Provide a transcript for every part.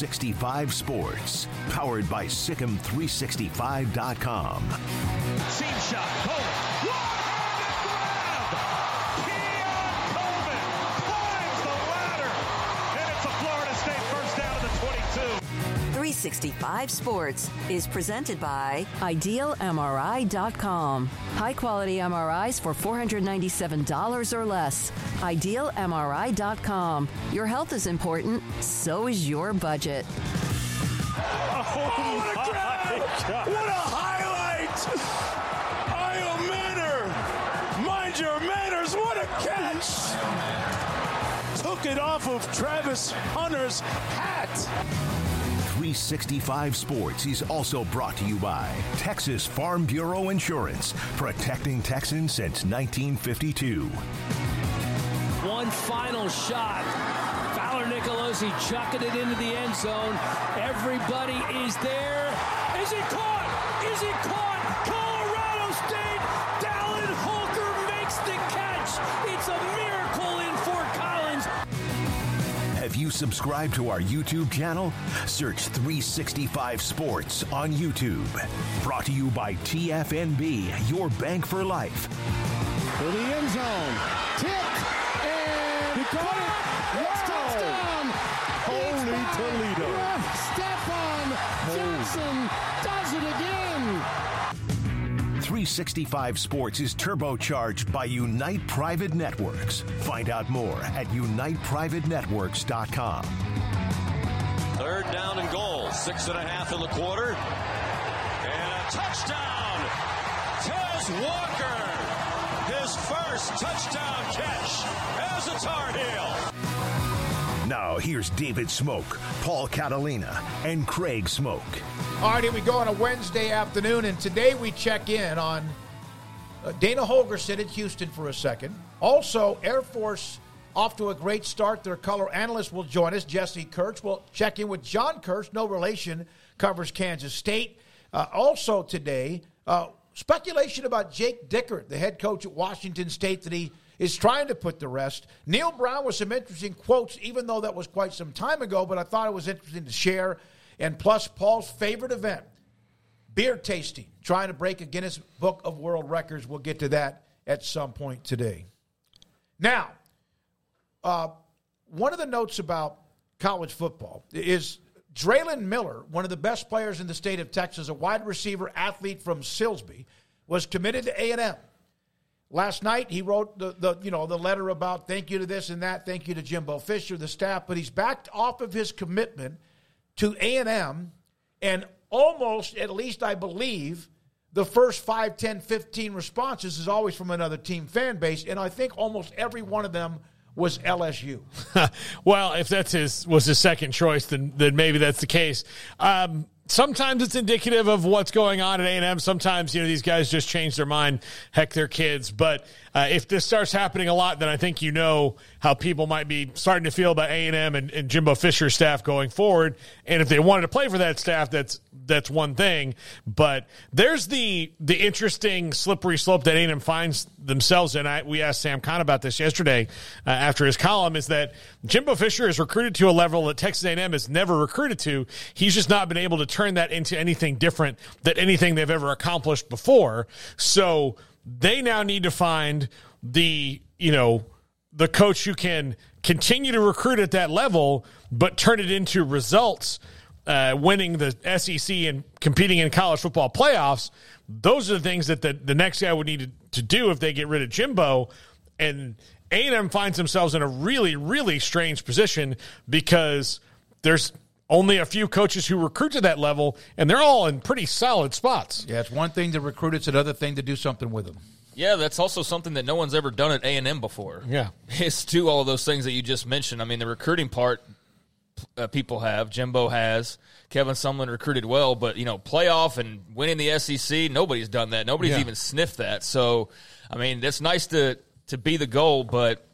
365 Sports, powered by Sikkim365.com. Seam shot. Coleman. 365 Sports is presented by IdealMRI.com. High quality MRIs for $497 or less. IdealMRI.com. Your health is important, so is your budget. Oh, what a grab! What a highlight! Io Manor! Mind your manners, what a catch! Took it off of Travis Hunter's hat. 365 Sports is also brought to you by Texas Farm Bureau Insurance, protecting Texans since 1952. One final shot. Fowler Nicolosi chucking it into the end zone. Everybody is there. Is it caught? Is it caught? Colorado State. Dallin Holker makes the catch. It's a miracle you subscribed to our YouTube channel? Search 365 Sports on YouTube. Brought to you by TFNB, your bank for life. For the end zone. Tipped. And he caught it. 365 Sports is turbocharged by Unite Private Networks. Find out more at uniteprivatenetworks.com. Third down and goal. Six and a half in the quarter. And a touchdown. Tez Walker. His first touchdown catch as a Tar Heel. Now, here's David Smoke, Paul Catalina, and Craig Smoke. All right, here we go on a Wednesday afternoon, and today we check in on uh, Dana Holgorsen at Houston for a second. Also, Air Force off to a great start. Their color analyst will join us, Jesse Kurtz. We'll check in with John Kurtz, no relation, covers Kansas State. Uh, also today, uh, speculation about Jake Dickert, the head coach at Washington State, that he is trying to put to rest. Neal Brown with some interesting quotes, even though that was quite some time ago, but I thought it was interesting to share. And plus, Paul's favorite event, beer tasting, trying to break a Guinness Book of World Records. We'll get to that at some point today. Now, uh, one of the notes about college football is Dre'lon Miller, one of the best players in the state of Texas, a wide receiver athlete from Silsbee, was committed to A&M. Last night he wrote the, the you know the letter about thank you to this and that, thank you to Jimbo Fisher, the staff, but he's backed off of his commitment to A&M and almost at least I believe the first 5, 10, 15 responses is always from another team fan base and I think almost every one of them was LSU. well, if that's his was his second choice, then then maybe that's the case. Um, sometimes it's indicative of what's going on at A&M. Sometimes, you know, these guys just change their mind, heck their kids. But uh, if this starts happening a lot, then I think you know how people might be starting to feel about A&M and, and Jimbo Fisher's staff going forward. And if they wanted to play for that staff, that's that's one thing. But there's the the interesting slippery slope that A&M finds themselves in. I, we asked Sam Khan about this yesterday uh, after his column. Is that Jimbo Fisher is recruited to a level that Texas A&M has never recruited to. He's just not been able to turn that into anything different than anything they've ever accomplished before. So they now need to find the you know the coach who can continue to recruit at that level, but turn it into results, uh, winning the SEC and competing in college football playoffs. Those are the things that the, the next guy would need to, to do if they get rid of Jimbo. And A&M finds themselves in a really, really strange position because there's only a few coaches who recruit to that level, and they're all in pretty solid spots. Yeah, it's one thing to recruit; it's another thing to do something with them. Yeah, that's also something that no one's ever done at A and M before. Yeah, it's to all of those things that you just mentioned. I mean, the recruiting part uh, people have, Jimbo has, Kevin Sumlin recruited well, but you know, playoff and winning the SEC, nobody's done that. Nobody's yeah. even sniffed that. So, I mean, it's nice to to be the goal, but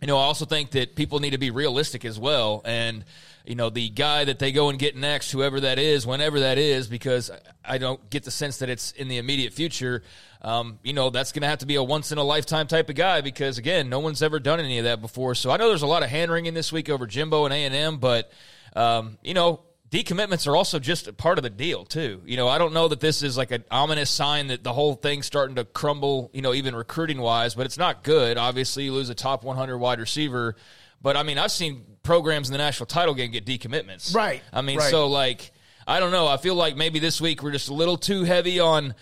you know, I also think that people need to be realistic as well and you know, the guy that they go and get next, whoever that is, whenever that is, because I don't get the sense that it's in the immediate future. Um, you know, that's going to have to be a once in a lifetime type of guy because again, no one's ever done any of that before. So I know there's a lot of hand wringing this week over Jimbo and A and M, but um, you know, decommitments are also just a part of the deal too. You know, I don't know that this is like an ominous sign that the whole thing's starting to crumble. You know, even recruiting wise, but it's not good. Obviously, you lose a top 100 wide receiver. But I mean, I've seen programs in the national title game get decommitments. Right. I mean, right. so like, I don't know. I feel like maybe this week we're just a little too heavy on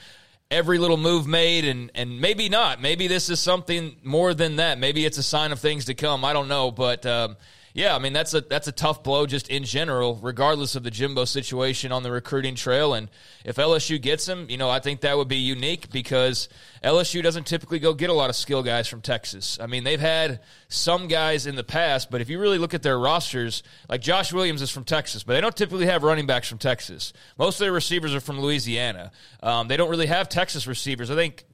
every little move made and and maybe not maybe this is something more than that maybe it's a sign of things to come i don't know but um, yeah, I mean that's a that's a tough blow just in general, regardless of the Jimbo situation on the recruiting trail. And if LSU gets him, you know, I think that would be unique because LSU doesn't typically go get a lot of skill guys from Texas. I mean, they've had some guys in the past, but if you really look at their rosters, like Josh Williams is from Texas, but they don't typically have running backs from Texas. Most of their receivers are from Louisiana. Um, they don't really have Texas receivers. I think,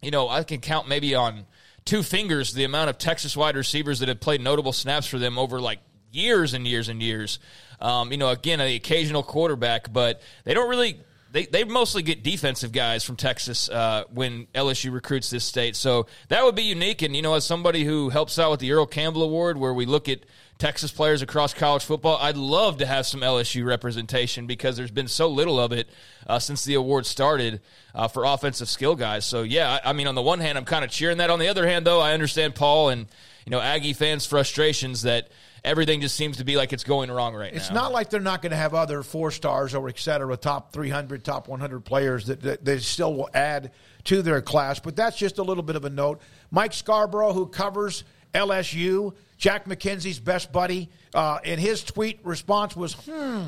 you know, I can count maybe on two fingers the amount of Texas wide receivers that have played notable snaps for them over like years and years and years. Um, you know, again, the occasional quarterback, but they don't really. They, they mostly get defensive guys from Texas uh, when LSU recruits this state. So that would be unique. And, you know, as somebody who helps out with the Earl Campbell Award, where we look at Texas players across college football. I'd love to have some LSU representation because there's been so little of it uh, since the award started uh, for offensive skill guys. So yeah, I, I mean, on the one hand, I'm kind of cheering that. On the other hand, though, I understand Paul and you know Aggie fans' frustrations that everything just seems to be like it's going wrong right it's now. It's not like they're not going to have other four stars or et cetera, top 300, top 100 players that, that they still will add to their class. But that's just a little bit of a note. Mike Scarborough, who covers LSU, Jack McKenzie's best buddy, uh, and his tweet response was, hmm,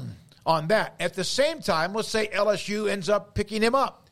on that. At the same time, let's say LSU ends up picking him up.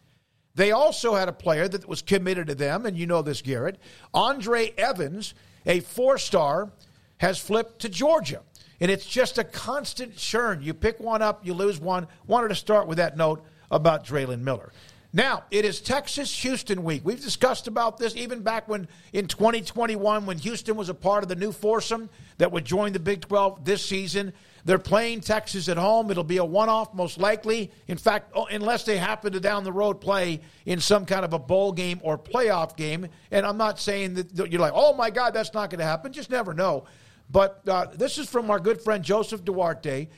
They also had a player that was committed to them, and you know this, Garrett. Andre Evans, a four star, has flipped to Georgia. And it's just a constant churn. You pick one up, you lose one. Wanted to start with that note about Dre'lon Miller. Now, it is Texas Houston week. We've discussed about this even back when in 2021 when Houston was a part of the new foursome that would join the Big 12 this season. They're playing Texas at home. It'll be a one off, most likely. In fact, oh, unless they happen to down the road play in some kind of a bowl game or playoff game. And I'm not saying that you're like, oh my God, that's not going to happen. Just never know. But uh, this is from our good friend Joseph Duarte.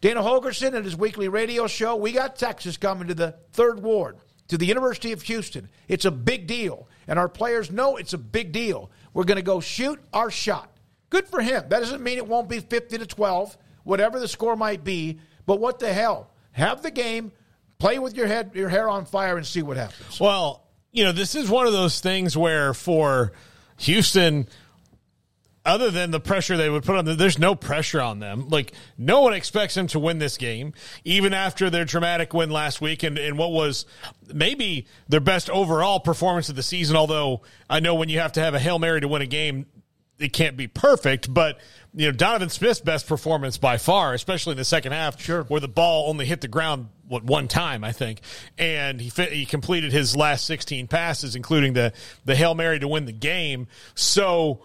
Dana Holgorsen at his weekly radio show. We got Texas coming to the third ward to the University of Houston. It's a big deal, and our players know it's a big deal. We're going to go shoot our shot. Good for him. That doesn't mean it won't be 50 to 12, whatever the score might be, but what the hell? Have the game, play with your head your hair on fire and see what happens. Well, you know, this is one of those things where for Houston other than the pressure they would put on them, there's no pressure on them. Like, no one expects them to win this game, even after their dramatic win last week and, and what was maybe their best overall performance of the season. Although I know when you have to have a Hail Mary to win a game, it can't be perfect, but you know Donovan Smith's best performance by far, especially in the second half, sure. where the ball only hit the ground what one time I think, and he fit, he completed his last 16 passes, including the the hail mary to win the game. So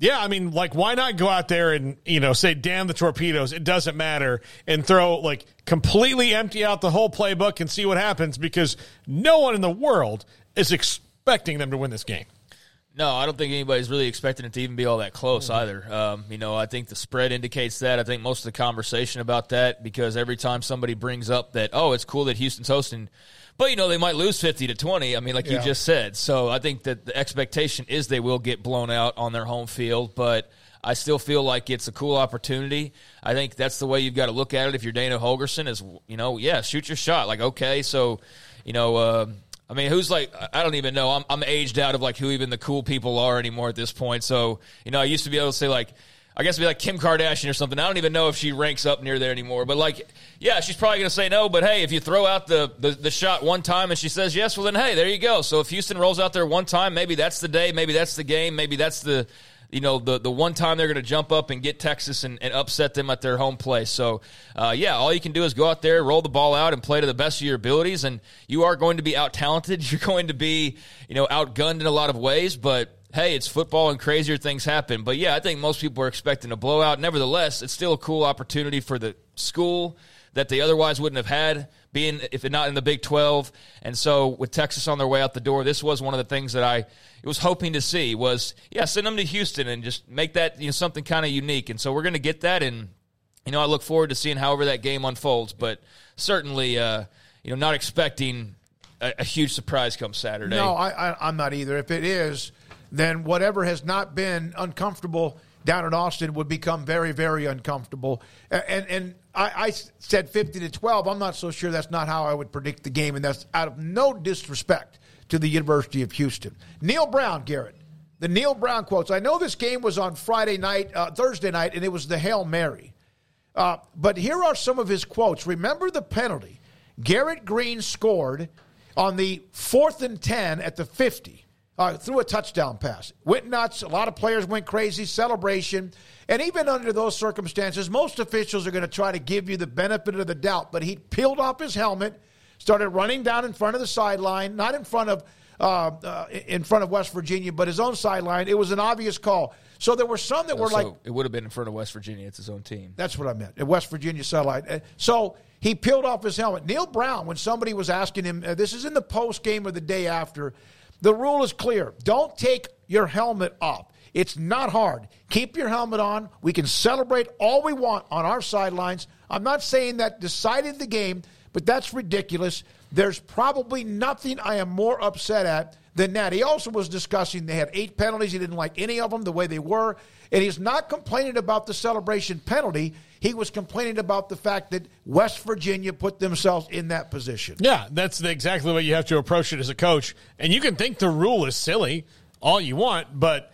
Yeah, I mean, like, why not go out there and, you know, say, damn the torpedoes, it doesn't matter, and throw, like, completely empty out the whole playbook and see what happens because no one in the world is expecting them to win this game. No, I don't think anybody's really expecting it to even be all that close either. Um, you know, I think the spread indicates that. I think most of the conversation about that because every time somebody brings up that, oh, it's cool that Houston's hosting, but you know they might lose fifty to twenty. I mean, like Yeah. you just said. So I think that the expectation is they will get blown out on their home field, but. I still feel like it's a cool opportunity. I think that's the way you've got to look at it. If you're Dana Holgorsen, is you know, yeah, shoot your shot. Like, okay, so you know, uh, I mean, who's like? I don't even know. I'm I'm aged out of like who even the cool people are anymore at this point. So you know, I used to be able to say like. I guess it'd be like Kim Kardashian or something. I don't even know if she ranks up near there anymore. But like, yeah, she's probably going to say no. But hey, if you throw out the, the the shot one time and she says yes, well then hey, there you go. So if Houston rolls out there one time, maybe that's the day. Maybe that's the game. Maybe that's the you know the the one time they're going to jump up and get Texas and, and upset them at their home place. So uh, yeah, all you can do is go out there, roll the ball out, and play to the best of your abilities. And you are going to be out talented. You're going to be you know outgunned in a lot of ways, but. Hey, it's football and crazier things happen. But yeah, I think most people are expecting a blowout. Nevertheless, it's still a cool opportunity for the school that they otherwise wouldn't have had, being if not in the Big Twelve. And so, with Texas on their way out the door, this was one of the things that I was hoping to see was yeah, send them to Houston and just make that you know something kind of unique. And so we're going to get that, and you know I look forward to seeing however that game unfolds. But certainly, uh, you know, not expecting a, a huge surprise come Saturday. No, I, I, I'm not either. If it is, then whatever has not been uncomfortable down in Austin would become very, very uncomfortable. And and I, I said 50 to 12. I'm not so sure that's not how I would predict the game, and that's out of no disrespect to the University of Houston. Neal Brown, Garrett. The Neal Brown quotes. I know this game was on Friday night, uh, Thursday night, and it was the Hail Mary. Uh, but here are some of his quotes. Remember the penalty. Garrett Greene scored on the fourth and 10 at the 50 uh, through a touchdown pass. Went nuts. A lot of players went crazy. Celebration. And even under those circumstances, most officials are going to try to give you the benefit of the doubt. But he peeled off his helmet, started running down in front of the sideline, not in front of. Uh, uh, in front of West Virginia, but his own sideline. It was an obvious call. So there were some that were so like, it would have been in front of West Virginia. It's his own team. that's what I meant. At West Virginia satellite. Uh, So he peeled off his helmet. Neal Brown, when somebody was asking him, uh, this is in the post game or the day after, the rule is clear. Don't take your helmet off. It's not hard. Keep your helmet on. We can celebrate all we want on our sidelines. I'm not saying that decided the game, but that's ridiculous. There's probably nothing I am more upset at than that. He also was discussing they had eight penalties. He didn't like any of them the way they were. And he's not complaining about the celebration penalty. He was complaining about the fact that West Virginia put themselves in that position. Yeah, that's exactly the way you have to approach it as a coach. And you can think the rule is silly all you want, but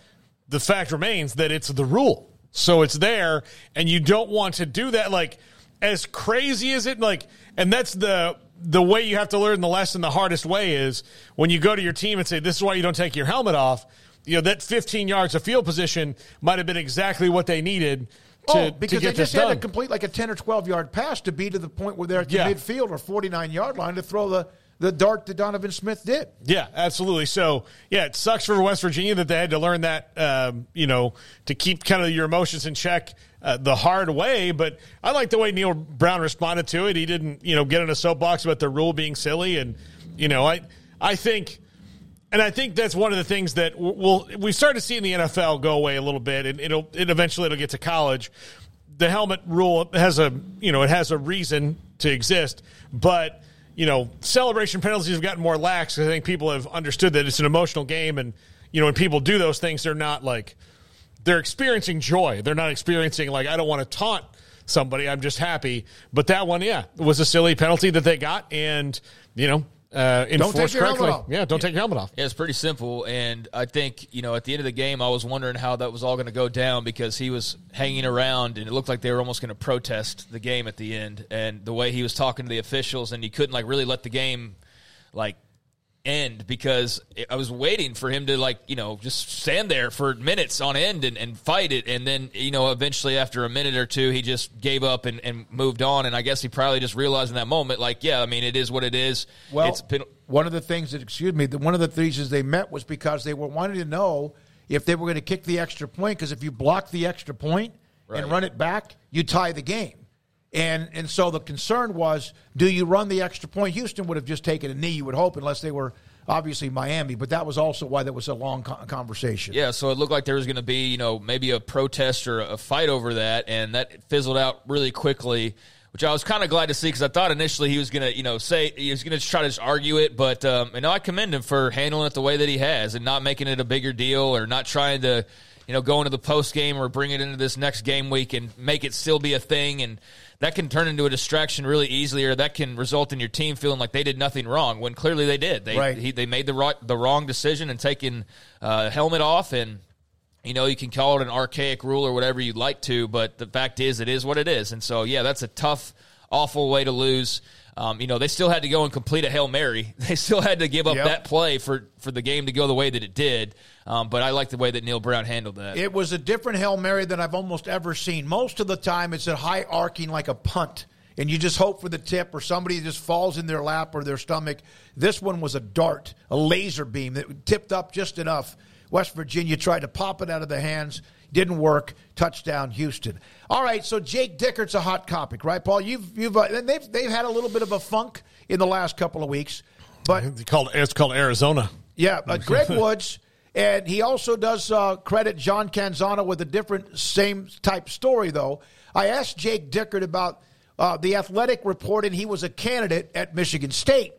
the fact remains that it's the rule. So it's there, and you don't want to do that. Like, as crazy as it, like, and that's the the way you have to learn the lesson the hardest way is when you go to your team and say, This is why you don't take your helmet off. You know, that 15 yards of field position might have been exactly what they needed to, oh, because to get they just this had done. to complete like a 10 or 12 yard pass to be to the point where they're at the Yeah. midfield or 49 yard line to throw the, the dart that Donovan Smith did. Yeah, absolutely. So, yeah, it sucks for West Virginia that they had to learn that, um, you know, to keep kind of your emotions in check uh, the hard way. But I like the way Neal Brown responded to it. He didn't, you know, get in a soapbox about the rule being silly. And, you know, I, I think. And I think that's one of the things that we'll we start to see in the NFL go away a little bit, and it'll it eventually it'll get to college. The helmet rule has a you know it has a reason to exist, but you know celebration penalties have gotten more lax. I think people have understood that it's an emotional game, and you know when people do those things, they're not like they're experiencing joy. They're not experiencing like I don't want to taunt somebody. I'm just happy. But that one, yeah, was a silly penalty that they got, and you know uh, enforced your helmet correctly. off. Yeah, don't take your helmet off. Yeah, it's pretty simple. And I think, you know, at the end of the game, I was wondering how that was all going to go down because he was hanging around and it looked like they were almost going to protest the game at the end. And the way he was talking to the officials, and he couldn't, like, really let the game, like, end because I was waiting for him to like you know just stand there for minutes on end and, and fight it. And then you know eventually after a minute or two he just gave up and, and moved on. And I guess he probably just realized in that moment like yeah I mean it is what it is. Well, it's been one of the things that, excuse me, one of the reasons they met was because they were wanting to know if they were going to kick the extra point because if you block the extra point and run it back, you tie the game. And and so the concern was, do you run the extra point? Houston would have just taken a knee, you would hope, unless they were obviously Miami. But that was also why there was a long conversation. Yeah, so it looked like there was going to be, you know, maybe a protest or a fight over that, and that fizzled out really quickly. Which I was kind of glad to see because I thought initially he was going to, you know, say he was going to try to just argue it, but um, you know I commend him for handling it the way that he has and not making it a bigger deal or not trying to, you know, go into the post game or bring it into this next game week and make it still be a thing and that can turn into a distraction really easily, or that can result in your team feeling like they did nothing wrong when clearly they did. They Right. he, they made the right, the wrong decision and taking uh, helmet off, and you know you can call it an archaic rule or whatever you'd like to, but the fact is it is what it is, and so yeah, that's a tough, awful way to lose. Um, you know they still had to go and complete a hail mary. They still had to give up Yep. that play for for the game to go the way that it did. Um, but I like the way that Neal Brown handled that. It was a different Hail Mary than I've almost ever seen. Most of the time, it's a high arcing like a punt, and you just hope for the tip or somebody just falls in their lap or their stomach. This one was a dart, a laser beam that tipped up just enough. West Virginia tried to pop it out of the hands. Didn't work. Touchdown, Houston. All right, so Jake Dickert's a hot topic, right, Paul? You've you've uh, and they've they've had a little bit of a funk in the last couple of weeks, but It's called it's called Arizona. yeah, but Greg Woods, and he also does uh, credit John Canzano with a different, same type story, though. I asked Jake Dickert about uh, the Athletic reported he was a candidate at Michigan State.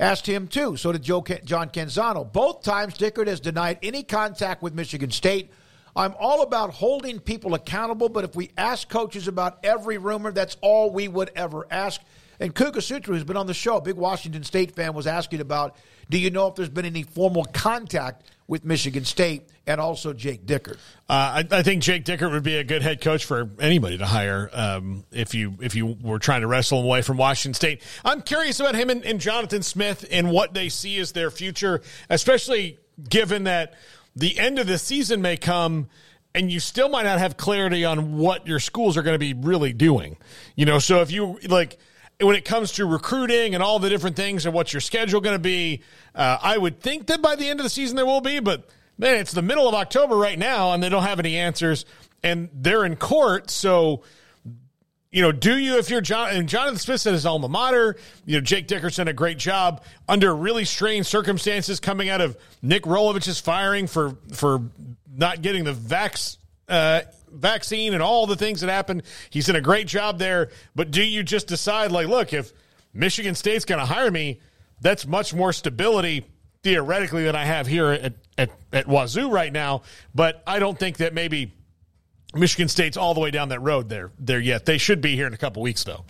Asked him too. So did Joe John Canzano. Both times, Dickert has denied any contact with Michigan State. I'm all about holding people accountable, but if we ask coaches about every rumor, that's all we would ever ask. And Kuka Sutra, who's been on the show, a big Washington State fan, was asking about do you know if there's been any formal contact with Michigan State and also Jake Dickert? Uh, I, I think Jake Dickert would be a good head coach for anybody to hire um, if you if you were trying to wrestle him away from Washington State. I'm curious about him and, and Jonathan Smith and what they see as their future, especially given that the end of the season may come and you still might not have clarity on what your schools are going to be really doing. You know, so if you like when it comes to recruiting and all the different things and what's your schedule going to be, uh, I would think that by the end of the season there will be, but man, it's the middle of October right now and they don't have any answers and they're in court. So, you know, do you, if you're John, and Jonathan Smith said his alma mater, you know, Jake Dickerson, a great job under really strange circumstances coming out of Nick Rolovich's firing for, for not getting the vax, uh, vaccine and all the things that happened. He's done a great job there. But do you just decide, like, look, if Michigan State's going to hire me, that's much more stability theoretically than I have here at, at, at Wazoo right now. But I don't think that maybe Michigan State's all the way down that road there there yet. They should be here in a couple weeks though.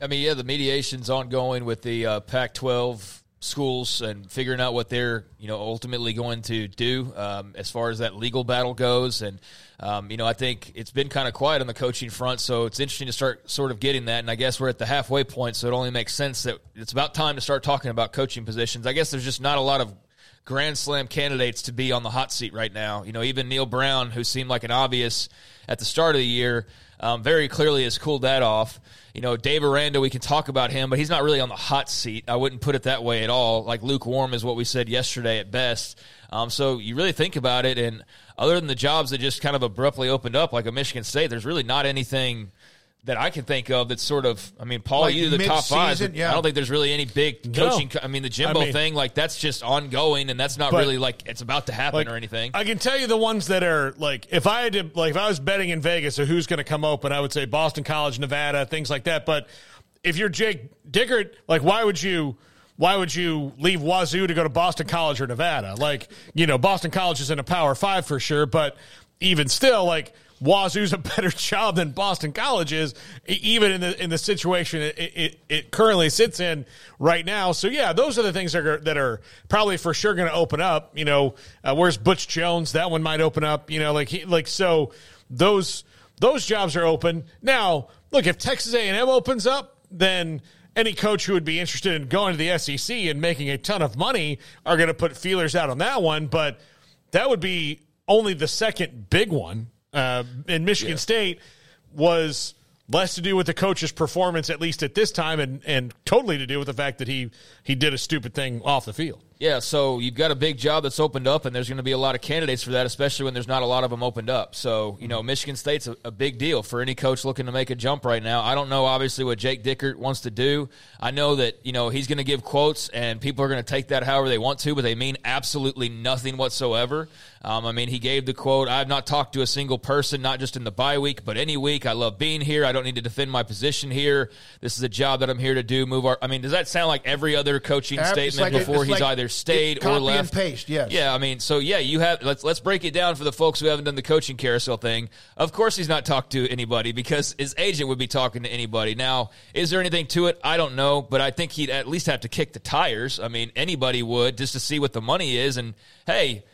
I mean, yeah, the mediation's ongoing with the uh, Pac-12 schools and figuring out what they're you know ultimately going to do um, as far as that legal battle goes. And um, you know, I think it's been kind of quiet on the coaching front, so it's interesting to start sort of getting that. And I guess we're at the halfway point, so it only makes sense that it's about time to start talking about coaching positions. I guess there's just not a lot of Grand Slam candidates to be on the hot seat right now. You know, even Neal Brown, who seemed like an obvious at the start of the year, um, very clearly has cooled that off. You know, Dave Aranda, we can talk about him, but he's not really on the hot seat. I wouldn't put it that way at all. Like lukewarm is what we said yesterday at best. Um, so you really think about it, and other than the jobs that just kind of abruptly opened up, like a Michigan State, there's really not anything that I can think of that's sort of. I mean, Paul, Like you the top five. yeah. I don't think there's really any big No. coaching. co- I mean, the Jimbo I mean- thing, like that's just ongoing, and that's not But- really like it's about to happen Like, or anything. I can tell you the ones that are like if I had to like if I was betting in Vegas of who's going to come open, I would say Boston College, Nevada, things like that. But if you're Jake Dickert, like why would you why would you leave Wazoo to go to Boston College or Nevada? Like, you know, Boston College is in a power five for sure, but even still, like Wazoo's a better job than Boston College is, even in the in the situation it, it, it currently sits in right now. So yeah, those are the things that are that are probably for sure going to open up. You know, uh, where's Butch Jones? That one might open up. You know, like he, like so those those jobs are open now. Look, if Texas A and M opens up, then any coach who would be interested in going to the SEC and making a ton of money are going to put feelers out on that one. But that would be only the second big one. Uh, in Michigan State was less to do with the coach's performance, at least at this time, and, and totally to do with the fact that he he did a stupid thing off the field. Yeah, so you've got a big job that's opened up, and there's going to be a lot of candidates for that, especially when there's not a lot of them opened up. So, you know, Michigan State's a, a, big deal for any coach looking to make a jump right now. I don't know, obviously, what Jake Dickert wants to do. I know that, you know, he's going to give quotes, and people are going to take that however they want to, but they mean absolutely nothing whatsoever. Um, I mean, he gave the quote I've not talked to a single person, not just in the bye week, but any week. I love being here. I don't need to defend my position here. This is a job that I'm here to do. Move our. I mean, does that sound like every other coaching statement like before he's like either stayed or left? Paste, yes. Yeah, I mean, so yeah, you have. Let's let's break it down for the folks who haven't done the coaching carousel thing. Of course, he's not talked to anybody because his agent would be talking to anybody. Now, is there anything to it? I don't know, but I think he'd at least have to kick the tires. I mean, anybody would just to see what the money is. And hey,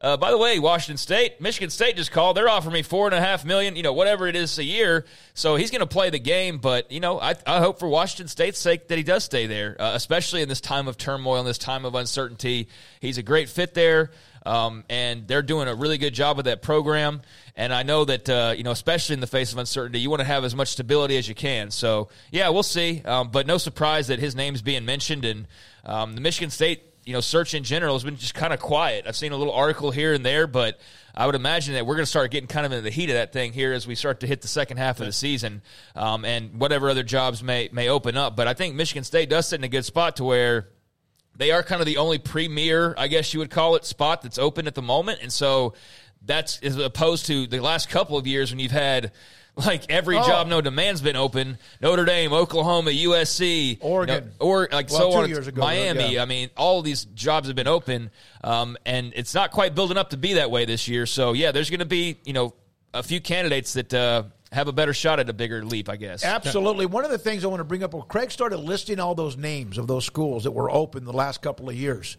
uh, by the way, Washington State, Michigan State just called. They're offering me four and a half million, you know, whatever it is a year. So he's going to play the game. But you know, I, I, hope for Washington State's sake that he does stay there, uh, especially in this time of turmoil, in this time of uncertainty. He's a great fit there, um, and they're doing a really good job with that program. And I know that uh, you know, especially in the face of uncertainty, you want to have as much stability as you can. So yeah, we'll see. Um, but no surprise that his name's being mentioned, and um, the Michigan State you know, search in general has been just kind of quiet. I've seen a little article here and there, but I would imagine that we're going to start getting kind of in the heat of that thing here as we start to hit the second half of the season, um, and whatever other jobs may may open up. But I think Michigan State does sit in a good spot to where they are kind of the only premier, I guess you would call it, spot that's open at the moment, and so that's as opposed to the last couple of years when you've had like every oh. job no demand's been open. Notre Dame, Oklahoma, USC, Oregon, you know, or like well, so on. Ago, Miami. Yeah. I mean, all these jobs have been open, um, and it's not quite building up to be that way this year. So yeah, there's going to be you know a few candidates that. Uh, have a better shot at a bigger leap, I guess. Absolutely. One of the things I want to bring up, well, Craig started listing all those names of those schools that were open the last couple of years.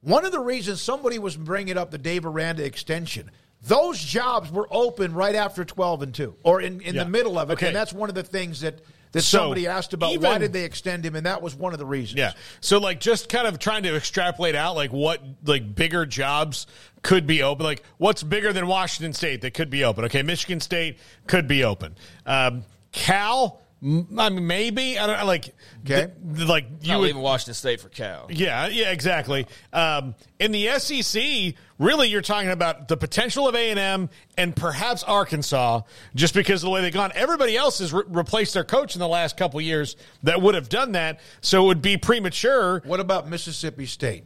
One of the reasons somebody was bringing up the Dave Aranda extension those jobs were open right after 12 and 2 or in, in yeah. the middle of it. Okay. And that's one of the things that that so somebody asked about even, why did they extend him and that was one of the reasons yeah so like just kind of trying to extrapolate out like what like bigger jobs could be open like what's bigger than washington state that could be open okay michigan state could be open um, cal I mean, maybe I don't like. Okay, th- like you Not would even Washington State for Cal. Yeah, yeah, exactly. Um, in the SEC, really, you're talking about the potential of A and M and perhaps Arkansas, just because of the way they've gone. Everybody else has re- replaced their coach in the last couple years that would have done that, so it would be premature. What about Mississippi State?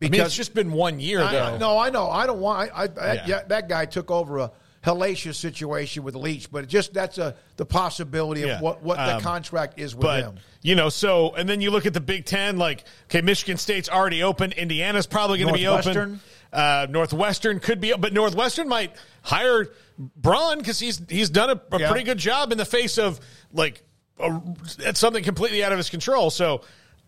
Because I mean, it's just been one year, I, though. No, I know. I don't want. I, I yeah. yeah, that guy took over a hellacious situation with Leach, but just that's a the possibility of yeah. what what um, the contract is with but, him. You know, so and then you look at the Big Ten, like okay, Michigan State's already open, Indiana's probably going to be open. Uh, Northwestern could be, but Northwestern might hire Braun because he's he's done a, a yeah. pretty good job in the face of like a, something completely out of his control. So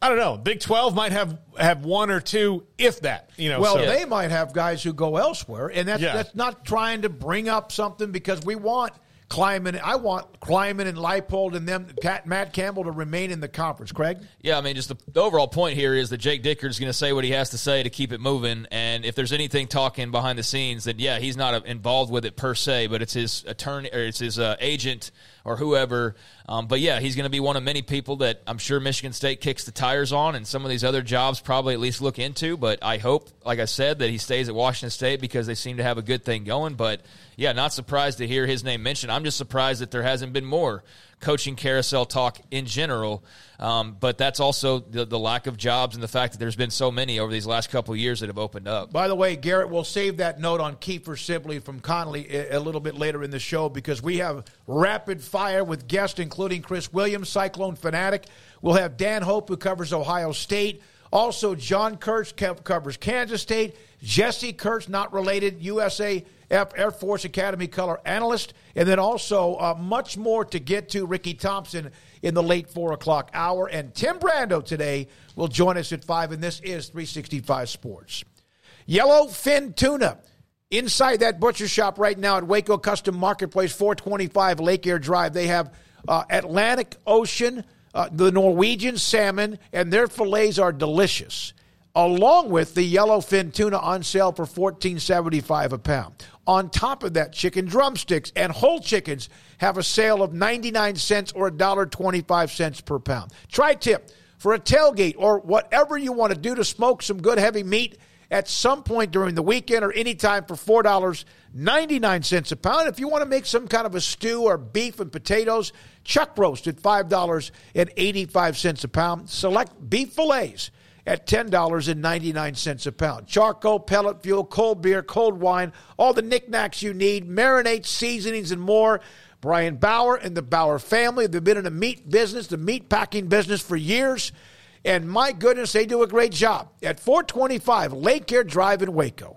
I don't know. Big Twelve might have have one or two, if that. You know. Well, so. they might have guys who go elsewhere, and that's yeah. that's not trying to bring up something because we want Klieman. I want Klieman and Leipold and them, Matt Campbell, to remain in the conference. Craig. Yeah, I mean, just the, the overall point here is that Jake Dickert is going to say what he has to say to keep it moving, and if there's anything talking behind the scenes, then yeah, he's not involved with it per se, but it's his attorney or it's his uh, agent or whoever. Um, but yeah, he's going to be one of many people that I'm sure Michigan State kicks the tires on, and some of these other jobs probably at least look into. But I hope, like I said, that he stays at Washington State because they seem to have a good thing going. But yeah, not surprised to hear his name mentioned. I'm just surprised that there hasn't been more coaching carousel talk in general. Um, but that's also the, the, lack of jobs and the fact that there's been so many over these last couple years that have opened up. By the way, Garrett, we'll save that note on Kiefer Sibley from Connally a, a little bit later in the show because we have rapid fire with guests, including Chris Williams, Cyclone Fanatic. We'll have Dan Hope, who covers Ohio State. Also, John Kurtz covers Kansas State. Jesse Kurtz, not related, USA Air Force Academy color analyst. And then also uh, much more to get to. Ricky Thompson in the late four o'clock hour. And Tim Brando today will join us at five. And this is 365 Sports. Yellowfin tuna inside that butcher shop right now at Waco Custom Marketplace, 425 Lake Air Drive. They have uh, Atlantic Ocean, uh, the Norwegian salmon, and their fillets are delicious along with the yellowfin tuna on sale for $14.75 a pound. On top of that, chicken drumsticks and whole chickens have a sale of 99 cents or $1.25 per pound. Tri tip for a tailgate or whatever you want to do to smoke some good heavy meat at some point during the weekend or anytime for $4.99 a pound. If you want to make some kind of a stew or beef and potatoes, chuck roast at $5.85 a pound. Select beef fillets at $10.99 a pound. Charcoal, pellet fuel, cold beer, cold wine, all the knickknacks you need, marinades, seasonings, and more. Brian Bauer and the Bauer family have been in the meat business, the meat packing business for years. And my goodness, they do a great job at 425 Lake Air Drive in Waco.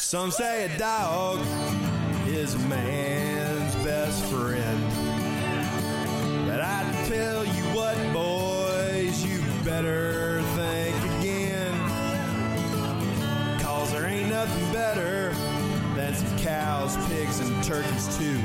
Some say a dog is a man's best friend. But I tell you what, boys, you better think again. Cause there ain't nothing better than some cows, pigs, and turkeys, too.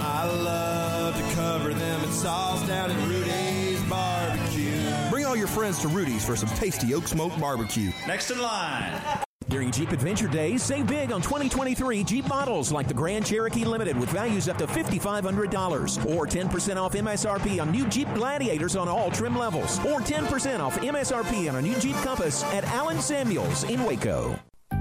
I love to cover them in sauce down at Rudy's Barbecue. Bring all your friends to Rudy's for some tasty oak smoke barbecue. Next in line. During Jeep Adventure Days, save big on 2023 Jeep models like the Grand Cherokee Limited with values up to $5,500. Or 10% off MSRP on new Jeep Gladiators on all trim levels. Or 10% off MSRP on a new Jeep Compass at Allen Samuels in Waco.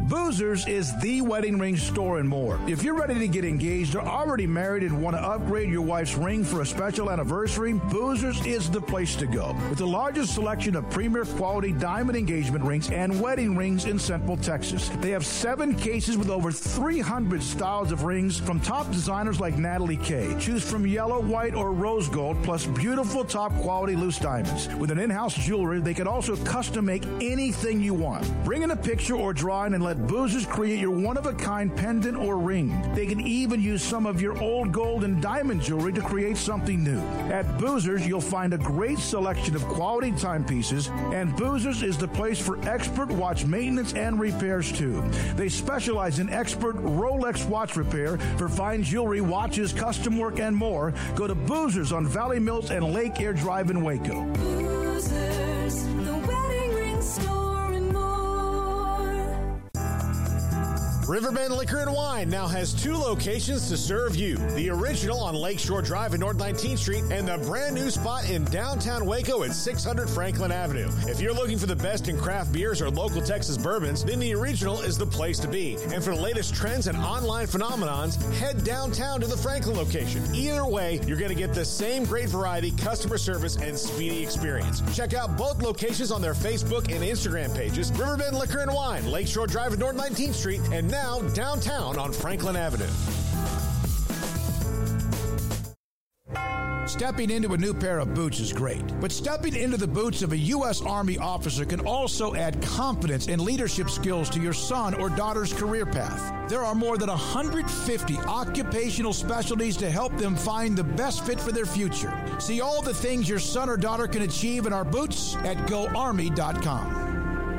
Boozers is the wedding ring store and more. If you're ready to get engaged or already married and want to upgrade your wife's ring for a special anniversary, Boozers is the place to go. With the largest selection of premier quality diamond engagement rings and wedding rings in Central Texas. They have seven cases with over 300 styles of rings from top designers like Natalie Kay. Choose from yellow, white, or rose gold, plus beautiful top quality loose diamonds. With an in-house jewelry, they can also custom make anything you want. Bring in a picture or drawing and let Boozers create your one of a kind pendant or ring. They can even use some of your old gold and diamond jewelry to create something new. At Boozers, you'll find a great selection of quality timepieces, and Boozers is the place for expert watch maintenance and repairs too. They specialize in expert Rolex watch repair for fine jewelry, watches, custom work, and more. Go to Boozers on Valley Mills and Lake Air Drive in Waco. Boozers, Riverbend Liquor and Wine now has two locations to serve you. The original on Lakeshore Drive in North 19th Street and the brand new spot in downtown Waco at 600 Franklin Avenue. If you're looking for the best in craft beers or local Texas bourbons, then the original is the place to be. And for the latest trends and online phenomenons, head downtown to the Franklin location. Either way, you're going to get the same great variety, customer service, and speedy experience. Check out both locations on their Facebook and Instagram pages Riverbend Liquor and Wine, Lakeshore Drive at North 19th Street, and now downtown on Franklin Avenue. Stepping into a new pair of boots is great, but stepping into the boots of a U.S. Army officer can also add confidence and leadership skills to your son or daughter's career path. There are more than 150 occupational specialties to help them find the best fit for their future. See all the things your son or daughter can achieve in our boots at goarmy.com.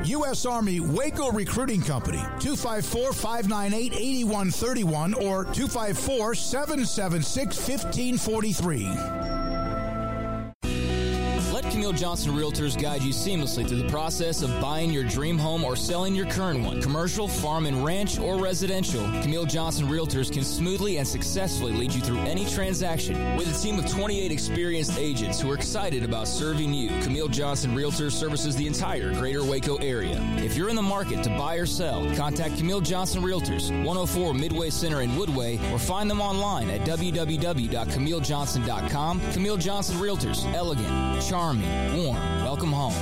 U.S. Army Waco Recruiting Company, 254 598 8131 or 254 776 1543. Camille Johnson Realtors guide you seamlessly through the process of buying your dream home or selling your current one. Commercial, farm and ranch, or residential, Camille Johnson Realtors can smoothly and successfully lead you through any transaction. With a team of 28 experienced agents who are excited about serving you, Camille Johnson Realtors services the entire greater Waco area. If you're in the market to buy or sell, contact Camille Johnson Realtors, 104 Midway Center in Woodway, or find them online at www.camillejohnson.com. Camille Johnson Realtors, elegant, charming, warm. Welcome home.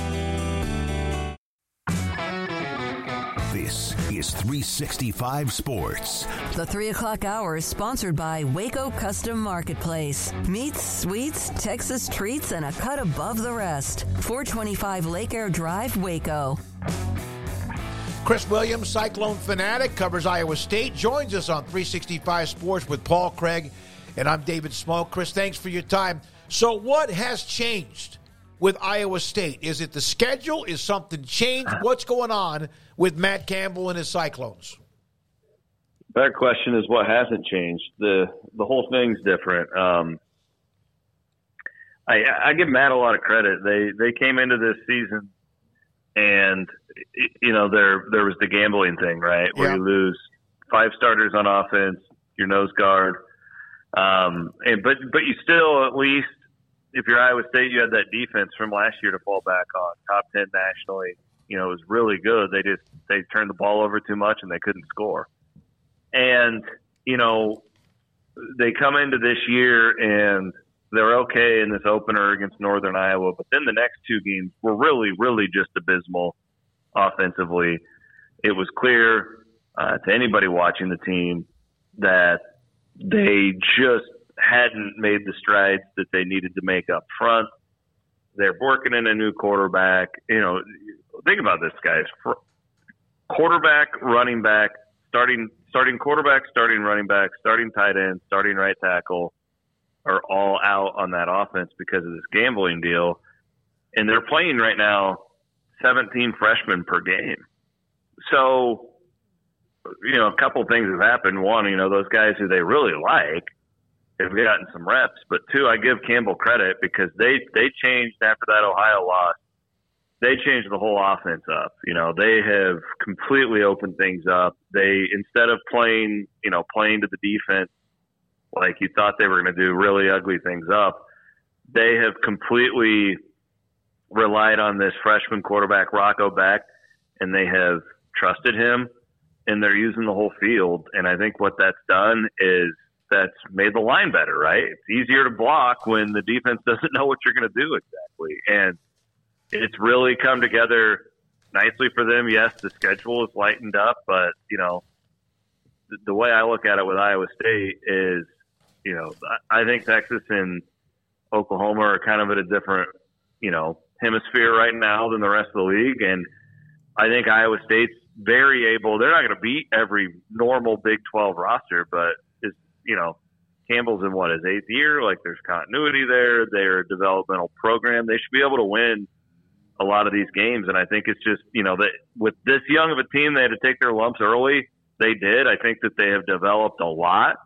This is 365 Sports. The 3 o'clock hour is sponsored by Waco Custom Marketplace. Meats, sweets, Texas treats, and a cut above the rest. 425 Lake Air Drive, Waco. Chris Williams, Cyclone fanatic, covers Iowa State, joins us on 365 Sports with Paul Craig And I'm David Smoke. Chris, thanks for your time. So, what has changed with Iowa State? Is it the schedule? Is something changed? What's going on with Matt Campbell and his Cyclones? Better question is what hasn't changed. The the whole thing's different. Um, I, I give Matt a lot of credit. They they came into this season, and you know there there was the gambling thing, right, where Yeah. you lose five starters on offense, your nose guard, um, and but but you still at least if you're Iowa State, you had that defense from last year to fall back on. Top ten nationally, you know, it was really good. They just they turned the ball over too much and they couldn't score. And you know, they come into this year and they're okay in this opener against Northern Iowa, but then the next two games were really, really just abysmal offensively. It was clear uh, to anybody watching the team that they just hadn't made the strides that they needed to make up front. They're working in a new quarterback. You know, think about this, guys. Quarterback, running back, starting starting quarterback, starting running back, starting tight end, starting right tackle are all out on that offense because of this gambling deal. And they're playing right now 17 freshmen per game. So, you know, a couple things have happened. One, you know, those guys who they really like have gotten some reps. But two, I give Campbell credit because they, they changed after that Ohio loss. They changed the whole offense up. You know, they have completely opened things up. They, instead of playing, you know, playing to the defense like you thought they were going to do really ugly things up, they have completely relied on this freshman quarterback Rocco Becht, and they have trusted him, and they're using the whole field. And I think what that's done is that's made the line better, right? It's easier to block when the defense doesn't know what you're going to do exactly, and it's really come together nicely for them. Yes, the schedule is lightened up, but you know, the, the way I look at it with Iowa State is, you know, I think Texas and Oklahoma are kind of at a different, you know, hemisphere right now than the rest of the league, and I think Iowa State's very able. They're not going to beat every normal Big 12 roster, but you know, Campbell's in what his eighth year. Like there's continuity there. They're a developmental program. They should be able to win a lot of these games. And I think it's just you know that with this young of a team, they had to take their lumps early. They did. I think that they have developed a lot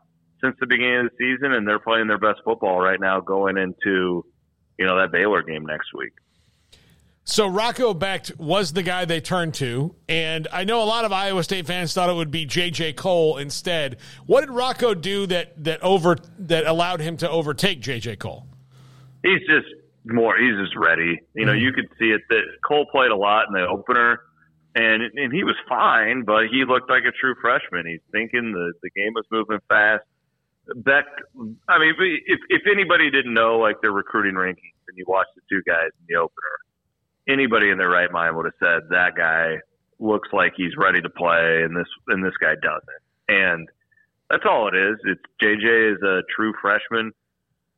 since the beginning of the season, and they're playing their best football right now going into you know that Baylor game next week. So Rocco Becht was the guy they turned to, and I know a lot of Iowa State fans thought it would be J.J. Cole instead. What did Rocco do that that over that allowed him to overtake J.J. Cole? he's just more he's just ready you know mm-hmm. you could see it that cole played a lot in the opener and and he was fine but he looked like a true freshman he's thinking the the game was moving fast becht i mean if if anybody didn't know like their recruiting rankings and you watched the two guys in the opener anybody in their right mind would have said that guy looks like he's ready to play and this and this guy doesn't and that's all it is it's jj is a true freshman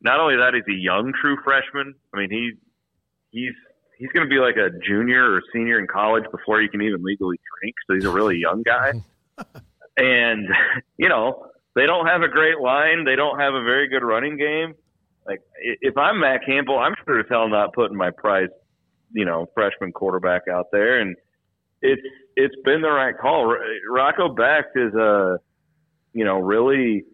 not only that, he's a young true freshman. I mean, he he's he's going to be like a junior or senior in college before he can even legally drink. So he's a really young guy. and you know, they don't have a great line. They don't have a very good running game. Like if I'm Matt Campbell, I'm sure as hell not putting my prize, you know, freshman quarterback out there. And it's it's been the right call. Ro- Rocco Becht is a you know really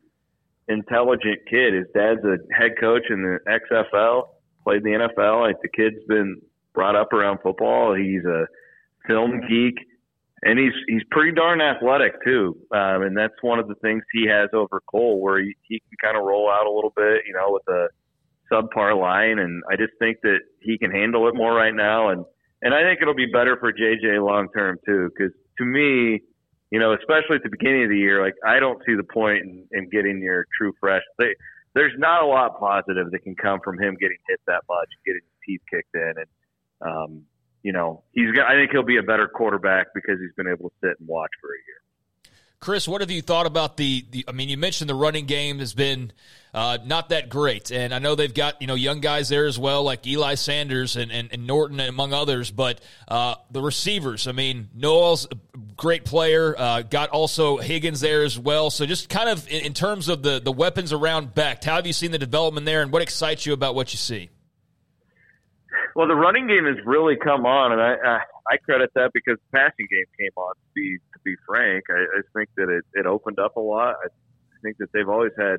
intelligent kid. His dad's a head coach in the XFL, played in the NFL. Like the kid's been brought up around football. He's a film geek, and he's he's pretty darn athletic too. Um, and that's one of the things he has over Cole, where he, he can kind of roll out a little bit, you know, with a subpar line. And I just think that he can handle it more right now. And and I think it'll be better for JJ long term too, because to me you know, especially at the beginning of the year, like I don't see the point in, in getting your true fresh. They, there's not a lot positive that can come from him getting hit that much, getting his teeth kicked in, and um, you know, he's. got- I think he'll be a better quarterback because he's been able to sit and watch for a year. Chris, what have you thought about the, the I mean, you mentioned the running game has been uh, not that great. And I know they've got, you know, young guys there as well, like Eli Sanders and, and, and Norton, among others. But uh, the receivers, I mean, Noel's a great player. Uh, got also Higgins there as well. So just kind of in, in terms of the the weapons around Becht, how have you seen the development there, and what excites you about what you see? Well, the running game has really come on, and I I, I credit that because the passing game came on. To be frank, I, I think that it, it opened up a lot. I think that they've always had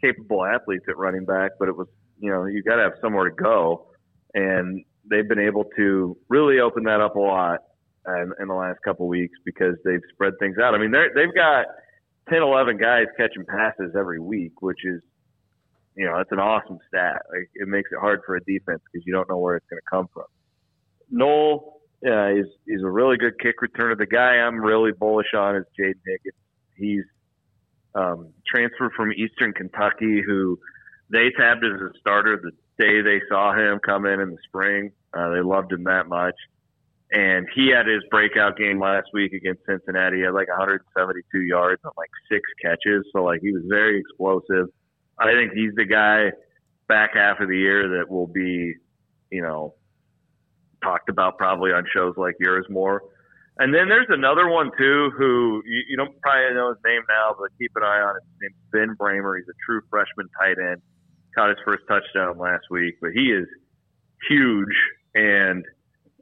capable athletes at running back, but it was you know you got to have somewhere to go, and they've been able to really open that up a lot in, in the last couple of weeks because they've spread things out. I mean, they they've got 10, 11 guys catching passes every week, which is you know, that's an awesome stat. Like, it makes it hard for a defense because you don't know where it's going to come from. Noel uh, is is a really good kick returner. The guy I'm really bullish on is Jaden Higgins. He's um, transferred from Eastern Kentucky, who they tabbed as a starter the day they saw him come in in the spring. Uh, they loved him that much. And he had his breakout game last week against Cincinnati. He had like 172 yards on like six catches. So like he was very explosive. I think he's the guy back half of the year that will be, you know, talked about probably on shows like yours more. And then there's another one too who you, you don't probably know his name now, but keep an eye on it. His name's Ben Brahmer. He's a true freshman tight end. Caught his first touchdown last week, but he is huge, and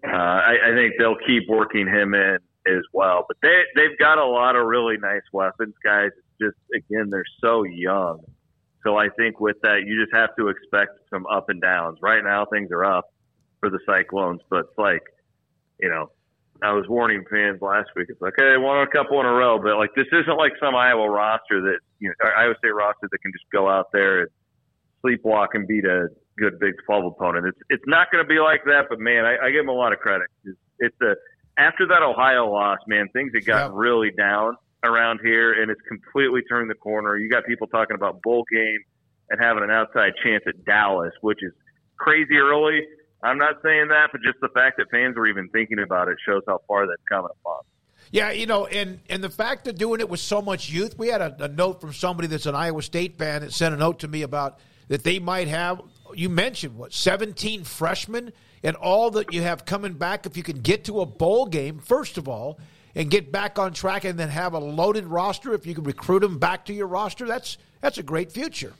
uh, I, I think they'll keep working him in as well. But they they've got a lot of really nice weapons, guys. It's just again, they're so young so I think with that, you just have to expect some up and downs. Right now, things are up for the Cyclones, but it's like, you know, I was warning fans last week. It's like, hey, they won a couple in a row, but like this isn't like some Iowa roster that you know, Iowa State roster that can just go out there and sleepwalk and beat a good Big 12 opponent. It's it's not going to be like that, but man, I, I give them a lot of credit. It's, it's a after that Ohio loss, man, things had gotten yeah. really down around here, and it's completely turned the corner. You got people talking about bowl game and having an outside chance at Dallas, which is crazy early. I'm not saying that, but just the fact that fans were even thinking about it shows how far that's coming upon. Yeah, you know, and and the fact of doing it with so much youth. We had a, a note from somebody that's an Iowa State fan that sent a note to me about that they might have. You mentioned what 17 freshmen and all that you have coming back. If you can get to a bowl game, first of all, and get back on track and then have a loaded roster if you can recruit them back to your roster that's that's a great future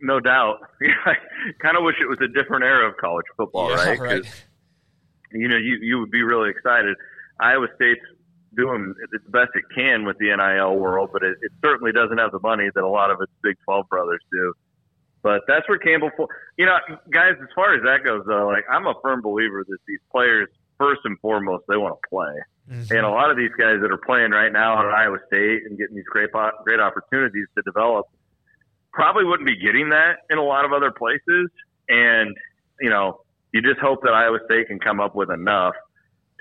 no doubt i kind of wish it was a different era of college football yeah, right, right. you know you, you would be really excited iowa state's doing its best it can with the nil world but it, it certainly doesn't have the money that a lot of its big 12 brothers do but that's where Campbell, you know, guys. As far as that goes, though, like I'm a firm believer that these players, first and foremost, they want to play. Mm-hmm. And a lot of these guys that are playing right now at Iowa State and getting these great great opportunities to develop probably wouldn't be getting that in a lot of other places. And you know, you just hope that Iowa State can come up with enough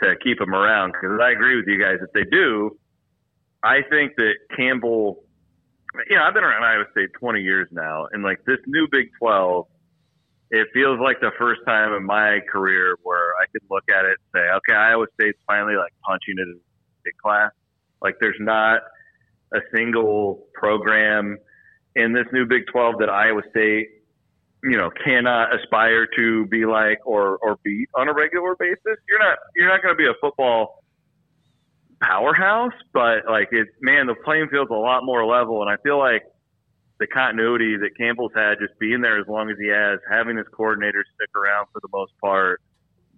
to keep them around. Because I agree with you guys. If they do, I think that Campbell. You know, I've been around Iowa State 20 years now, and like this new Big 12 it feels like the first time in my career where I could look at it and say, okay, Iowa State's finally like punching it in big class. Like there's not a single program in this new Big 12 that Iowa State, you know, cannot aspire to be like or or beat on a regular basis. You're not you're not going to be a football powerhouse, but like it, man, the playing field's a lot more level, and I feel like the continuity that Campbell's had, just being there as long as he has, having his coordinators stick around for the most part,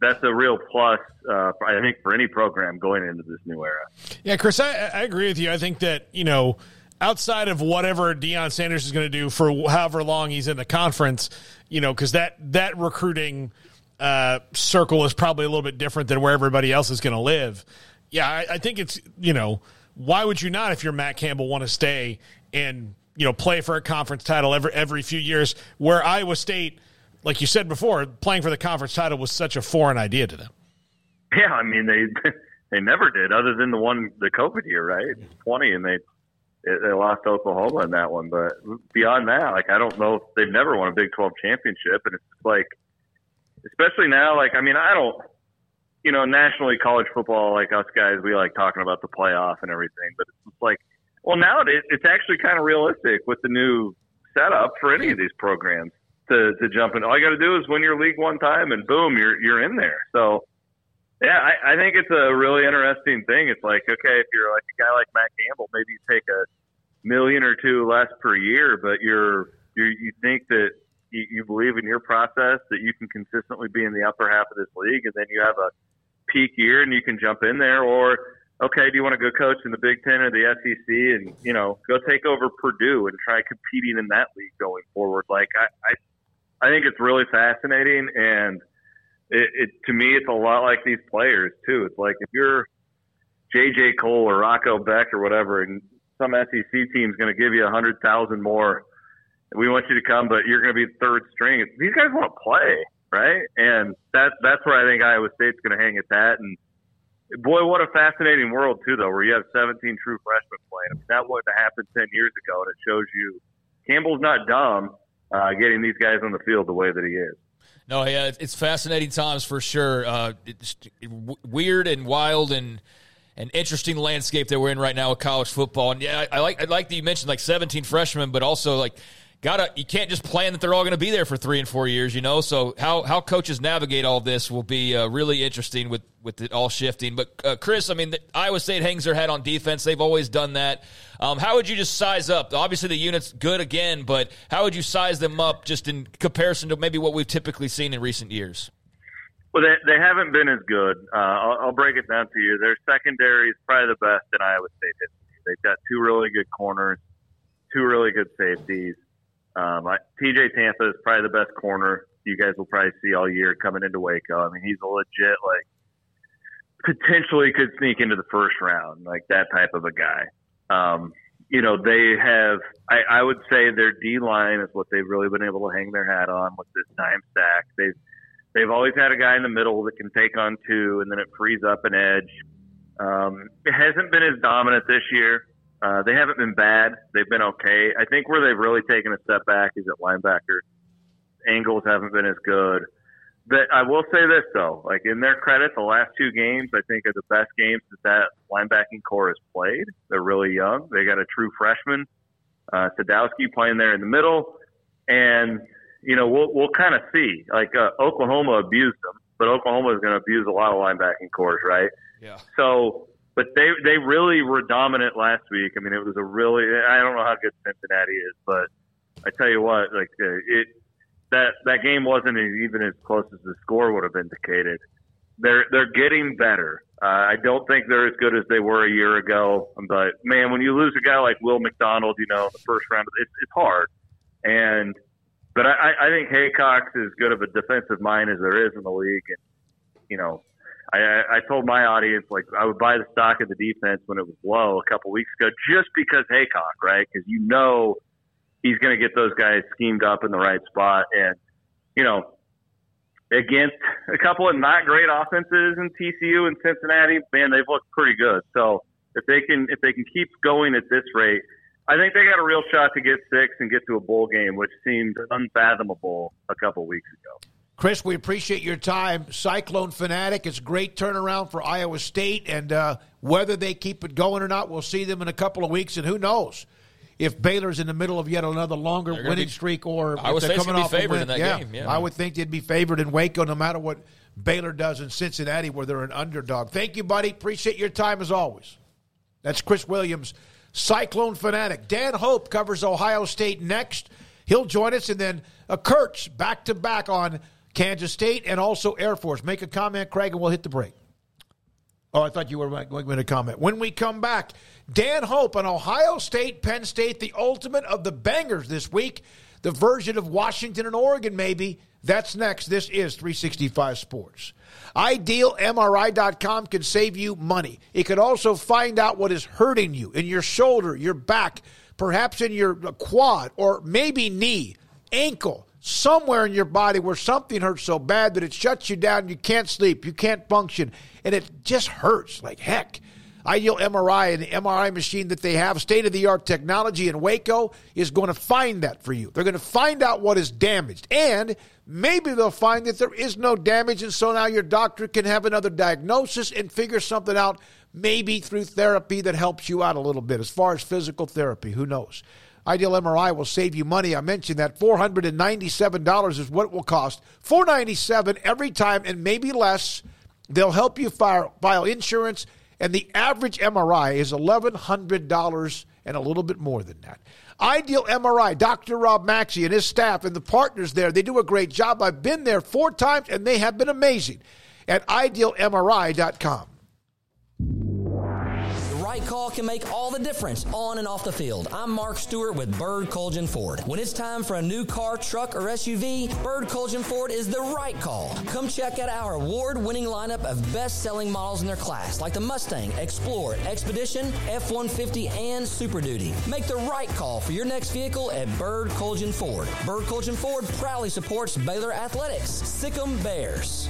that's a real plus, uh, I think, for any program going into this new era. Yeah, Chris, I, I agree with you. I think that, you know, outside of whatever Deion Sanders is going to do for however long he's in the conference, you know, because that, that recruiting uh, circle is probably a little bit different than where everybody else is going to live. Yeah, I, I think it's, you know, why would you not, if you're Matt Campbell, want to stay and you know play for a conference title every every few years. Where Iowa State, like you said before, playing for the conference title was such a foreign idea to them. Yeah, I mean they they never did, other than the one the COVID year, right? Twenty, and they they lost Oklahoma in that one. But beyond that, like I don't know, they've never won a Big Twelve championship, and it's like, especially now, like I mean, I don't. You know, nationally, college football, like us guys, we like talking about the playoff and everything, but it's like well, now it, it's actually kind of realistic with the new setup for any of these programs to, to jump in. All you got to do is win your league one time, and boom, you're you're in there. So, Yeah, I, I think it's a really interesting thing. It's like, okay, if you're like a guy like Matt Campbell, maybe you take a million or two less per year, but you're, you're you think that you, you believe in your process that you can consistently be in the upper half of this league, and then you have a peak year and you can jump in there, or okay, do you want to go coach in the Big Ten or the SEC and you know go take over Purdue and try competing in that league going forward? Like I, I, I think it's really fascinating and it, it to me it's a lot like these players too. It's like if you're JJ Cole or Rocco Becht or whatever, and some SEC team's going to give you a hundred thousand more. We want you to come, but you're going to be third string. These guys want to play, right? And that's that's where I think Iowa State's going to hang its hat. And boy, what a fascinating world too, though, where you have 17 true freshmen playing. I mean, that wouldn't have happened 10 years ago, and it shows you Campbell's not dumb uh, getting these guys on the field the way that he is. No, yeah, it's fascinating times for sure. Uh, it's weird and wild and an interesting landscape that we're in right now with college football. And yeah, I, I like I like that you mentioned like 17 freshmen, but also like gotta you can't just plan that they're all going to be there for three and four years, you know. So how how coaches navigate all this will be uh, really interesting with with it all shifting. But uh, Chris, I mean, the, Iowa State hangs their head on defense. They've always done that. Um, how would you just size up? Obviously, the unit's good again, but how would you size them up just in comparison to maybe what we've typically seen in recent years? Well, they, they haven't been as good. Uh, I'll, I'll break it down to you. Their secondary is probably the best in Iowa State history. They've got two really good corners, two really good safeties. Um, I, TJ Tampa is probably the best corner you guys will probably see all year coming into Waco. I mean, he's a legit like potentially could sneak into the first round, like that type of a guy. Um, you know, they have. I, I would say their D line is what they've really been able to hang their hat on with this dime stack. They've they've always had a guy in the middle that can take on two, and then it frees up an edge. Um, it hasn't been as dominant this year. Uh, they haven't been bad. They've been okay. I think where they've really taken a step back is at linebacker. Angles haven't been as good. But I will say this though, like in their credit, the last two games I think are the best games that that linebacking corps has played. They're really young. They got a true freshman, uh, Sadowski playing there in the middle, and you know we'll we'll kind of see. Like uh, Oklahoma abused them, but Oklahoma is going to abuse a lot of linebacking cores, right? Yeah. So but they they really were dominant last week. I mean, it was a really I don't know how good Cincinnati is, but I tell you what, like uh, it that that game wasn't even as close as the score would have indicated. They're they're getting better. Uh, I don't think they're as good as they were a year ago. But man, when you lose a guy like Will McDonald, you know, in the first round, it's it's hard. And but I, I think Heacock's as good of a defensive mind as there is in the league, and you know, I, I told my audience like I would buy the stock of the defense when it was low a couple weeks ago, just because Heacock, right? Because you know he's going to get those guys schemed up in the right spot, and you know against a couple of not great offenses in TCU and Cincinnati, man, they've looked pretty good. So if they can if they can keep going at this rate, I think they got a real shot to get six and get to a bowl game, which seemed unfathomable a couple weeks ago. Chris, we appreciate your time. Cyclone Fanatic, it's a great turnaround for Iowa State, and uh, whether they keep it going or not, we'll see them in a couple of weeks, and who knows if Baylor's in the middle of yet another longer winning be, streak, or Iowa they're State's coming off be a win. in that yeah, game, yeah. I would think they'd be favored in Waco, no matter what Baylor does in Cincinnati, where they're an underdog. Thank you, buddy. Appreciate your time as always. That's Chris Williams, Cyclone Fanatic. Dan Hope covers Ohio State next. He'll join us, and then uh, Kurtz back to back on Kansas State and also Air Force. Make a comment, Craig, and we'll hit the break. Oh, I thought you were going to comment. When we come back, Dan Hope on Ohio State, Penn State, the ultimate of the bangers this week, the version of Washington and Oregon, maybe. That's next. This is 365 Sports. IdealMRI.com can save you money. It can also find out what is hurting you in your shoulder, your back, perhaps in your quad, or maybe knee, ankle, somewhere in your body where something hurts so bad that it shuts you down. You can't sleep, you can't function, and it just hurts like heck. Ideal MRI and the MRI machine that they have, state of the art technology in Waco, is going to find that for you. They're going to find out what is damaged. And maybe they'll find that there is no damage. And so now your doctor can have another diagnosis and figure something out, maybe through therapy that helps you out a little bit. As far as physical therapy, who knows? Ideal MRI will save you money. I mentioned that $497 is what it will cost. 497 every time and maybe less They'll help you file, file insurance, and the average MRI is $1,100 and a little bit more than that. Ideal MRI, Dr. Rob Maxey and his staff and the partners there, they do a great job. I've been there four times and they have been amazing at idealmri.com call can make all the difference on and off the field. I'm Mark Stewart with Bird Kultgen Ford. When it's time for a new car, truck, or SUV, Bird Kultgen Ford is the right call. Come check out our award-winning lineup of best-selling models in their class, like the Mustang, Explorer, Expedition, F-150, and Super Duty. Make the right call for your next vehicle at Bird Kultgen Ford. Bird Kultgen Ford proudly supports Baylor Athletics. Sic 'em Bears.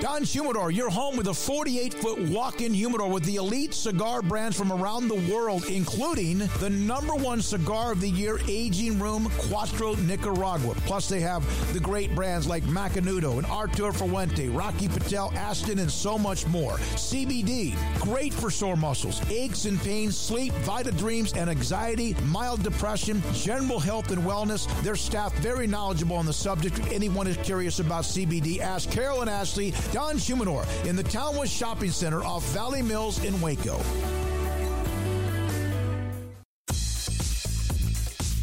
Don Humidor, your home with a 48 foot walk in humidor with the elite cigar brands from around the world, including the number one cigar of the year, Aging Room Quattro Nicaragua. Plus, they have the great brands like Macanudo and Arturo Fuente, Rocky Patel, Ashton, and so much more. CBD, great for sore muscles, aches and pains, sleep, Vita Dreams, and anxiety, mild depression, general health and wellness. Their staff very knowledgeable on the subject. Anyone is curious about CBD, ask Carolyn Ashley Don Humidor in the Townwest Shopping Center off Valley Mills in Waco.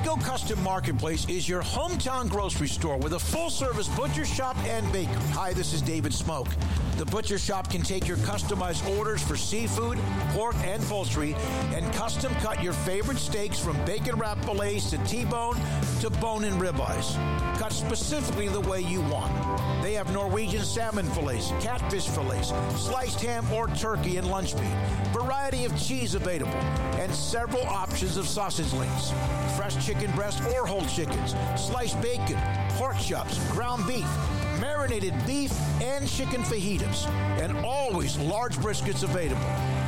Waco Custom Marketplace is your hometown grocery store with a full service butcher shop and bakery. Hi, this is David Smoke. The butcher shop can take your customized orders for seafood, pork, and poultry and custom cut your favorite steaks from bacon wrapped fillets to T bone to bone and ribeyes. Cut specifically the way you want. They have Norwegian salmon fillets, catfish fillets, sliced ham or turkey and lunch meat, variety of cheese available, and several options of sausage links. Fresh chicken breast or whole chickens, sliced bacon, pork chops, ground beef, marinated beef, and chicken fajitas, and always large briskets available,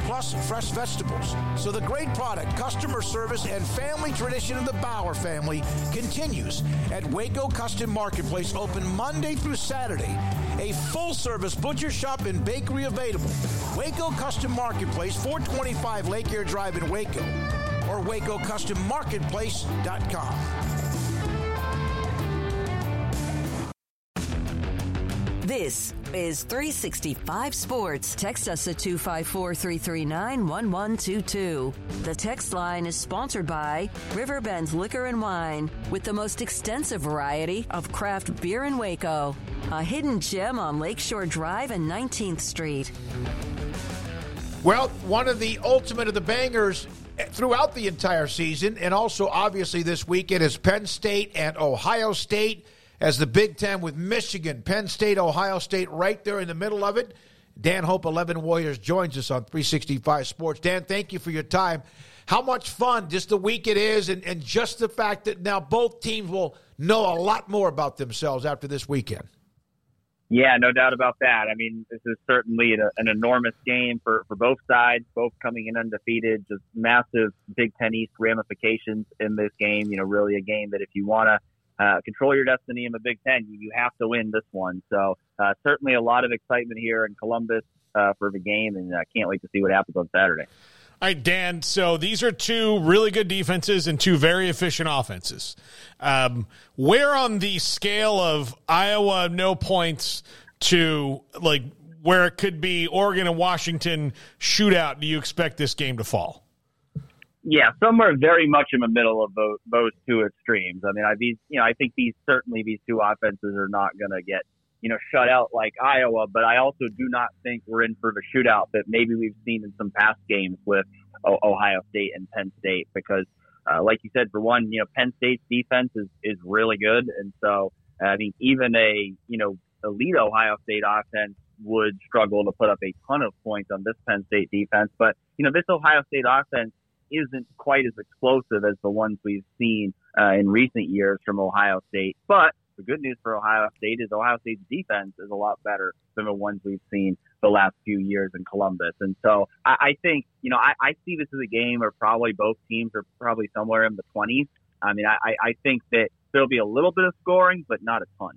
plus fresh vegetables. So the great product, customer service, and family tradition of the Bauer family continues at Waco Custom Marketplace, open Monday through Saturday. A full service butcher shop and bakery available. Waco Custom Marketplace, 425 Lake Air Drive in Waco or WacoCustomMarketplace.com. This is 365 Sports. Text us at 254 339 1122. The text line is sponsored by Riverbend's Liquor and Wine, with the most extensive variety of craft beer in Waco. A hidden gem on Lakeshore Drive and 19th Street. Well, one of the ultimate of the bangers throughout the entire season, and also obviously this weekend, is Penn State and Ohio State as the Big Ten with Michigan, Penn State, Ohio State right there in the middle of it. Dan Hope, 11 Warriors, joins us on 365 Sports. Dan, thank you for your time. How much fun just the week it is, and, and just the fact that now both teams will know a lot more about themselves after this weekend. Yeah, no doubt about that. I mean, this is certainly an enormous game for, for both sides, both coming in undefeated, just massive Big Ten East ramifications in this game. You know, really a game that if you want to uh, control your destiny in the Big Ten, you, have to win this one. So uh, certainly a lot of excitement here in Columbus uh, for the game, and I can't wait to see what happens on Saturday. All right, Dan. So these are two really good defenses and two very efficient offenses. Um, where on the scale of Iowa no points to like where it could be Oregon and Washington shootout do you expect this game to fall? Yeah, somewhere very much in the middle of those, those two extremes. I mean, I these you know I think these certainly these two offenses are not going to get you know shut out like Iowa, but I also do not think we're in for the shootout that maybe we've seen in some past games with Ohio State and Penn State because. Uh, like you said, for one, you know, Penn State's defense is, is really good. And so, I mean, even a, you know, elite Ohio State offense would struggle to put up a ton of points on this Penn State defense. But, you know, this Ohio State offense isn't quite as explosive as the ones we've seen uh, in recent years from Ohio State. But the good news for Ohio State is Ohio State's defense is a lot better than the ones we've seen the last few years in Columbus. And so I, I think, you know, I, I see this as a game where probably both teams are probably somewhere in the 20s. I mean, I, I think that there'll be a little bit of scoring, but not a ton.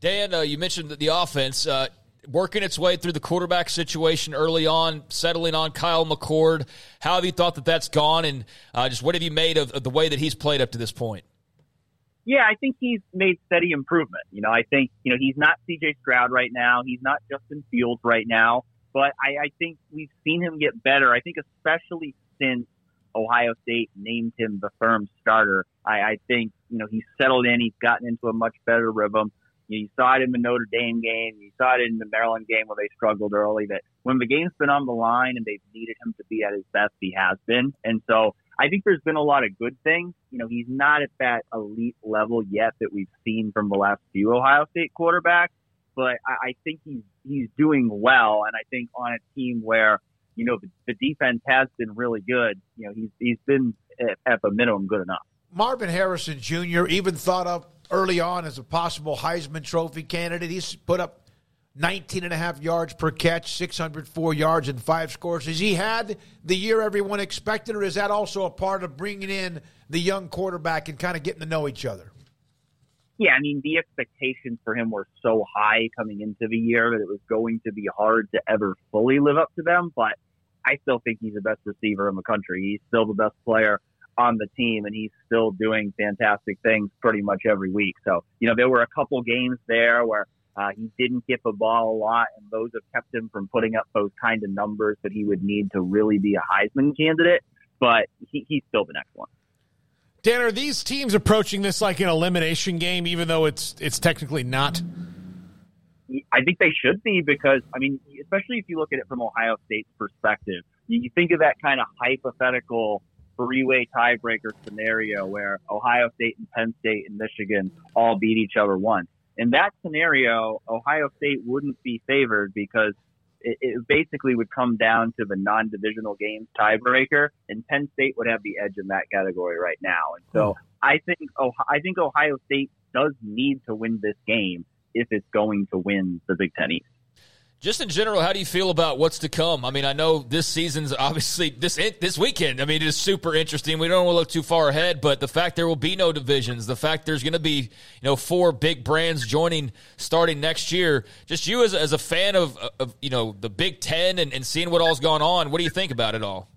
Dan, uh, you mentioned the offense. Uh, working its way through the quarterback situation early on, settling on Kyle McCord. How have you thought that that's gone, and uh, just what have you made of, of, the way that he's played up to this point? Yeah, I think he's made steady improvement. You know, I think you know he's not C.J. Stroud right now. He's not Justin Fields right now, but I, I think we've seen him get better. I think especially since Ohio State named him the firm starter. I, I think you know he's settled in. He's gotten into a much better rhythm. You saw it in the Notre Dame game. You saw it in the Maryland game where they struggled early. That when the game's been on the line and they've needed him to be at his best, he has been. And so I think there's been a lot of good things. You know, he's not at that elite level yet that we've seen from the last few Ohio State quarterbacks, but I, I think he's he's doing well. And I think on a team where you know the, the defense has been really good, you know, he's he's been at, at the minimum good enough. Marvin Harrison Jr. even thought of early on as a possible Heisman Trophy candidate. He's put up 19 and a half yards per catch, 604 yards, and five scores. Has he had the year everyone expected, or is that also a part of bringing in the young quarterback and kind of getting to know each other? Yeah, I mean, the expectations for him were so high coming into the year that it was going to be hard to ever fully live up to them. But I still think he's the best receiver in the country. He's still the best player on the team and he's still doing fantastic things pretty much every week. So, you know, there were a couple games there where uh, he didn't get the ball a lot and those have kept him from putting up those kind of numbers that he would need to really be a Heisman candidate, but he, he's still the next one. Dan, are these teams approaching this like an elimination game, even though it's it's technically not? I think they should be because I mean, especially if you look at it from Ohio State's perspective, you think of that kind of hypothetical three-way tiebreaker scenario where Ohio State and Penn State and Michigan all beat each other once. In that scenario, Ohio State wouldn't be favored because it, it basically would come down to the non-divisional games tiebreaker, and Penn State would have the edge in that category right now. And so hmm. I think oh, I think Ohio State does need to win this game if it's going to win the Big Ten East. Just in general, how do you feel about what's to come? I mean, I know this season's obviously this this weekend. I mean, it is super interesting. We don't want to look too far ahead, but the fact there will be no divisions, the fact there's going to be you know four big brands joining starting next year. Just you as, as a fan of, of you know the Big Ten and, and seeing what all's gone on, what do you think about it all?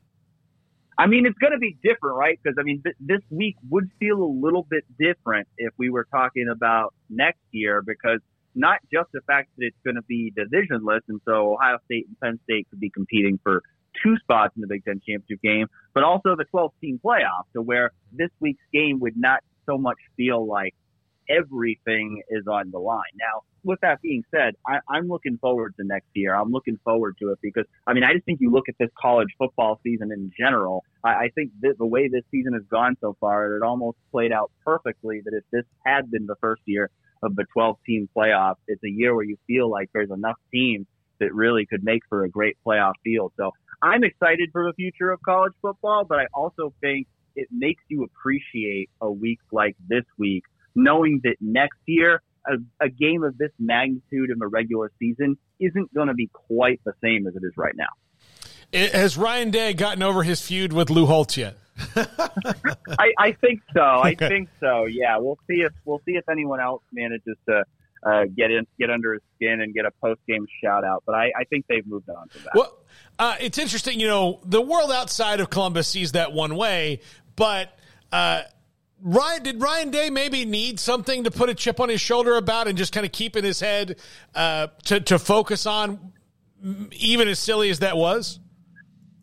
I mean, it's going to be different, right? Because I mean, th- this week would feel a little bit different if we were talking about next year because not just the fact that it's going to be divisionless, and so Ohio State and Penn State could be competing for two spots in the Big Ten championship game, but also the 12 team playoff, to where this week's game would not so much feel like everything is on the line. Now, with that being said, I, I'm looking forward to next year. I'm looking forward to it because, I mean, I just think you look at this college football season in general. I, I think that the way this season has gone so far, it almost played out perfectly that if this had been the first year of the 12 team playoff. It's a year where you feel like there's enough teams that really could make for a great playoff field. So I'm excited for the future of college football, but I also think it makes you appreciate a week like this week, knowing that next year, a, a game of this magnitude in the regular season isn't going to be quite the same as it is right now. Has Ryan Day gotten over his feud with Lou Holtz yet? I, I think so. I think so. Yeah, we'll see if we'll see if anyone else manages to uh, get in, get under his skin, and get a post game shout out. But I, I, think they've moved on to that. Well, uh, it's interesting. You know, the world outside of Columbus sees that one way, but. Uh, Ryan, did Ryan Day maybe need something to put a chip on his shoulder about and just kind of keep in his head uh, to to focus on, even as silly as that was?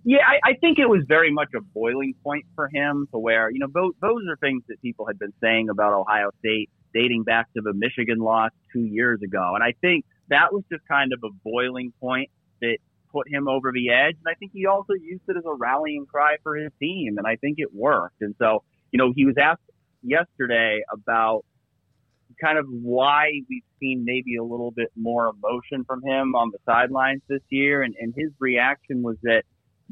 Yeah, I, I think it was very much a boiling point for him to where, you know, those, those are things that people had been saying about Ohio State dating back to the Michigan loss two years ago. And I think that was just kind of a boiling point that put him over the edge. And I think he also used it as a rallying cry for his team. And I think it worked. And so, you know, he was asked yesterday about kind of why we've seen maybe a little bit more emotion from him on the sidelines this year. And, and his reaction was that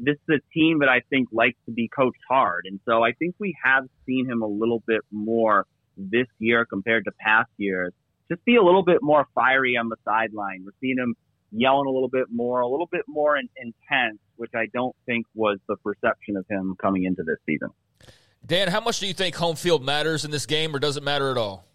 this is a team that I think likes to be coached hard. And so I think we have seen him a little bit more this year compared to past years. Just be a little bit more fiery on the sideline. We're seeing him yelling a little bit more, a little bit more in, intense, which I don't think was the perception of him coming into this season. Dan, how much do you think home field matters in this game, or does it matter at all?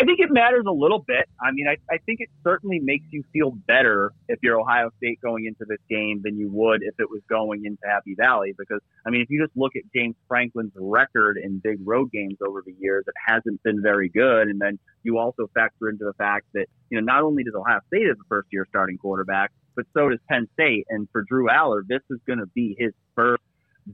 I think it matters a little bit. I mean, I, I think it certainly makes you feel better if you're Ohio State going into this game than you would if it was going into Happy Valley. Because, I mean, if you just look at James Franklin's record in big road games over the years, it hasn't been very good. And then you also factor into the fact that, you know, not only does Ohio State have a first year starting quarterback, but so does Penn State. And for Drew Allar, this is going to be his first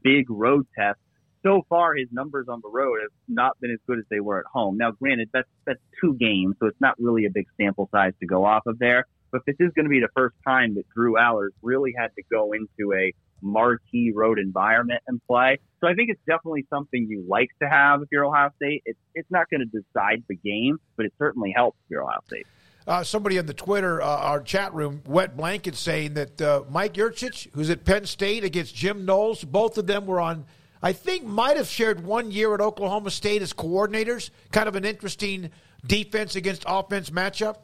big road test so far his numbers on the road have not been as good as they were at home. Now, granted, that's that's two games, so it's not really a big sample size to go off of there. But this is going to be the first time that Drew Allar's really had to go into a marquee road environment and play. So I think it's definitely something you like to have if you're Ohio State. It's it's not going to decide the game, but it certainly helps if you're Ohio State. Uh, somebody in the Twitter, uh, our chat room, wet blanket, saying that uh, Mike Yurcich, who's at Penn State against Jim Knowles, both of them were on I think might have shared one year at Oklahoma State as coordinators. Kind of an interesting defense against offense matchup.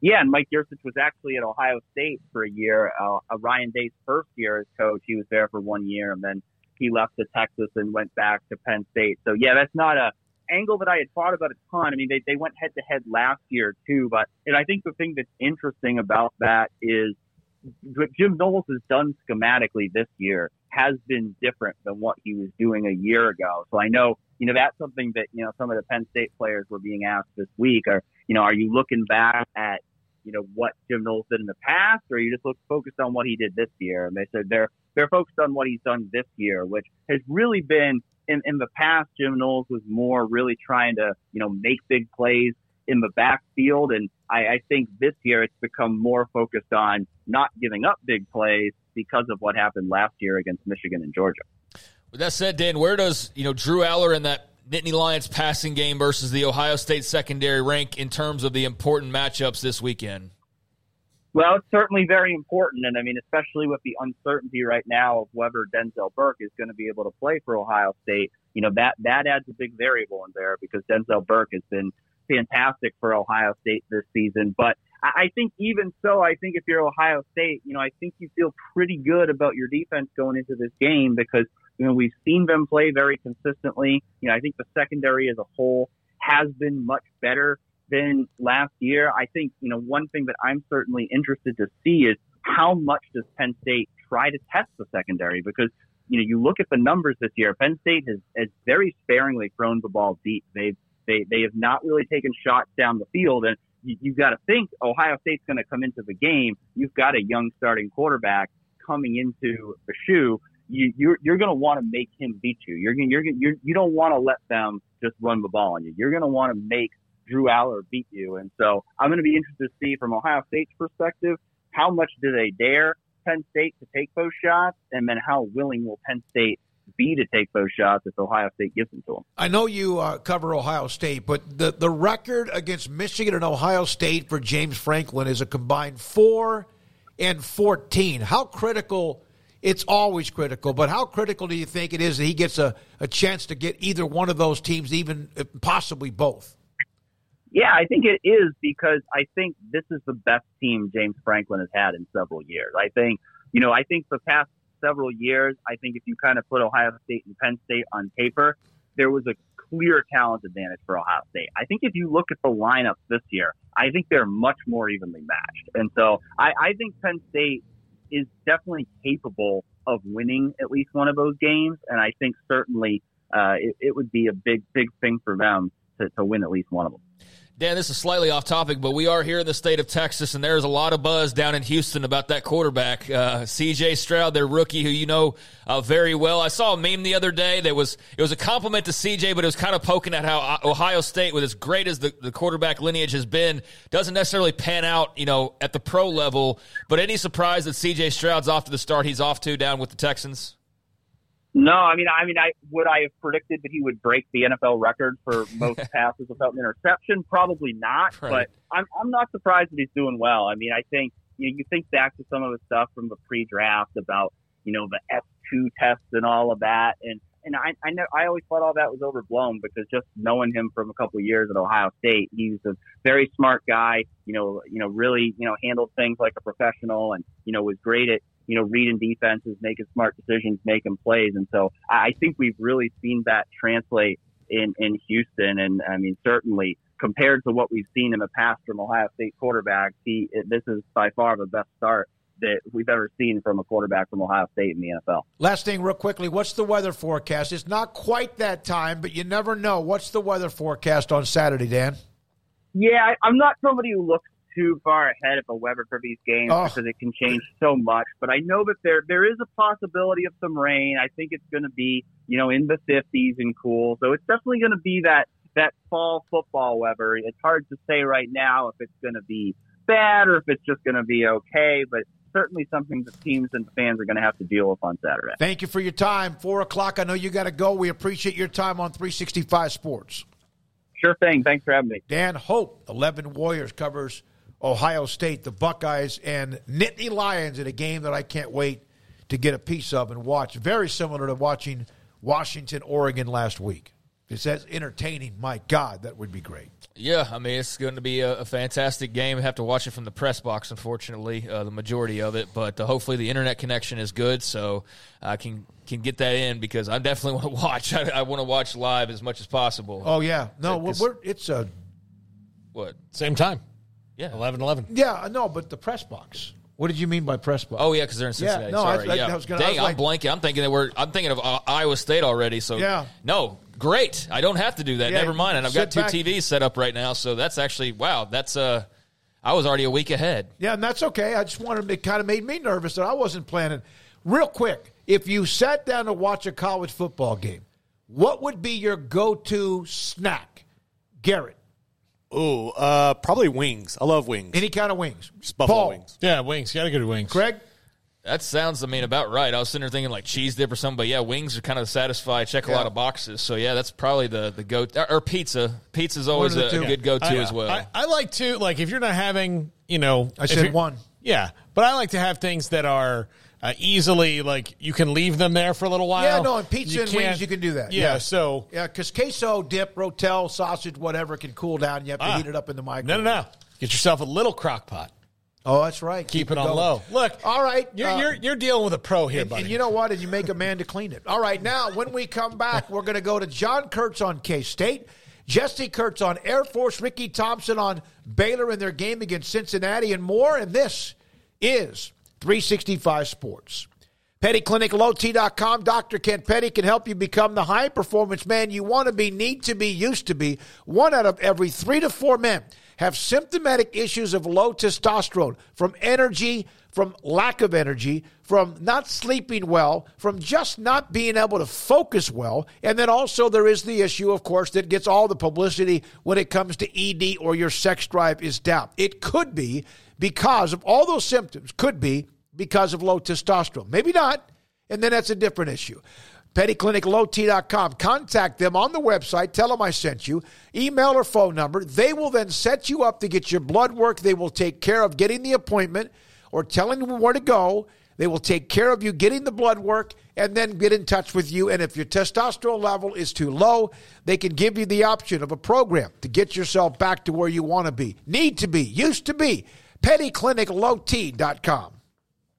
Yeah, and Mike Yurcich was actually at Ohio State for a year. Uh, Ryan Day's first year as coach, he was there for one year, and then he left to Texas and went back to Penn State. So yeah, that's not a angle that I had thought about a ton. I mean, they they went head to head last year too, but and I think the thing that's interesting about that is what Jim Knowles has done schematically this year has been different than what he was doing a year ago. So I know, you know, that's something that, you know, some of the Penn State players were being asked this week are, you know, are you looking back at, you know, what Jim Knowles did in the past or are you just look, focused on what he did this year? And they said they're, they're focused on what he's done this year, which has really been in, in the past, Jim Knowles was more really trying to, you know, make big plays in the backfield. And I, I think this year it's become more focused on not giving up big plays because of what happened last year against Michigan and Georgia. With that said, Dan, where does you know Drew Allar and that Nittany Lions passing game versus the Ohio State secondary rank in terms of the important matchups this weekend? Well, it's certainly very important, and I mean, especially with the uncertainty right now of whether Denzel Burke is going to be able to play for Ohio State. You know that that adds a big variable in there because Denzel Burke has been fantastic for Ohio State this season, but I think even so, I think if you're Ohio State, you know, I think you feel pretty good about your defense going into this game because, you know, we've seen them play very consistently. You know, I think the secondary as a whole has been much better than last year. I think, you know, one thing that I'm certainly interested to see is how much does Penn State try to test the secondary because, you know, you look at the numbers this year, Penn State has, has very sparingly thrown the ball deep. They've, they, they have not really taken shots down the field. And you, you've got to think Ohio State's going to come into the game. You've got a young starting quarterback coming into the shoe. You, you're you're going to want to make him beat you. You're going you're, you're you don't want to let them just run the ball on you. You're going to want to make Drew Allar beat you. And so I'm going to be interested to see from Ohio State's perspective how much do they dare Penn State to take those shots, and then how willing will Penn State be to take those shots if Ohio State gives them to them. I know you uh, cover Ohio State, but the, the record against Michigan and Ohio State for James Franklin is a combined 4 and 14. How critical, it's always critical, but how critical do you think it is that he gets a, a chance to get either one of those teams, even possibly both? Yeah, I think it is because I think this is the best team James Franklin has had in several years. I think, you know, I think the past several years, I think if you kind of put Ohio State and Penn State on paper, there was a clear talent advantage for Ohio State. I think if you look at the lineups this year, I think they're much more evenly matched. And so I, I think Penn State is definitely capable of winning at least one of those games. And I think certainly uh, it, it would be a big, big thing for them to, to win at least one of them. Dan, this is slightly off topic, but we are here in the state of Texas, and there's a lot of buzz down in Houston about that quarterback, uh, C.J. Stroud, their rookie, who you know uh, very well. I saw a meme the other day that was it was a compliment to C.J., but it was kind of poking at how Ohio State, with as great as the, the quarterback lineage has been, doesn't necessarily pan out, you know, at the pro level. But any surprise that C.J. Stroud's off to the start he's off to down with the Texans? No, I mean, I mean, I would I have predicted that he would break the NFL record for most passes without an interception? Probably not, right. but I'm I'm not surprised that he's doing well. I mean, I think you know, you think back to some of the stuff from the pre-draft about you know the S two tests and all of that, and and I I know I always thought all that was overblown because just knowing him from a couple of years at Ohio State, he's a very smart guy. You know, you know, really you know handled things like a professional, and you know was great at you know, reading defenses, making smart decisions, making plays. And so I think we've really seen that translate in, in Houston. And I mean, certainly compared to what we've seen in the past from Ohio State quarterbacks, he, this is by far the best start that we've ever seen from a quarterback from Ohio State in the NFL. Last thing, real quickly, what's the weather forecast? It's not quite that time, but you never know. What's the weather forecast on Saturday, Dan? Yeah, I, am not somebody who looks too far ahead of a weather for these games oh. because it can change so much. But I know that there there is a possibility of some rain. I think it's going to be you know in the 50s and cool. So it's definitely going to be that that fall football weather. It's hard to say right now if it's going to be bad or if it's just going to be okay, but certainly something that teams and fans are going to have to deal with on Saturday. Thank you for your time. Four o'clock. I know you got to go. We appreciate your time on 365 Sports. Sure thing. Thanks for having me. Dan Hope, 11 Warriors, covers Ohio State, the Buckeyes, and Nittany Lions in a game that I can't wait to get a piece of and watch. Very similar to watching Washington, Oregon last week. If that's entertaining, my God, that would be great. Yeah, I mean, it's going to be a, a fantastic game. I have to watch it from the press box, unfortunately, uh, the majority of it. But uh, hopefully, the internet connection is good, so I can can get that in because I definitely want to watch. I, I want to watch live as much as possible. Oh yeah, no, we're, it's a what same time. Yeah, 11 11. Yeah, no, but the press box. What did you mean by press box? Oh yeah, because they're in Cincinnati. Yeah, no, Sorry. I, I, yeah. I was gonna, Dang, I was I'm blanking. I'm thinking that we're. I'm thinking of uh, Iowa State already. So yeah, no, great. I don't have to do that. Yeah, Never mind. And I've got two back. TVs set up right now. So that's actually wow. That's uh, I was already a week ahead. Yeah, and that's okay. I just wanted it kind of made me nervous that I wasn't planning. Real quick, if you sat down to watch a college football game, what would be your go-to snack, Garrett? Oh, uh, probably wings. I love wings. Any kind of wings. Just buffalo Paul. wings. Yeah, wings. You got to go to wings. Greg? That sounds, I mean, about right. I was sitting there thinking like cheese dip or something, but yeah, wings are kind of satisfy, check a lot of boxes. So yeah, that's probably the the go or pizza. Pizza's always One a, two. good go to as well. I, I like to like if you're not having, you know, I if said one. Yeah, but I like to have things that are uh, easily like you can leave them there for a little while. Yeah, no, and pizza You and wings, you can do that. Yeah, so Yeah, because queso, dip, rotel, sausage, whatever can cool down. You have to Ah. heat it up in the microwave. no, no. No. Get yourself a little crock pot. Oh, that's right. Keep, it it on going. low. Look, All right. you're uh, you're you're dealing with a pro here, and, buddy. and you know what? And you make a man to clean it. All right, now when we come back, we're going to go to John Kurtz on K State, Jesse Kurtz on Air Force, Ricky Thompson on Baylor in their game against Cincinnati, and more. And this is 365 Sports. PettyClinicLowT.com. Dr. Kent Petty can help you become the high performance man you want to be, need to be, used to be. One out of every three to four men have symptomatic issues of low testosterone from energy, from lack of energy, from not sleeping well, from just not being able to focus well. And then also there is the issue, of course, that gets all the publicity when it comes to ED or your sex drive is down. It could be because of all those symptoms, could be because of low testosterone. Maybe not. And then that's a different issue. PettyClinicLowT.com. Contact them on the website. Tell them I sent you. Email or phone number. They will then set you up to get your blood work. They will take care of getting the appointment or telling you where to go. They will take care of you getting the blood work and then get in touch with you. And if your testosterone level is too low, they can give you the option of a program to get yourself back to where you want to be, need to be, used to be. PettyClinicLowT.com.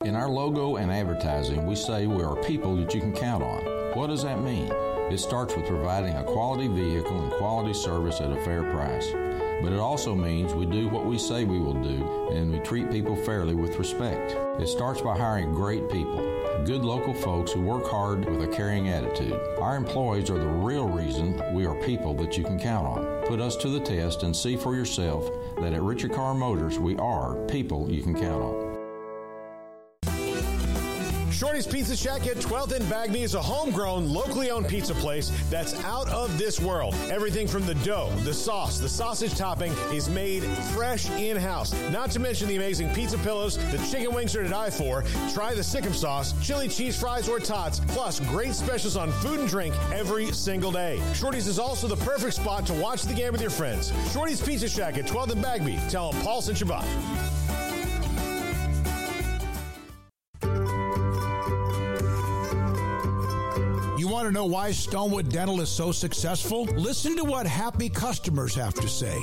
In our logo and advertising, we say we are people that you can count on. What does that mean? It starts with providing a quality vehicle and quality service at a fair price. but it also means we do what we say we will do and we treat people fairly with respect. It starts by hiring great people, good local folks who work hard with a caring attitude. Our employees are the real reason we are people that you can count on. Put us to the test and see for yourself that at Richard Carr Motors we are people you can count on. Shorty's Pizza Shack at 12th and Bagby is a homegrown, locally owned pizza place that's out of this world. Everything from the dough, the sauce, the sausage topping is made fresh in house. Not to mention the amazing pizza pillows, the chicken wings are to die for. Try the Sic 'Em sauce, chili cheese fries, or tots, plus great specials on food and drink every single day. Shorty's is also the perfect spot to watch the game with your friends. Shorty's Pizza Shack at 12th and Bagby. Tell them Paul sent you by. Want to know why Stonewood Dental is so successful? Listen to what happy customers have to say.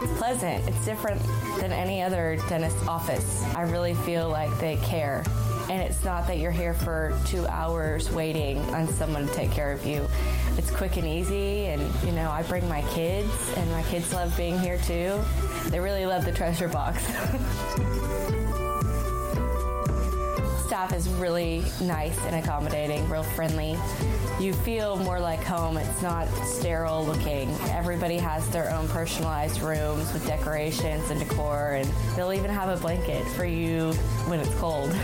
It's pleasant. It's different than any other dentist office. I really feel like they care. And it's not that you're here for two hours waiting on someone to take care of you. It's quick and easy, and you know, I bring my kids, and my kids love being here too. They really love the treasure box. staff is really nice and accommodating, real friendly. You feel more like home. It's not sterile looking. Everybody has their own personalized rooms with decorations and decor, and they'll even have a blanket for you when it's cold.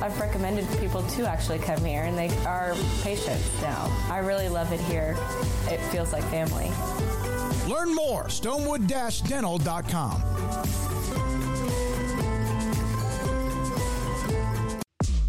I've recommended people to actually come here, and they are patients now. I really love it here. It feels like family. Learn more, stonewood-dental.com.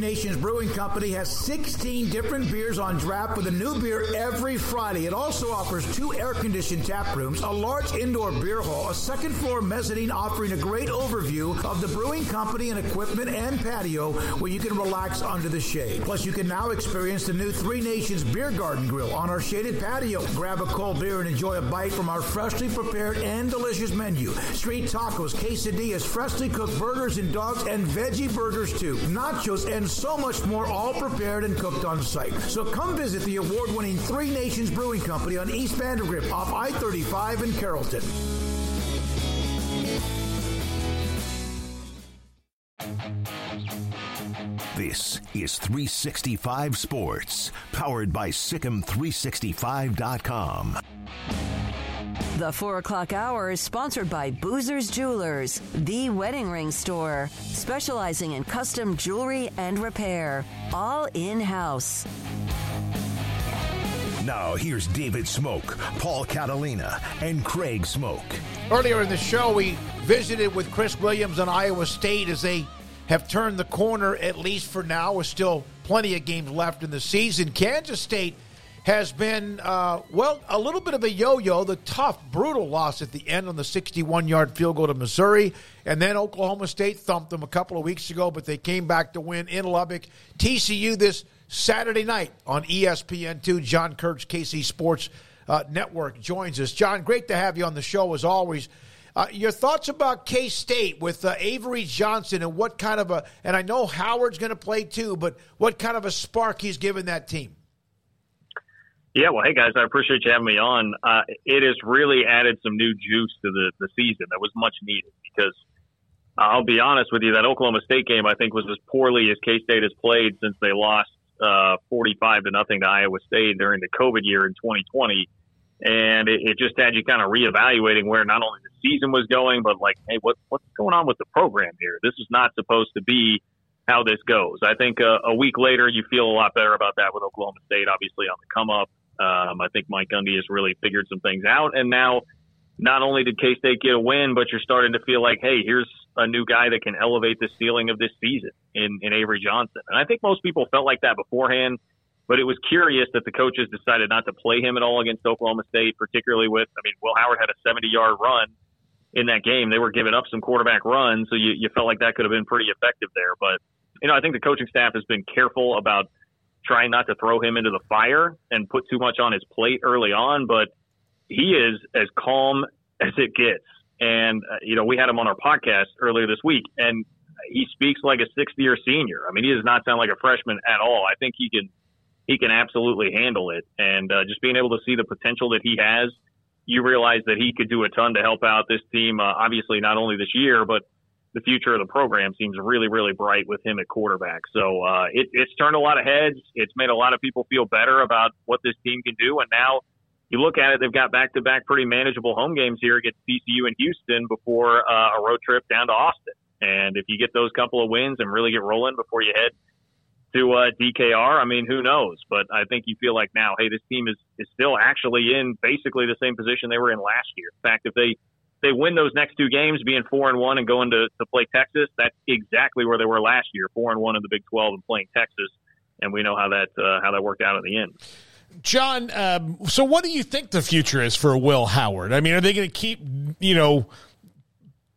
Three Nations Brewing Company has 16 different beers on draft with a new beer every Friday. It also offers two air conditioned tap rooms, a large indoor beer hall, a second floor mezzanine offering a great overview of the brewing company and equipment and patio where you can relax under the shade. Plus, you can now experience the new Three Nations Beer Garden Grill on our shaded patio. Grab a cold beer and enjoy a bite from our freshly prepared and delicious menu. Street tacos, quesadillas, freshly cooked burgers and dogs, and veggie burgers too. Nachos and so much more, all prepared and cooked on site. So come visit the award winning Three Nations Brewing Company on East Vandergrift off I 35 in Carrollton. This is 365 Sports, powered by SicEm365.com. The 4 o'clock hour is sponsored by Boozer's Jewelers, the wedding ring store, specializing in custom jewelry and repair, all in house. Now, here's David Smoke, Paul Catalina, and Craig Smoke. Earlier in the show, we visited with Chris Williams on Iowa State as they have turned the corner, at least for now, with still plenty of games left in the season. Kansas State has been, uh, well, a little bit of a yo yo. The tough, brutal loss at the end on the 61 yard field goal to Missouri. And then Oklahoma State thumped them a couple of weeks ago, but they came back to win in Lubbock. TCU this Saturday night on E ESPN2. John Kurtz, KC Sports uh, Network, joins us. John, great to have you on the show as always. Uh, your thoughts about K State with uh, Avery Johnson and what kind of a, and I know Howard's going to play too, but what kind of a spark he's given that team? Yeah, well, hey guys, I appreciate you having me on. Uh, it has really added some new juice to the, the season that was much needed because I'll be honest with you, that Oklahoma State game I think was as poorly as K State has played since they lost uh, 45 to nothing to Iowa State during the COVID year in 2020. And it, it just had you kind of reevaluating where not only the season was going, but like, hey, what, what's going on with the program here? This is not supposed to be how this goes. I think uh, a week later, you feel a lot better about that with Oklahoma State, obviously on the come up. Um, I think Mike Gundy has really figured some things out. And now, not only did K State get a win, but you're starting to feel like, hey, here's a new guy that can elevate the ceiling of this season in, in Avery Johnson. And I think most people felt like that beforehand, but it was curious that the coaches decided not to play him at all against Oklahoma State, particularly with, I mean, Will Howard had a 70 yard run in that game. They were giving up some quarterback runs, so you, you felt like that could have been pretty effective there. But you know, I think the coaching staff has been careful about trying not to throw him into the fire and put too much on his plate early on. But he is as calm as it gets. And uh, you know, we had him on our podcast earlier this week, and he speaks like a sixth year senior. I mean, he does not sound like a freshman at all. I think he can he can absolutely handle it. And uh, just being able to see the potential that he has, you realize that he could do a ton to help out this team. Uh, obviously, not only this year, but the future of the program seems really, really bright with him at quarterback. So uh, it, it's turned a lot of heads. It's made a lot of people feel better about what this team can do. And now you look at it, they've got back to back pretty manageable home games here against TCU and Houston before uh, a road trip down to Austin. And if you get those couple of wins and really get rolling before you head to uh, DKR, I mean, who knows? But I think you feel like now, hey, this team is, is still actually in basically the same position they were in last year. In fact, if they they win those next two games, being four and one and going to, to play Texas, that's exactly where they were last year, four and one in the Big Twelve and playing Texas, and we know how that uh, how that worked out at the end. John, um, so what do you think the future is for Will Howard? I mean, are they going to keep you know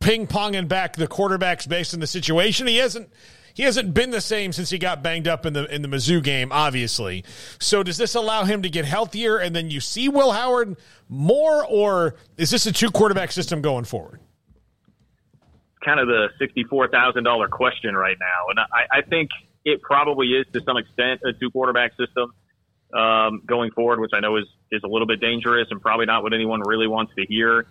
ping ponging back the quarterbacks based on the situation. He hasn't he hasn't been the same since he got banged up in the in the Mizzou game, obviously. So does this allow him to get healthier and then you see Will Howard more, or is this a two quarterback system going forward? Kind of the sixty four thousand dollar question right now, and I, I think it probably is to some extent a two quarterback system um, going forward, which I know is is a little bit dangerous and probably not what anyone really wants to hear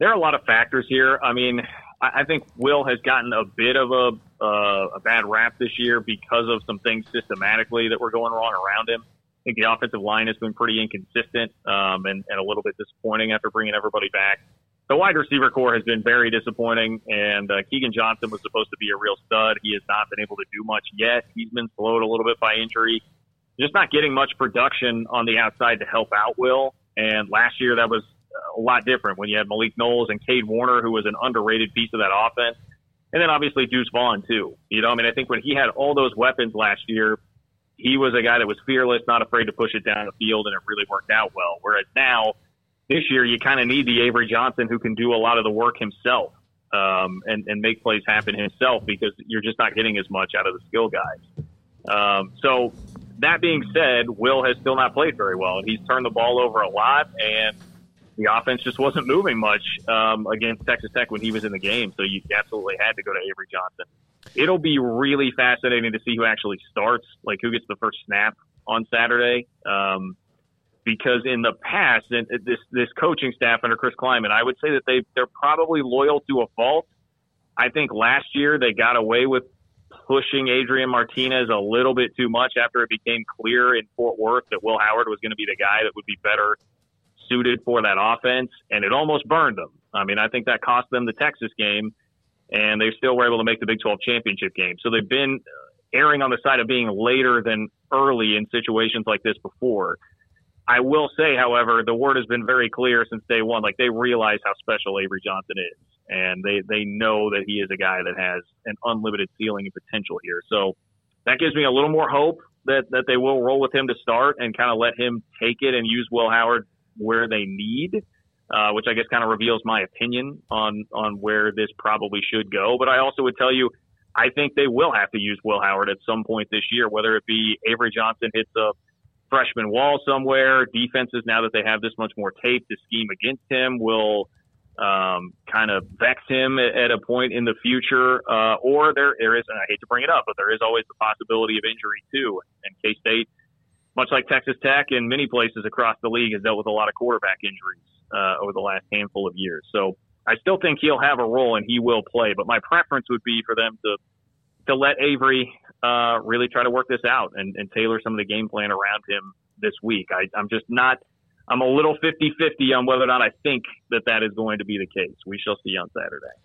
there are a lot of factors here. I mean, I, I think Will has gotten a bit of a uh, a bad rap this year because of some things systematically that were going wrong around him. I think the offensive line has been pretty inconsistent um, and, and a little bit disappointing after bringing everybody back. The wide receiver corps has been very disappointing, and uh, Keagan Johnson was supposed to be a real stud. He has not been able to do much yet. He's been slowed a little bit by injury. Just not getting much production on the outside to help out Will. And last year, that was a lot different when you had Malik Knowles and Cade Warner, who was an underrated piece of that offense. And then obviously Deuce Vaughn, too. You know, I mean, I think when he had all those weapons last year, he was a guy that was fearless, not afraid to push it down the field, and it really worked out well. Whereas now, this year, you kind of need the Avery Johnson who can do a lot of the work himself um, and, and make plays happen himself because you're just not getting as much out of the skill guys. Um, so, that being said, Will has still not played very well, and he's turned the ball over a lot, and – the offense just wasn't moving much um, against Texas Tech when he was in the game. So you absolutely had to go to Avery Johnson. It'll be really fascinating to see who actually starts, like who gets the first snap on Saturday. Um, because in the past, and this this coaching staff under Chris Klieman, I would say that they they're probably loyal to a fault. I think last year they got away with pushing Adrian Martinez a little bit too much after it became clear in Fort Worth that Will Howard was going to be the guy that would be better suited for that offense, and it almost burned them. I mean, I think that cost them the Texas game, and they still were able to make the Big 12 championship game. So they've been erring on the side of being later than early in situations like this before. I will say, however, the word has been very clear since day one. Like they realize how special Avery Johnson is, and they they know that he is a guy that has an unlimited ceiling and potential here. So that gives me a little more hope that that they will roll with him to start and kind of let him take it and use Will Howard where they need, uh, which I guess kind of reveals my opinion on on where this probably should go. But I also would tell you, I think they will have to use Will Howard at some point this year, whether it be Avery Johnson hits a freshman wall somewhere. Defenses now that they have this much more tape to scheme against him will um, kind of vex him at, a point in the future, uh, or there there is, and I hate to bring it up, but there is always the possibility of injury too. And K State much like Texas Tech and many places across the league, has dealt with a lot of quarterback injuries uh, over the last handful of years. So I still think he'll have a role and he will play. But my preference would be for them to to let Avery uh, really try to work this out and, and tailor some of the game plan around him this week. I, I'm just not. I'm a little 50-50 on whether or not I think that that is going to be the case. We shall see on Saturday.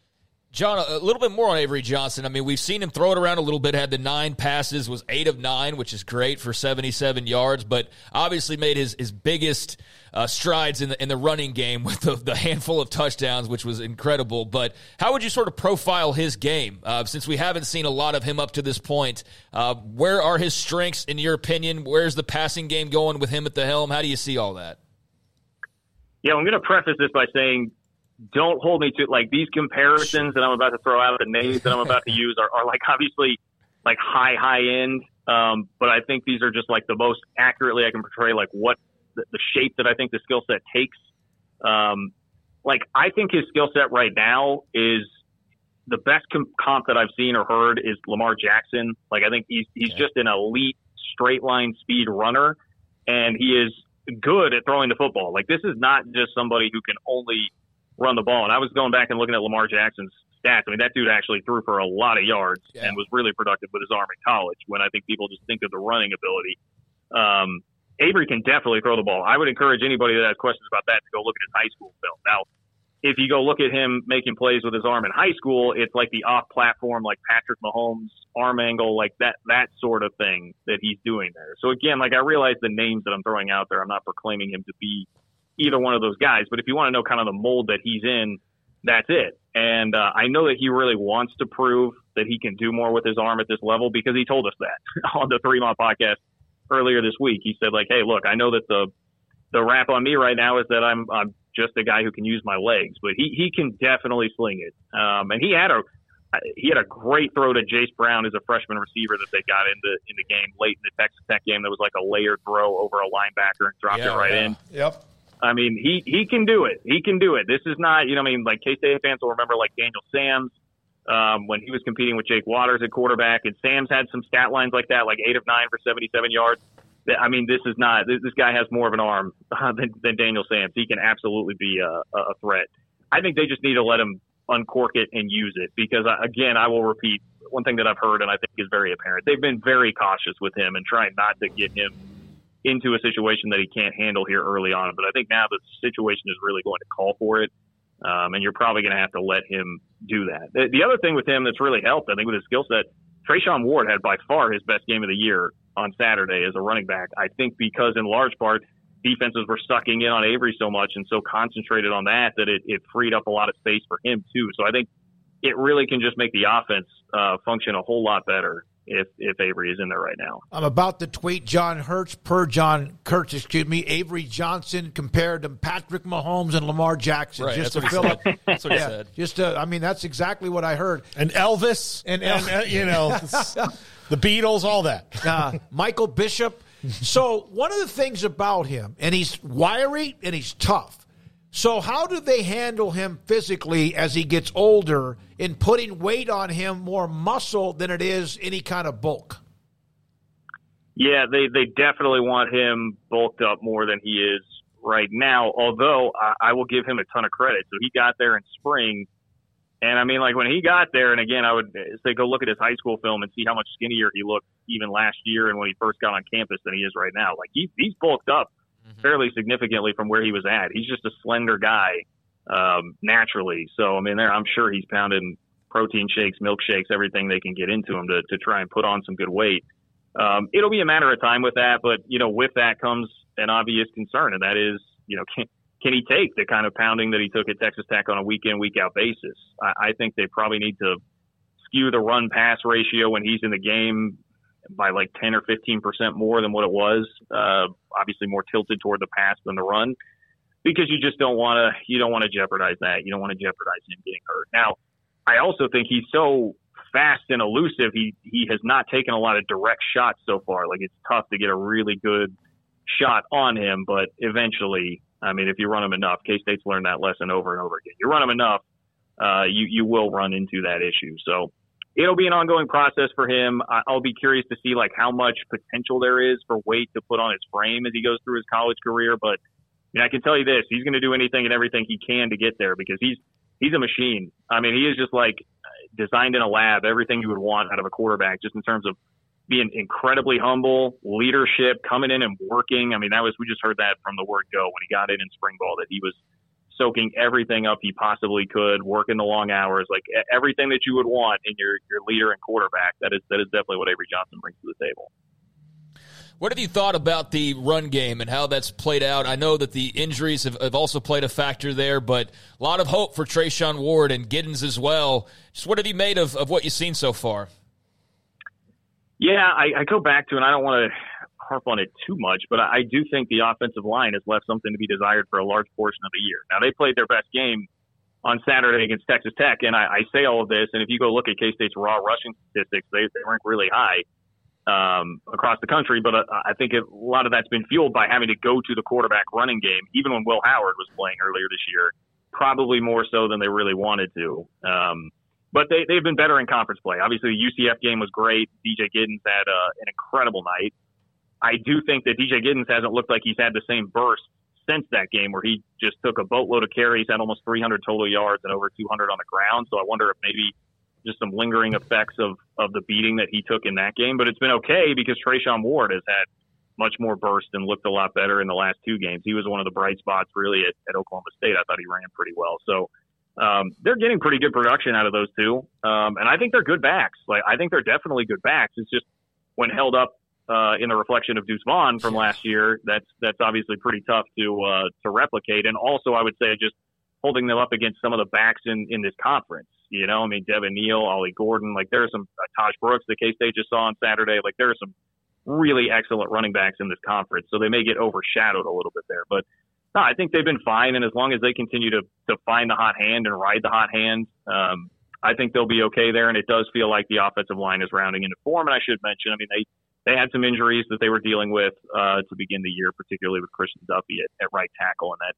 John, a little bit more on Avery Johnson. I mean, we've seen him throw it around a little bit. Had the nine passes, was eight of nine, which is great for seventy-seven yards. But obviously, made his his biggest uh, strides in the in the running game with the, the, handful of touchdowns, which was incredible. But how would you sort of profile his game uh, since we haven't seen a lot of him up to this point? Uh, where are his strengths, in your opinion? Where's the passing game going with him at the helm? How do you see all that? Yeah, I'm going to preface this by saying don't hold me to like these comparisons that I'm about to throw out, the names that I'm about to use are, are like obviously like high, high end. Um, but I think these are just like the most accurately I can portray like what the, the shape that I think the skill set takes. Um, like I think his skill set right now is the best com- comp that I've seen or heard is Lamar Jackson. Like I think he's he's just an elite straight line speed runner, and he is good at throwing the football. Like this is not just somebody who can only run the ball. And I was going back and looking at Lamar Jackson's stats. I mean, that dude actually threw for a lot of yards yeah. and was really productive with his arm in college. When I think people just think of the running ability. Um, Avery can definitely throw the ball. I would encourage anybody that has questions about that to go look at his high school film. Now, if you go look at him making plays with his arm in high school, it's like the off platform, like Patrick Mahomes arm angle, like that, that sort of thing that he's doing there. So again, like I realize the names that I'm throwing out there, I'm not proclaiming him to be either one of those guys, but if you want to know kind of the mold that he's in, that's it. And uh, I know that he really wants to prove that he can do more with his arm at this level because he told us that on the Three Mile podcast earlier this week. He said like, "Hey, look, I know that the the rap on me right now is that I'm I'm just a guy who can use my legs, but he he can definitely sling it. Um, and he had a he had a great throw to Jayce Brown as a freshman receiver that they got in the in the game late in the Texas Tech game. That was like a layered throw over a linebacker and dropped yeah, it right yeah. in. Yep. I mean, he he can do it. He can do it. This is not, you know, I mean, like K State fans will remember like Daniel Sams um, when he was competing with Jake Waters at quarterback, and Sams had some stat lines like that, like eight of nine for seventy-seven yards. I mean, this is not. This, this guy has more of an arm than, than Daniel Sams. He can absolutely be a, a threat. I think they just need to let him uncork it and use it because, uh, again, I will repeat one thing that I've heard and I think is very apparent. They've been very cautious with him and trying not to get him into a situation that he can't handle here early on. But I think now the situation is really going to call for it. Um, and you're probably going to have to let him do that. The, the, other thing with him that's really helped, I think, with his skill set, Treshaun Ward had by far his best game of the year on Saturday as a running back. I think because in large part defenses were sucking in on Avery so much and so concentrated on that that it, it freed up a lot of space for him too. So I think it really can just make the offense uh, function a whole lot better if if Avery is in there right now. I'm about to tweet John Hertz per John Kurtz, excuse me, Avery Johnson compared to Patrick Mahomes and Lamar Jackson. Right, just that's to what fill he up. That's what he yeah, said. Just to, I mean, that's exactly what I heard. And Elvis and, and, uh, you know the Beatles, all that. uh, Michael Bishop. So one of the things about him, and he's wiry and he's tough. So how do they handle him physically as he gets older in putting weight on him more muscle than it is any kind of bulk? Yeah, they they definitely want him bulked up more than he is right now. Although I, I will give him a ton of credit. So he got there in spring, and I mean, like when he got there, and again, I would say go look at his high school film and see how much skinnier he looked even last year and when he first got on campus than he is right now. Like he, he's bulked up fairly significantly from where he was at. He's just a slender guy um, naturally. So I mean, there I'm sure he's pounding protein shakes, milkshakes, everything they can get into him to to try and put on some good weight. Um, it'll be a matter of time with that, but you know, with that comes an obvious concern, and that is, you know, can can he take the kind of pounding that he took at Texas Tech on a week in, week out basis? I, I think they probably need to skew the run pass ratio when he's in the game by like 10 or 15 percent more than what it was. Uh, obviously, more tilted toward the pass than the run, because you just don't want to you don't want to jeopardize that. You don't want to jeopardize him getting hurt. Now, I also think he's so fast and elusive. He he has not taken a lot of direct shots so far. Like it's tough to get a really good shot on him, but eventually, I mean, if you run him enough, K State's learned that lesson over and over again. You run him enough, uh, you you will run into that issue. So it'll be an ongoing process for him. I'll be curious to see like how much potential there is for weight to put on his frame as he goes through his college career. But I mean, I can tell you this: he's going to do anything and everything he can to get there because he's he's a machine. I mean, he is just like designed in a lab, everything you would want out of a quarterback, just in terms of being incredibly humble, leadership, coming in and working. I mean, that was we just heard that from the word go when he got in in spring ball that he was soaking everything up he possibly could, working the long hours, like everything that you would want in your your leader and quarterback. That is that is definitely what Avery Johnson brings to the table. What have you thought about the run game and how that's played out? I know that the injuries have, have also played a factor there, but a lot of hope for Treshaun Ward and Giddens as well. Just what have you made of, of what you've seen so far? Yeah, I, I go back to, and I don't want to harp on it too much, but I, do think the offensive line has left something to be desired for a large portion of the year. Now they played their best game on Saturday against Texas Tech. And I, I say all of this, and if you go look at K State's raw rushing statistics, they, they rank really high um, across the country. But uh, I think it, a lot of that's been fueled by having to go to the quarterback running game, even when Will Howard was playing earlier this year, probably more so than they really wanted to. Um, but they, they've been better in conference play. Obviously, the UCF game was great. DJ Giddens had uh, an incredible night. I do think that DJ Giddens hasn't looked like he's had the same burst since that game where he just took a boatload of carries, had almost 300 total yards and over 200 on the ground. So I wonder if maybe just some lingering effects of, of the beating that he took in that game. But it's been okay because Treshaun Ward has had much more burst and looked a lot better in the last two games. He was one of the bright spots really at, at Oklahoma State. I thought he ran pretty well. So um, they're getting pretty good production out of those two. Um, and I think they're good backs. Like I think they're definitely good backs. It's just when held up uh, in the reflection of Deuce Vaughn from last year, that's that's obviously pretty tough to uh, to replicate. And also, I would say just holding them up against some of the backs in in this conference. You know, I mean, Devin Neal, Ollie Gordon, like there are some uh, Tahj Brooks, the K State just saw on Saturday. Like there are some really excellent running backs in this conference, so they may get overshadowed a little bit there. But no, I think they've been fine, and as long as they continue to to find the hot hand and ride the hot hand, um, I think they'll be okay there. And it does feel like the offensive line is rounding into form. And I should mention, I mean, they they had some injuries that they were dealing with uh, to begin the year, particularly with Christian Duffie at, at right tackle, and that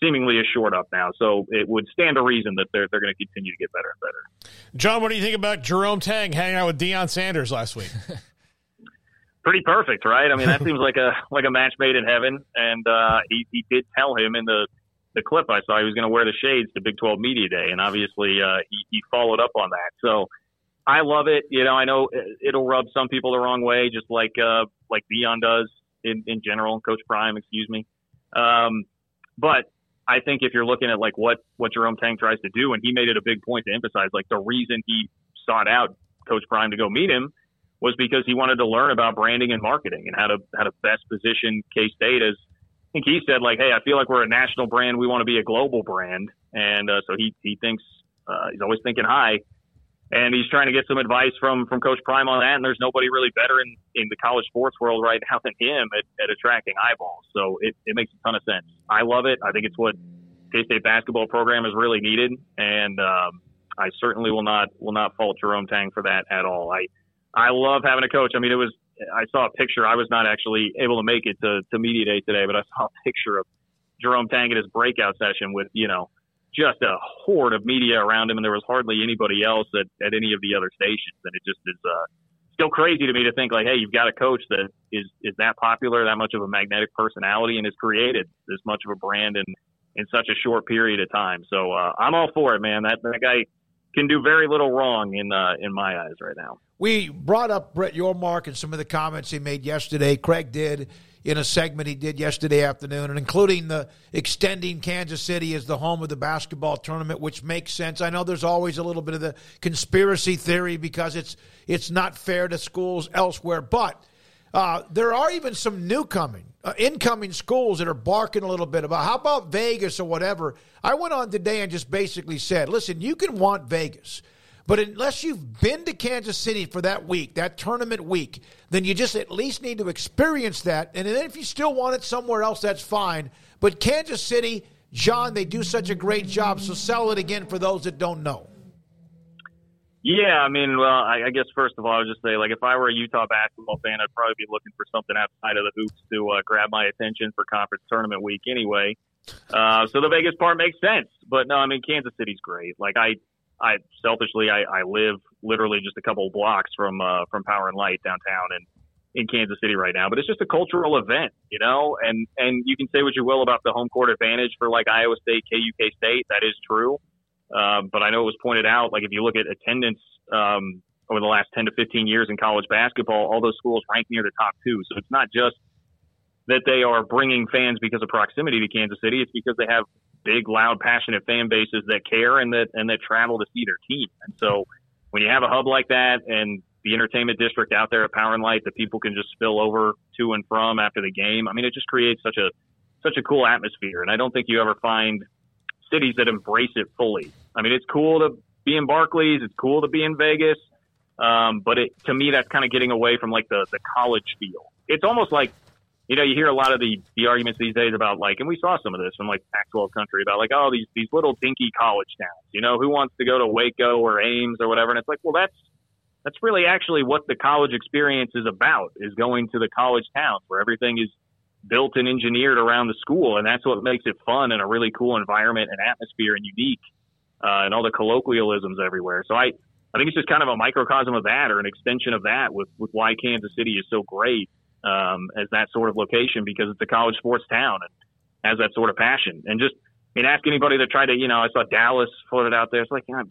seemingly is short up now. So it would stand to reason that they're they're going to continue to get better and better. John, what do you think about Jerome Tang hanging out with Deion Sanders last week? Pretty perfect, right? I mean, that seems like a like a match made in heaven. And uh, he he did tell him in the the clip I saw he was going to wear the shades to Big 12 Media Day, and obviously uh, he he followed up on that. So I love it. You know, I know it'll rub some people the wrong way, just like uh, like Deion does in, in general, Coach Prime, excuse me. Um, but I think if you're looking at like what what Jerome Tang tries to do, and he made it a big point to emphasize, like the reason he sought out Coach Prime to go meet him was because he wanted to learn about branding and marketing and how to how to best position K State as. I think he said like, "Hey, I feel like we're a national brand. We want to be a global brand," and uh, so he he thinks uh, he's always thinking high and he's trying to get some advice from from Coach Prime on that. And there's nobody really better in in the college sports world right now than him at, at attracting eyeballs. So it, it makes a ton of sense. I love it. I think it's what K State basketball program is really needed, and um, I certainly will not will not fault Jerome Tang for that at all. I I love having a coach. I mean, it was I saw a picture. I was not actually able to make it to, to media day today, but I saw a picture of Jerome Tang at his breakout session with you know just a horde of media around him, and there was hardly anybody else at, at any of the other stations. And it just is uh, still crazy to me to think like, hey, you've got a coach that is is that popular, that much of a magnetic personality, and has created this much of a brand in in such a short period of time. So uh, I'm all for it, man. That that guy can do very little wrong in uh, in my eyes right now. We brought up Brett Yormark and some of the comments he made yesterday. Craig did in a segment he did yesterday afternoon, and including the extending Kansas City as the home of the basketball tournament, which makes sense. I know there's always a little bit of the conspiracy theory because it's it's not fair to schools elsewhere, but uh, there are even some new coming, uh, incoming schools that are barking a little bit about how about Vegas or whatever. I went on today and just basically said, listen, you can want Vegas. But unless you've been to Kansas City for that week, that tournament week, then you just at least need to experience that. And then if you still want it somewhere else, that's fine. But Kansas City, John, they do such a great job. So sell it again for those that don't know. Yeah, I mean, well, I, I guess first of all, I would just say, like, if I were a Utah basketball fan, I'd probably be looking for something outside of the hoops to uh, grab my attention for conference tournament week anyway. Uh, so the Vegas part makes sense, but no, I mean, Kansas City's great. Like, I I selfishly I, I live literally just a couple blocks from uh, from Power and Light downtown and in Kansas City right now. But it's just a cultural event, you know. And and you can say what you will about the home court advantage for like Iowa State, KUK State. That is true. Um, but I know it was pointed out, like if you look at attendance um, over the last 10 to 15 years in college basketball, all those schools rank near the top two. So it's not just that they are bringing fans because of proximity to Kansas City. It's because they have big, loud, passionate fan bases that care and that and that travel to see their team. And so when you have a hub like that and the entertainment district out there at Power and Light that people can just spill over to and from after the game, I mean, it just creates such a such a cool atmosphere. And I don't think you ever find cities that embrace it fully. I mean, it's cool to be in Barclays, it's cool to be in Vegas, um, but it to me that's kind of getting away from like the the college feel. It's almost like you know, you hear a lot of the the arguments these days about like, and we saw some of this from like Pac-12 country about like, oh, these these little dinky college towns. You know, who wants to go to Waco or Ames or whatever? And it's like, well, that's that's really actually what the college experience is about: is going to the college towns where everything is built and engineered around the school, and that's what makes it fun and a really cool environment and atmosphere and unique, uh, and all the colloquialisms everywhere. So I. I think it's just kind of a microcosm of that, or an extension of that, with with why Kansas City is so great um, as that sort of location because it's a college sports town and has that sort of passion. And just, I mean, ask anybody that tried to, you know, I saw Dallas floated out there. It's like, you know,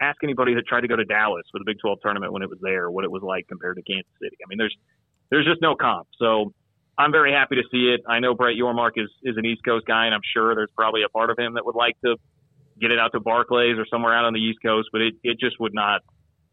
ask anybody that tried to go to Dallas for the Big 12 tournament when it was there, what it was like compared to Kansas City. I mean, there's, there's just no comp. So I'm very happy to see it. I know Brett Yormark is, is an East Coast guy, and I'm sure there's probably a part of him that would like to get it out to Barclays or somewhere out on the East Coast, but it, it just would not,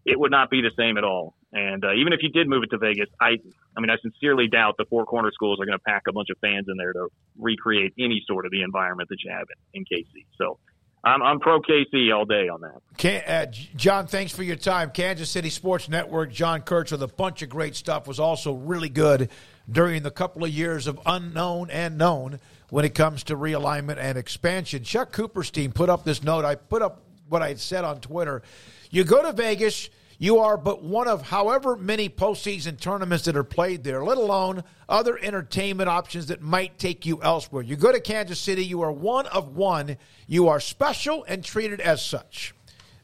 it would not be the same at all. And uh, even if you did move it to Vegas, I, I mean, I sincerely doubt the four corner schools are going to pack a bunch of fans in there to recreate any sort of the environment that you have in, in KC. So I'm, I'm pro KC all day on that. Can, uh, John, thanks for your time. Kansas City Sports Network, John Kurtz with a bunch of great stuff was also really good during the couple of years of unknown and known when it comes to realignment and expansion. Chuck Cooper's team put up this note. I put up what I had said on Twitter. You go to Vegas – you are but one of however many postseason tournaments that are played there, let alone other entertainment options that might take you elsewhere. You go to Kansas City, you are one of one. You are special and treated as such,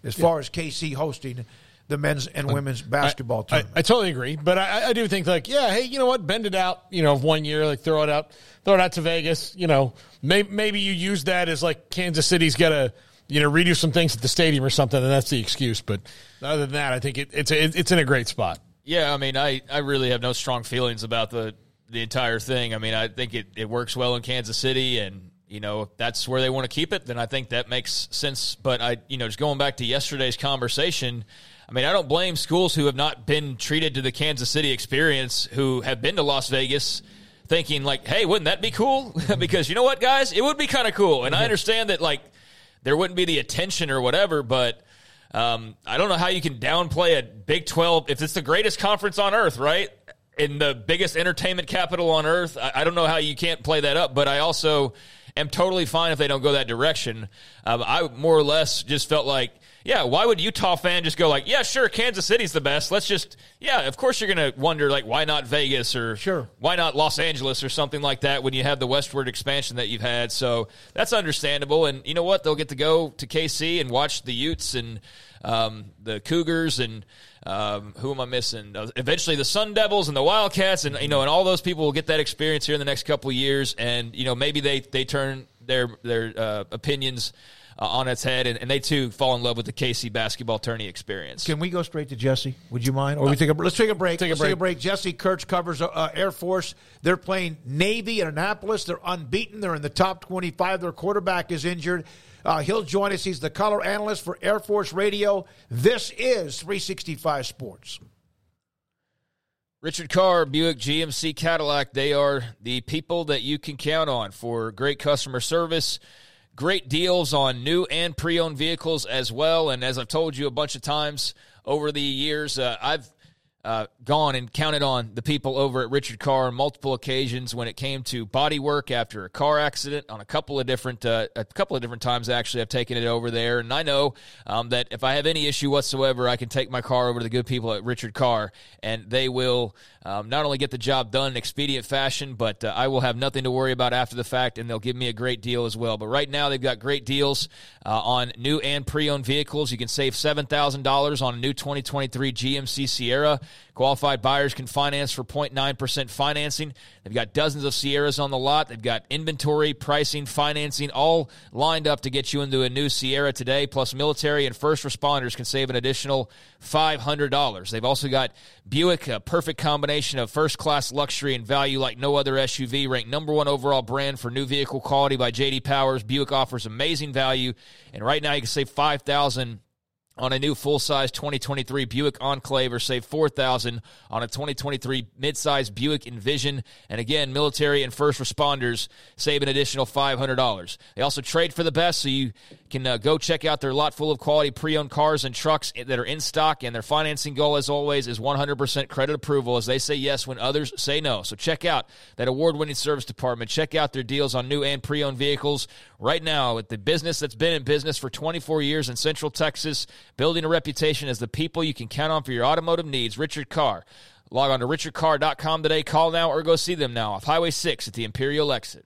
as yeah. far as KC hosting the men's and women's basketball I, tournament. I, I, totally agree, but I, I, do think like, yeah, hey, you know what? Bend it out, you know, one year, like throw it out, throw it out to Vegas. You know, maybe, maybe you use that as like Kansas City's got a you know, redo some things at the stadium or something, and that's the excuse. But other than that, I think it, it's a, it's in a great spot. Yeah, I mean, I, I really have no strong feelings about the the entire thing. I mean, I think it, it works well in Kansas City, and you know, if that's where they want to keep it, then I think that makes sense. But I, you know, just going back to yesterday's conversation, I mean, I don't blame schools who have not been treated to the Kansas City experience, who have been to Las Vegas thinking like, "Hey, wouldn't that be cool?" because you know what, guys, it would be kind of cool. And I understand that like there wouldn't be the attention or whatever, but um, I don't know how you can downplay a Big 12 if it's the greatest conference on earth, right? In the biggest entertainment capital on earth. I, I don't know how you can't play that up, but I also am totally fine if they don't go that direction. Um, I more or less just felt like yeah, why would Utah fan just go like, yeah, sure, Kansas City's the best. Let's just, yeah, of course you're going to wonder like, why not Vegas or sure, why not Los Angeles or something like that when you have the westward expansion that you've had. So that's understandable. And you know what? They'll get to go to KC and watch the Utes and um, the Cougars and um, who am I missing? Uh, eventually, the Sun Devils and the Wildcats, and you know, and all those people will get that experience here in the next couple of years. And you know, maybe they they turn their their uh, opinions uh, on its head, and, and, they too fall in love with the KC basketball tourney experience. Can we go straight to Jesse? Would you mind? Or we take a let's take a break. Take a let's break. take a break. Jesse Kurtz covers uh, Air Force. They're playing Navy at Annapolis. They're unbeaten. They're in the top twenty-five. Their quarterback is injured. Uh, he'll join us. He's the color analyst for Air Force Radio. This is 365 Sports. Richard Carr, Buick GMC Cadillac, they are the people that you can count on for great customer service Great deals on new and pre owned vehicles as well. And as I've told you a bunch of times over the years, uh, I've uh, gone and counted on the people over at Richard Carr on multiple occasions when it came to body work after a car accident. On a couple of different uh, a couple of different times, actually, I've taken it over there, and I know um, that if I have any issue whatsoever, I can take my car over to the good people at Richard Carr, and they will um, not only get the job done in expedient fashion, but uh, I will have nothing to worry about after the fact, and they'll give me a great deal as well. But right now, they've got great deals uh, on new and pre-owned vehicles. You can save seven thousand dollars on a new 2023 GMC Sierra. Qualified buyers can finance for 0.9% financing. They've got dozens of Sierras on the lot. They've got inventory, pricing, financing, all lined up to get you into a new Sierra today. Plus, military and first responders can save an additional $500. They've also got Buick, a perfect combination of first class luxury and value like no other SUV, ranked number one overall brand for new vehicle quality by JD Powers. Buick offers amazing value, and right now you can save 5000 on a new full-size 2023 Buick Enclave or save 4000 on a 2023 midsize Buick Envision. And again, military and first responders save an additional $500. They also trade for the best, so you can uh, go check out their lot full of quality pre-owned cars and trucks that are in stock. And their financing goal, as always, is 100% credit approval, as they say yes when others say no. So check out that award-winning service department. Check out their deals on new and pre-owned vehicles right now with the business that's been in business for 24 years in Central Texas, building a reputation as the people you can count on for your automotive needs. Richard Carr. Log on to richardcarr.com today. Call now or go see them now off Highway 6 at the Imperial exit.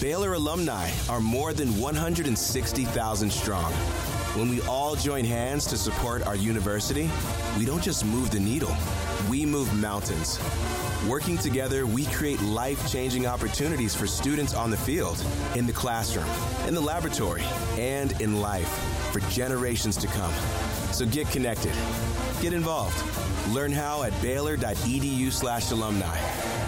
Baylor alumni are more than 160,000 strong. When we all join hands to support our university, we don't just move the needle, we move mountains. Working together, we create life changing opportunities for students on the field, in the classroom, in the laboratory, and in life for generations to come. So get connected, get involved. Learn how at baylor.edu/slash alumni.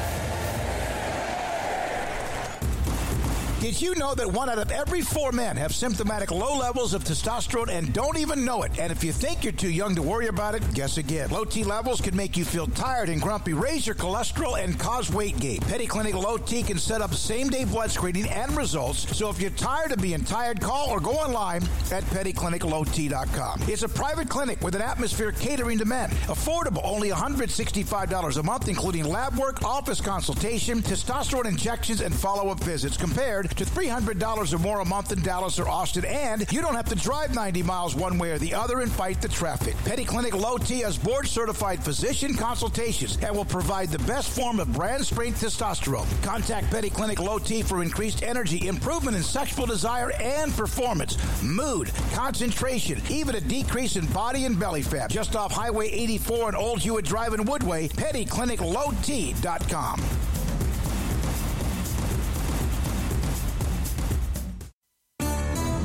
Did you know that one out of every four men have symptomatic low levels of testosterone and don't even know it? And if you think you're too young to worry about it, guess again. Low T levels can make you feel tired and grumpy, raise your cholesterol, and cause weight gain. Petty Clinic Low T can set up same day blood screening and results. So if you're tired of being tired, call or go online at pettycliniclowt.com. It's a private clinic with an atmosphere catering to men. Affordable, only $165 a month, including lab work, office consultation, testosterone injections, and follow up visits compared to $300 or more a month in Dallas or Austin, and you don't have to drive 90 miles one way or the other and fight the traffic. Petty Clinic Low T has board certified physician consultations and will provide the best form of brand strength testosterone. Contact Petty Clinic Low T for increased energy, improvement in sexual desire and performance, mood, concentration, even a decrease in body and belly fat. Just off Highway 84 and Old Hewitt Drive in Woodway, pettycliniclowt.com.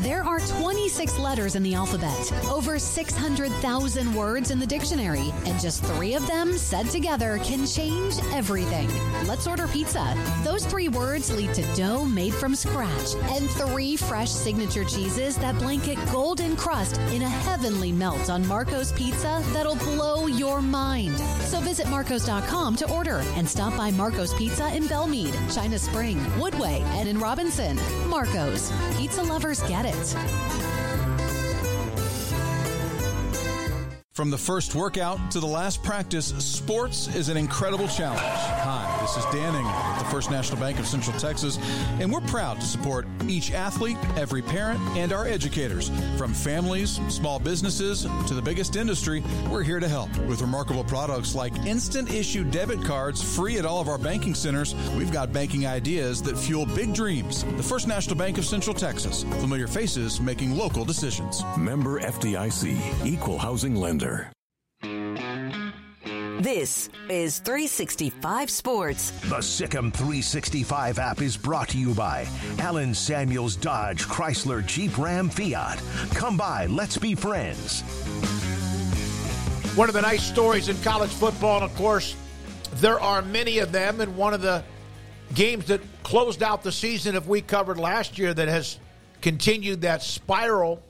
There are 26 letters in the alphabet, over 600,000 words in the dictionary, and just three of them said together can change everything. Let's order pizza. Those three words lead to dough made from scratch and three fresh signature cheeses that blanket golden crust in a heavenly melt on Marco's Pizza that'll blow your mind. So visit Marcos.com to order and stop by Marco's Pizza in Belmead, China Spring, Woodway, and in Robinson. Marco's. Pizza lovers get it it. From the first workout to the last practice, sports is an incredible challenge. Hi, this is Dan Engel with the First National Bank of Central Texas, and we're proud to support each athlete, every parent, and our educators. From families, small businesses, to the biggest industry, we're here to help. With remarkable products like instant issue debit cards free at all of our banking centers, we've got banking ideas that fuel big dreams. The First National Bank of Central Texas, familiar faces making local decisions. Member FDIC, Equal Housing Lender. This is 365 Sports. The Sic 'Em 365 app is brought to you by Allen Samuels Dodge Chrysler Jeep Ram Fiat. Come by, let's be friends. One of the nice stories in college football, and of course, there are many of them, and one of the games that closed out the season, if we covered last year, that has continued that spiral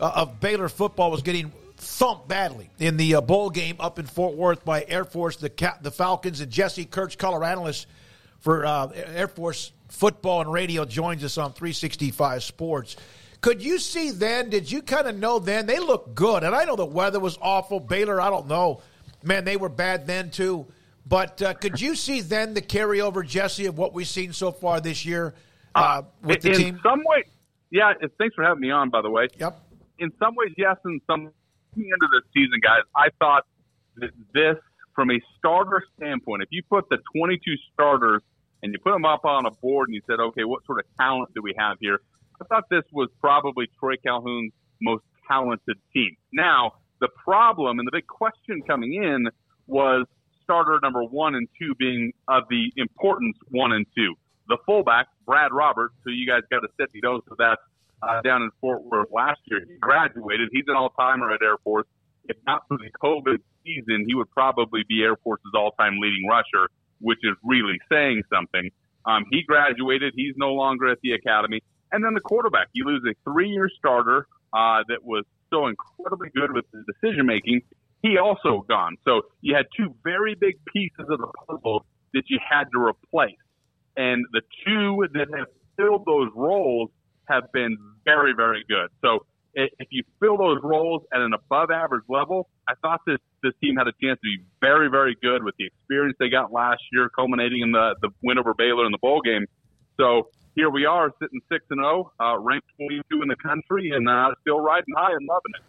uh, of Baylor football was getting thumped badly in the uh, bowl game up in Fort Worth by Air Force, the the Falcons, and Jesse Kurtz, color analyst for uh, Air Force football and radio, joins us on 365 Sports. Could you see then? Did you kind of know then they look good? And I know the weather was awful. Baylor, I don't know, man, they were bad then too. But uh, could you see then the carryover, Jesse, of what we've seen so far this year uh, with the in team? some way, yeah. Thanks for having me on, by the way. Yep. In some ways, yes. In some coming into this season, guys, I thought that this, from a starter standpoint, if you put the 22 starters and you put them up on a board and you said, okay, what sort of talent do we have here? I thought this was probably Troy Calhoun's most talented team. Now, the problem and the big question coming in was starter number one and two being of the importance one and two. The fullback, Brad Roberts, who you guys got to sit, you know, so that's uh, down in Fort Worth last year. He graduated. He's an all timer at Air Force. If not for the COVID season, he would probably be Air Force's all time leading rusher, which is really saying something. Um, he graduated. He's no longer at the academy. And then the quarterback, you lose a three year starter uh, that was so incredibly good with his decision making. He also gone. So you had two very big pieces of the puzzle that you had to replace. And the two that have filled those roles have been very, very good. So if you fill those roles at an above average level, I thought this this team had a chance to be very, very good with the experience they got last year, culminating in the the win over Baylor in the bowl game. So here we are, sitting six and zero, uh, ranked twenty two in the country, and uh, still riding high and loving it.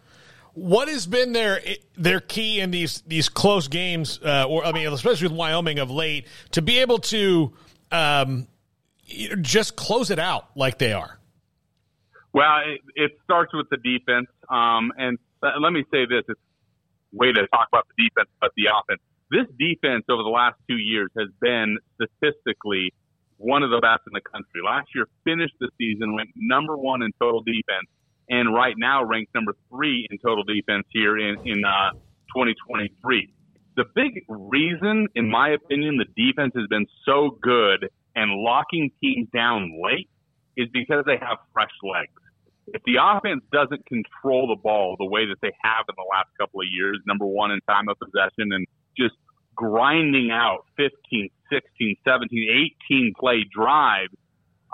What has been their their key in these these close games, uh, or I mean, especially with Wyoming of late, to be able to um, just close it out like they are? Well, it, it starts with the defense. Um, and let me say this: it's way to talk about the defense, but the offense. This defense over the last two years has been statistically one of the best in the country. Last year finished the season went number one in total defense, and right now ranked number three in total defense here in in uh, 2023. The big reason, in my opinion, the defense has been so good and locking teams down late is because they have fresh legs if the offense doesn't control the ball the way that they have in the last couple of years, number one in time of possession and just grinding out 15, 16, 17, 18 play drives,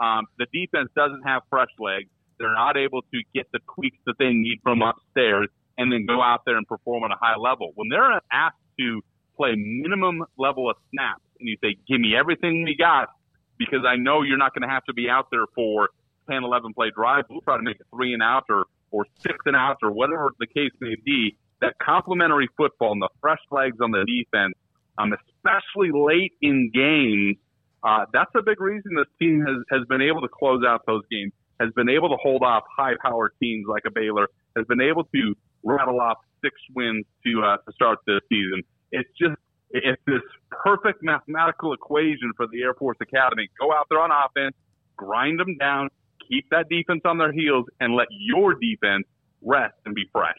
um, the defense doesn't have fresh legs. They're not able to get the tweaks that they need from upstairs and then go out there and perform at a high level. When they're asked to play minimum level of snaps and you say, give me everything we got because I know you're not going to have to be out there for 10, 11 play drive. We'll try to make it three and out or, or six and out or whatever the case may be. That complementary football and the fresh legs on the defense, um, especially late in games, uh, that's a big reason this team has, has been able to close out those games, has been able to hold off high powered teams like a Baylor, has been able to rattle off six wins to, uh, to start this season. It's just, it's this perfect mathematical equation for the Air Force Academy. Go out there on offense, grind them down, keep that defense on their heels and let your defense rest and be fresh.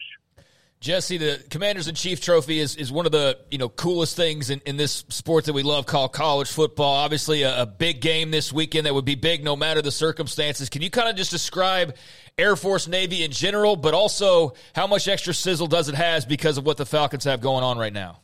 Jesse, the Commanders in Chief Trophy is, is one of the you know coolest things in, in this sport that we love called college football. Obviously, a, a big game this weekend that would be big no matter the circumstances. Can you kind of just describe Air Force Navy in general, but also how much extra sizzle does it has because of what the Falcons have going on right now?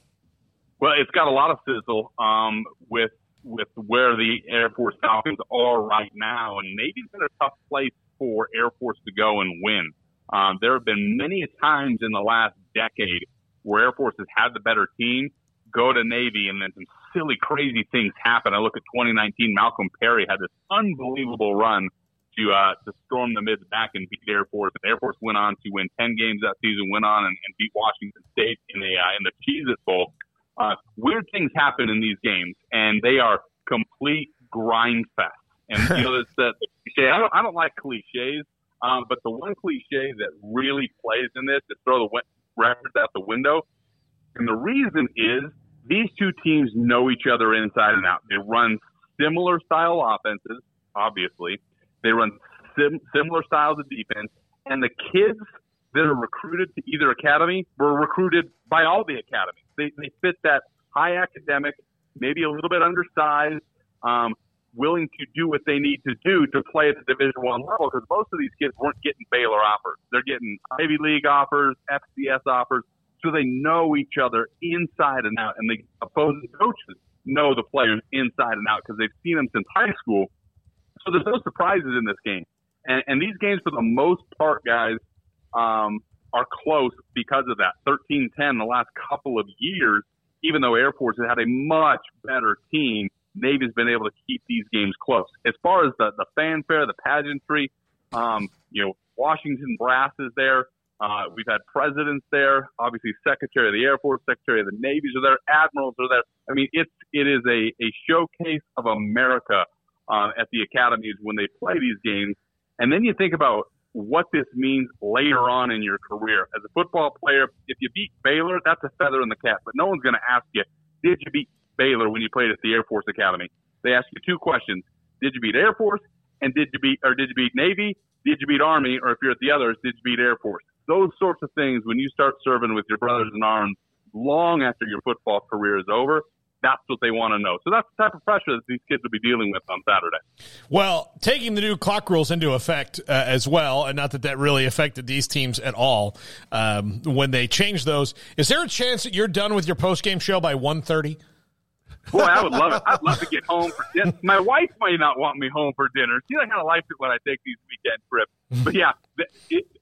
Well, it's got a lot of sizzle um, with with where the Air Force Falcons are right now, and it's been a tough place for Air Force to go and win. Um, there have been many times in the last decade where Air Force has had the better team, go to Navy, and then some silly, crazy things happen. I look at 2019, Malcolm Perry had this unbelievable run to uh, to storm the mids back and beat Air Force. And Air Force went on to win 10 games that season, went on and, and beat Washington State in the uh, in the Cheez-It Bowl. Uh, weird things happen in these games, and they are complete grind fest. And you know, it's the, cliche. I don't, I don't like cliches, um, but the one cliche that really plays in this is throw the reference out the window. And the reason is these two teams know each other inside and out. They run similar style offenses, obviously. They run sim- similar styles of defense, and the kids that are recruited to either academy were recruited by all the academies. They, they fit that high academic, maybe a little bit undersized, um, willing to do what they need to do to play at the Division One level. Because most of these kids weren't getting Baylor offers; they're getting Ivy League offers, FCS offers. So they know each other inside and out, and the opposing coaches know the players inside and out because they've seen them since high school. So there's no surprises in this game. And, and these games, for the most part, guys, um, are close because of that. 13 10 the last couple of years, even though Air Force has had a much better team, Navy's been able to keep these games close. As far as the, the fanfare, the pageantry, um, you know, Washington brass is there. Uh, we've had presidents there, obviously Secretary of the Air Force, Secretary of the Navies are there, admirals are there. I mean, it's it is a, a showcase of America uh, at the academies when they play these games. And then you think about what this means later on in your career. As a football player, if you beat Baylor, that's a feather in the cap. But no one's going to ask you, did you beat Baylor when you played at the Air Force Academy? They ask you two questions: Did you beat Air Force, and did you beat or did you beat Navy, did you beat Army? Or if you're at the others, did you beat Air Force? Those sorts of things, when you start serving with your brothers in arms long after your football career is over, that's what they want to know. So that's the type of pressure that these kids will be dealing with on Saturday. Well, taking the new clock rules into effect uh, as well, and not that that really affected these teams at all um, when they changed those. Is there a chance that you're done with your post game show by 1.30? Boy, I would love it. I'd love to get home for dinner. My wife might not want me home for dinner. She kind of likes it when I take these weekend trips. But yeah,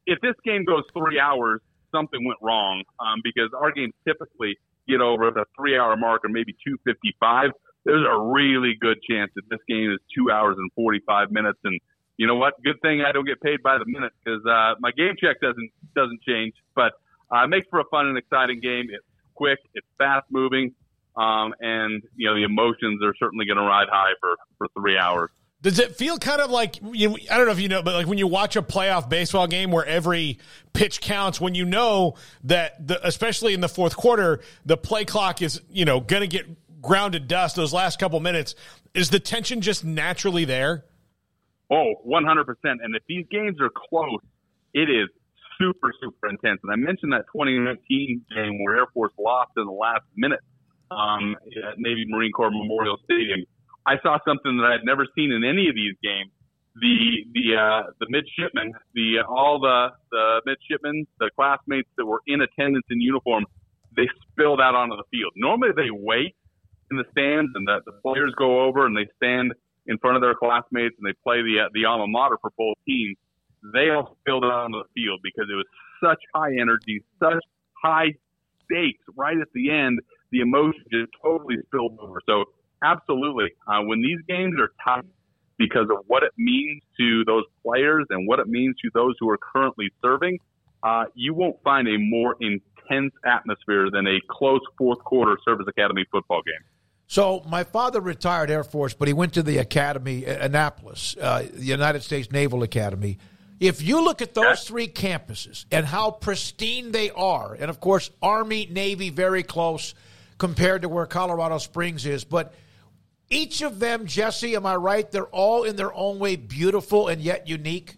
if this game goes three hours, something went wrong um, because our games typically get over the three hour mark or maybe 255. There's a really good chance that this game is two hours and 45 minutes. And you know what? Good thing I don't get paid by the minute because uh, my game check doesn't doesn't change. But uh, it makes for a fun and exciting game. It's quick. It's fast moving. Um, and you know the emotions are certainly going to ride high for for three hours. Does it feel kind of like you I don't know if you know, but like when you watch a playoff baseball game where every pitch counts, when you know that the, especially in the fourth quarter, the play clock is you know going to get grounded dust those last couple minutes. Is the tension just naturally there? Oh, 100%. And if these games are close, it is super, super intense. And I mentioned that 2019 game where Air Force lost in the last minute um, at Navy Marine Corps Memorial Stadium. I saw something that I'd never seen in any of these games. The the uh, the midshipmen, the uh, all the the midshipmen, the classmates that were in attendance in uniform, they spilled out onto the field. Normally they wait in the stands and the, the players go over and they stand in front of their classmates and they play the uh, the alma mater for both teams. They all spilled out onto the field because it was such high energy, such high stakes right at the end. The emotion just totally spilled over. So absolutely, uh, when these games are tough because of what it means to those players and what it means to those who are currently serving, uh, you won't find a more intense atmosphere than a close fourth quarter Service Academy football game. So my father retired Air Force, but he went to the academy, Annapolis, uh, the United States Naval Academy. If you look at those three campuses and how pristine they are, and of course Army, Navy, very close compared to where Colorado Springs is, but each of them, Jesse, am I right? They're all in their own way beautiful and yet unique.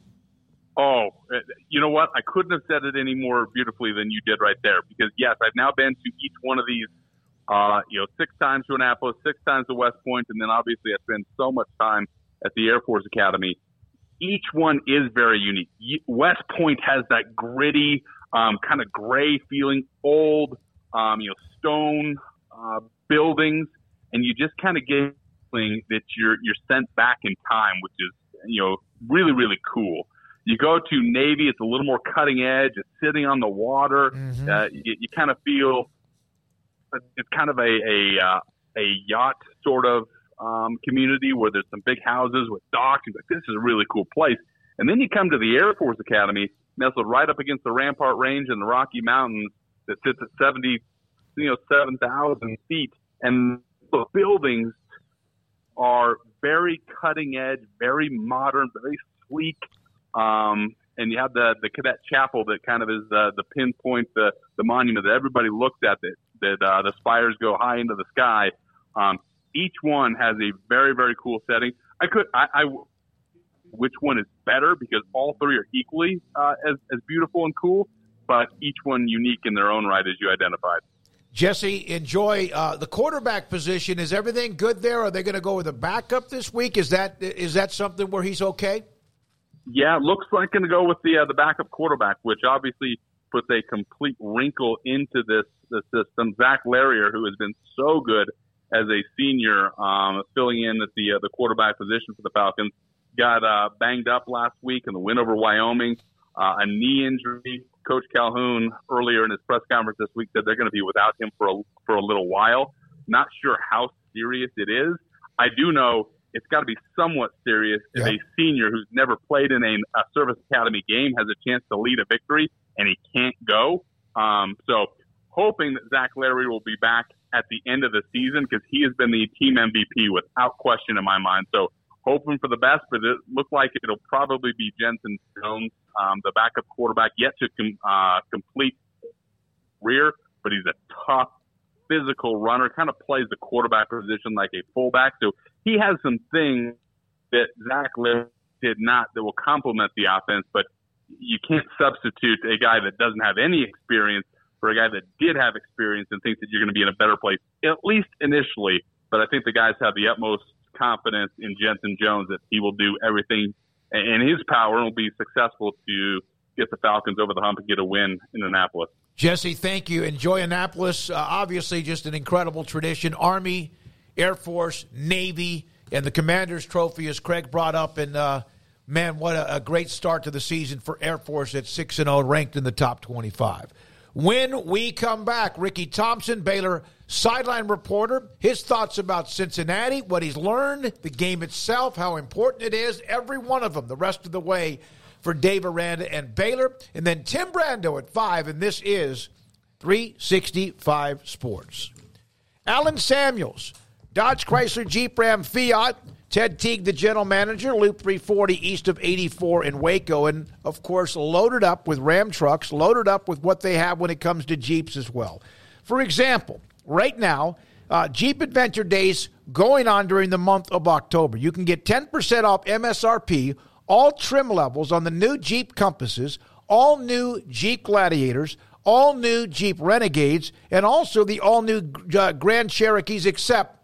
Oh, uh, you know what? I couldn't have said it any more beautifully than you did right there. Because yes, I've now been to each one of these. Uh, you know, six times to Annapolis, six times to West Point, and then obviously I spend so much time at the Air Force Academy. Each one is very unique. West Point has that gritty, um, kind of gray feeling, old, um, you know, stone uh, buildings, and you just kind of get that you're you're sent back in time, which is you know really really cool. You go to Navy; it's a little more cutting edge. It's sitting on the water. Mm-hmm. Uh, you, you kind of feel it's kind of a a, uh, a yacht sort of um, community where there's some big houses with docks. You're like, this is a really cool place. And then you come to the Air Force Academy, nestled right up against the Rampart Range and the Rocky Mountains, that sits at 70, you know, 7,000 feet, and the buildings are very cutting edge, very modern, very sleek. Um, and you have the the cadet chapel that kind of is the the pinpoint, the the monument that everybody looks at that that uh, the spires go high into the sky. Um, each one has a very very cool setting. I could I, I which one is better because all three are equally uh, as as beautiful and cool, but each one unique in their own right, as you identified. Jesse, enjoy uh, the quarterback position. Is everything good there? Are they going to go with a backup this week? Is that is that something where he's okay? Yeah, looks like going to go with the uh, the backup quarterback, which obviously puts a complete wrinkle into this the system. Zach Larrier, who has been so good as a senior, um, filling in at the uh, the quarterback position for the Falcons, got uh, banged up last week in the win over Wyoming, uh, a knee injury Coach Calhoun earlier in his press conference this week said they're going to be without him for a, for a little while. Not sure how serious it is. I do know it's got to be somewhat serious if a senior who's never played in a, a service academy game has a chance to lead a victory and he can't go. Um, so hoping that Zach Larrier will be back at the end of the season because he has been the team MVP without question in my mind. So hoping for the best, but it looked like it'll probably be Jensen Jones, um, the backup quarterback, yet to com- uh, complete rear, but he's a tough, physical runner, kind of plays the quarterback position like a fullback. So he has some things that Zach Liv did not that will complement the offense, but you can't substitute a guy that doesn't have any experience for a guy that did have experience and thinks that you're going to be in a better place, at least initially. But I think the guys have the utmost confidence in Jensen Jones that he will do everything in his power and will be successful to get the Falcons over the hump and get a win in Annapolis. Jesse, thank you. Enjoy Annapolis. Uh, obviously, just an incredible tradition. Army, Air Force, Navy, and the Commander's Trophy, as Craig brought up. And uh, man, what a, a, great start to the season for Air Force at 6 and 0, ranked in the top 25. When we come back, Ricky Thompson, Baylor sideline reporter, his thoughts about Cincinnati, what he's learned, the game itself, how important it is, every one of them, the rest of the way for Dave Aranda and Baylor. And then Tim Brando at 5, and this is 365 Sports. Allen Samuels, Dodge Chrysler Jeep Ram Fiat, Ted Teague, the general manager, Loop 340 east of 84 in Waco, and of course, loaded up with Ram trucks, loaded up with what they have when it comes to Jeeps as well. For example, right now, uh, Jeep Adventure Days going on during the month of October. You can get 10% off MSRP, all trim levels on the new Jeep Compasses, all new Jeep Gladiators, all new Jeep Renegades, and also the all new uh, Grand Cherokees, except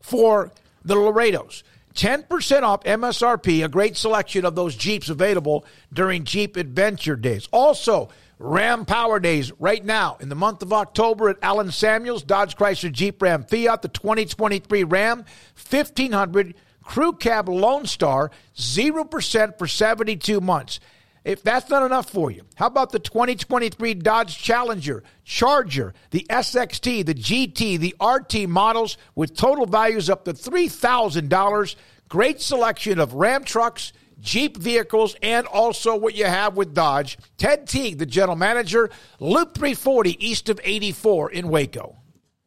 for the Laredos. 10% off MSRP, a great selection of those Jeeps available during Jeep Adventure Days. Also, Ram Power Days right now in the month of October at Allen Samuels, Dodge Chrysler Jeep Ram Fiat, the 2023 Ram 1500 Crew Cab Lone Star, 0% for 72 months. If that's not enough for you, how about the 2023 Dodge Challenger, Charger, the SXT, the GT, the RT models with total values up to $3,000? Great selection of Ram trucks, Jeep vehicles, and also what you have with Dodge. Ted Teague, the general manager, Loop 340 east of 84 in Waco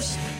Bears.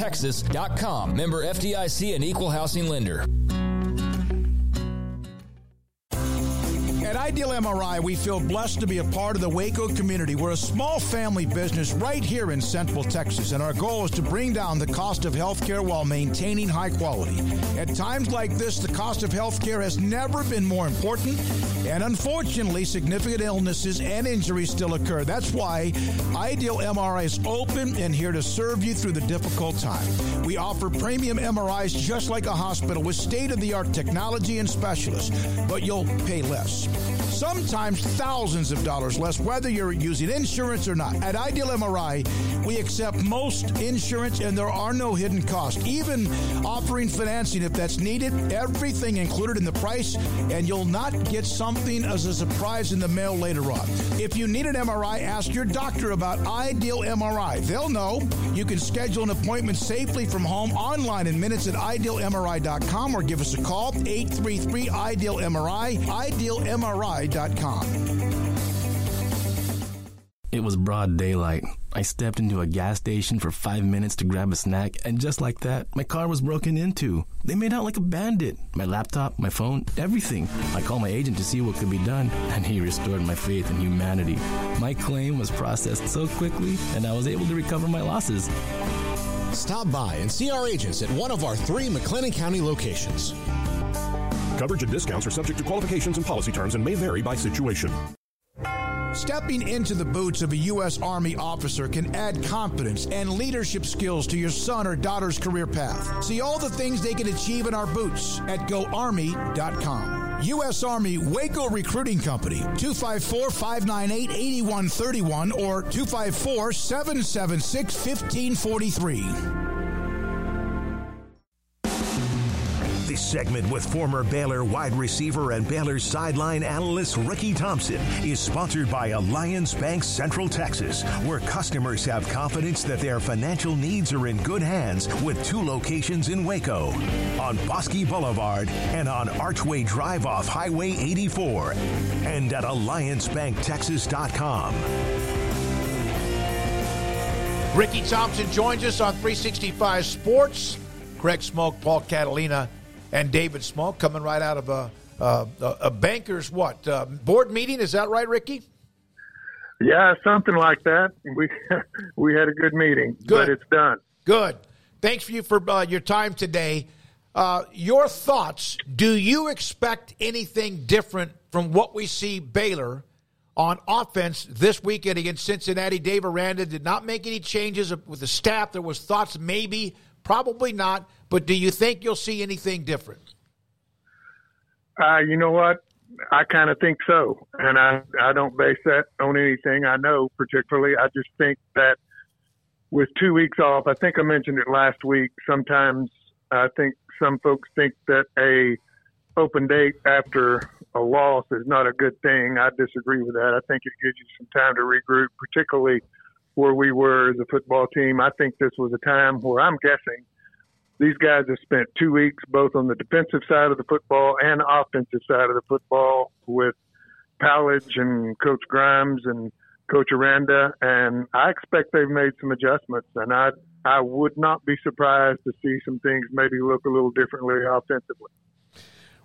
AllianceBankTexas.com. Member FDIC and equal housing lender. At Ideal MRI, we feel blessed to be a part of the Waco community. We're a small family business right here in Central Texas, and our goal is to bring down the cost of healthcare while maintaining high quality. At times like this, the cost of healthcare has never been more important, and unfortunately, significant illnesses and injuries still occur. That's why Ideal MRI is open and here to serve you through the difficult time. We offer premium MRIs just like a hospital with state of the art technology and specialists, but you'll pay less sometimes thousands of dollars less, whether you're using insurance or not. At Ideal MRI, we accept most insurance and there are no hidden costs, even offering financing if that's needed. Everything included in the price, and you'll not get something as a surprise in the mail later on. If you need an MRI, ask your doctor about Ideal MRI. They'll know. You can schedule an appointment safely from home online in minutes at idealmri.com or give us a call 833 Ideal MRI. IdealMRI it was broad daylight. I stepped into a gas station for five minutes to grab a snack, and just like that, my car was broken into. They made out like a bandit. My laptop, my phone, everything. I called my agent to see what could be done, and he restored my faith in humanity. My claim was processed so quickly, and I was able to recover my losses. Stop by and see our agents at one of our three McLennan County locations. Coverage and discounts are subject to qualifications and policy terms and may vary by situation. Stepping into the boots of a U.S. Army officer can add confidence and leadership skills to your son or daughter's career path. See all the things they can achieve in our boots at goarmy.com. U.S. Army Waco Recruiting Company, 254 598 8131 or 254 776 1543. Segment with former Baylor wide receiver and Baylor sideline analyst Ricky Thompson is sponsored by Alliance Bank Central Texas, where customers have confidence that their financial needs are in good hands with two locations in Waco on Bosque Boulevard and on Archway Drive off Highway 84 and at AllianceBankTexas.com. Ricky Thompson joins us on 365 Sports. Greg Smoke, Paul Catalina and David Smoke coming right out of a, a, a banker's what uh, board meeting? Is that right, Ricky? Yeah, something like that. We we had a good meeting, good. but it's done. Good. Thanks for you for uh, your time today. Uh, your thoughts? Do you expect anything different from what we see Baylor on offense this weekend against Cincinnati? Dave Aranda did not make any changes with the staff. There was thoughts maybe, probably not. But do you think you'll see anything different? Uh, you know what? I kind of think so, and I I don't base that on anything I know particularly. I just think that with two weeks off, I think I mentioned it last week. Sometimes I think some folks think that a open date after a loss is not a good thing. I disagree with that. I think it gives you some time to regroup, particularly where we were as a football team. I think this was a time where I'm guessing these guys have spent two weeks both on the defensive side of the football and offensive side of the football with Powledge and Coach Grimes and Coach Aranda, and I expect they've made some adjustments, and I I would not be surprised to see some things maybe look a little differently offensively.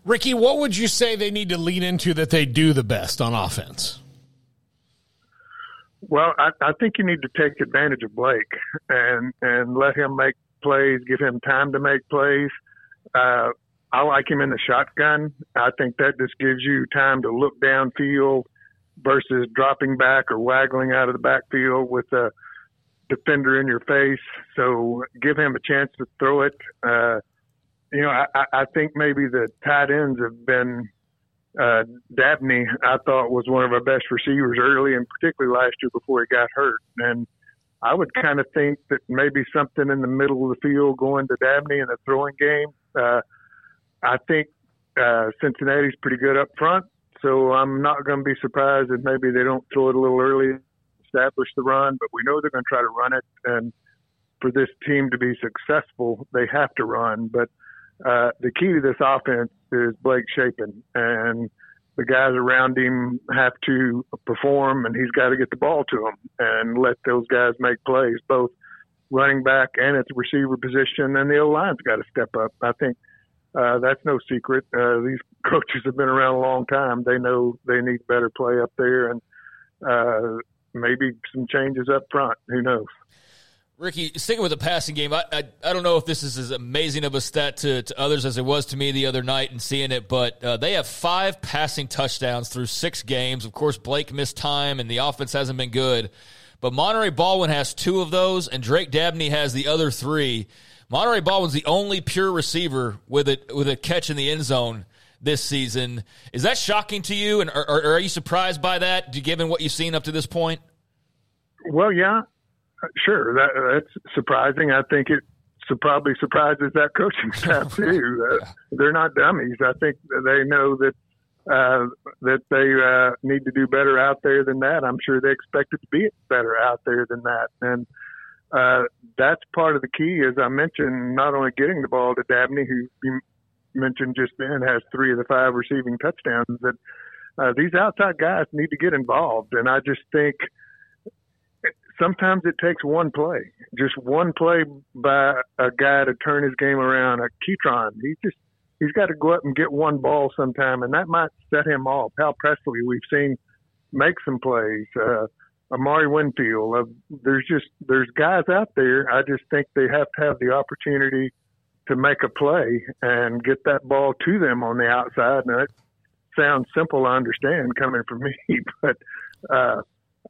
Ricky, what would you say they need to lean into that they do the best on offense? Well, I, I think you need to take advantage of Blake and and let him make plays, give him time to make plays. Uh, I like him in the shotgun. I think that just gives you time to look downfield versus dropping back or waggling out of the backfield with a defender in your face. So give him a chance to throw it. Uh, you know, I, I think maybe the tight ends have been uh, Dabney. I thought was one of our best receivers early, and particularly last year before he got hurt. And I would kind of think that maybe something in the middle of the field going to Dabney in a throwing game. Uh, I think uh, Cincinnati's pretty good up front, so I'm not going to be surprised if maybe they don't throw it a little early, establish the run. But we know they're going to try to run it, and for this team to be successful, they have to run. But uh, the key to this offense is Blake Shapen, and the guys around him have to perform, and he's got to get the ball to them and let those guys make plays, both running back and at the receiver position. And the O line's got to step up. I think uh, that's no secret. Uh, these coaches have been around a long time. They know they need better play up there, and uh, maybe some changes up front. Who knows? Ricky, sticking with the passing game, I, I, I don't know if this is as amazing of a stat to, to others as it was to me the other night and seeing it, but uh, they have five passing touchdowns through six games. Of course, Blake missed time and the offense hasn't been good, but Monaray Baldwin has two of those, and Drake Dabney has the other three. Monaray Baldwin's the only pure receiver with a with a catch in the end zone this season. Is that shocking to you, and are, are you surprised by that, given what you've seen up to this point? Well, yeah, Sure, that, that's surprising. I think it so probably surprises that coaching staff too. Uh, they're not dummies. I think they know that uh, that they uh, need to do better out there than that. I'm sure they expect it to be better out there than that, and uh, that's part of the key. As I mentioned, not only getting the ball to Dabney, who you mentioned just then has three of the five receiving touchdowns, that uh, these outside guys need to get involved, and I just think sometimes it takes one play, just one play by a guy to turn his game around. A Ketron, he just he's got to go up and get one ball sometime, and that might set him off. Hal Presley, we've seen make some plays. Uh, Amari Winfield, uh, there's just there's guys out there. I just think they have to have the opportunity to make a play and get that ball to them on the outside. Now it sounds simple, I understand coming from me, but uh,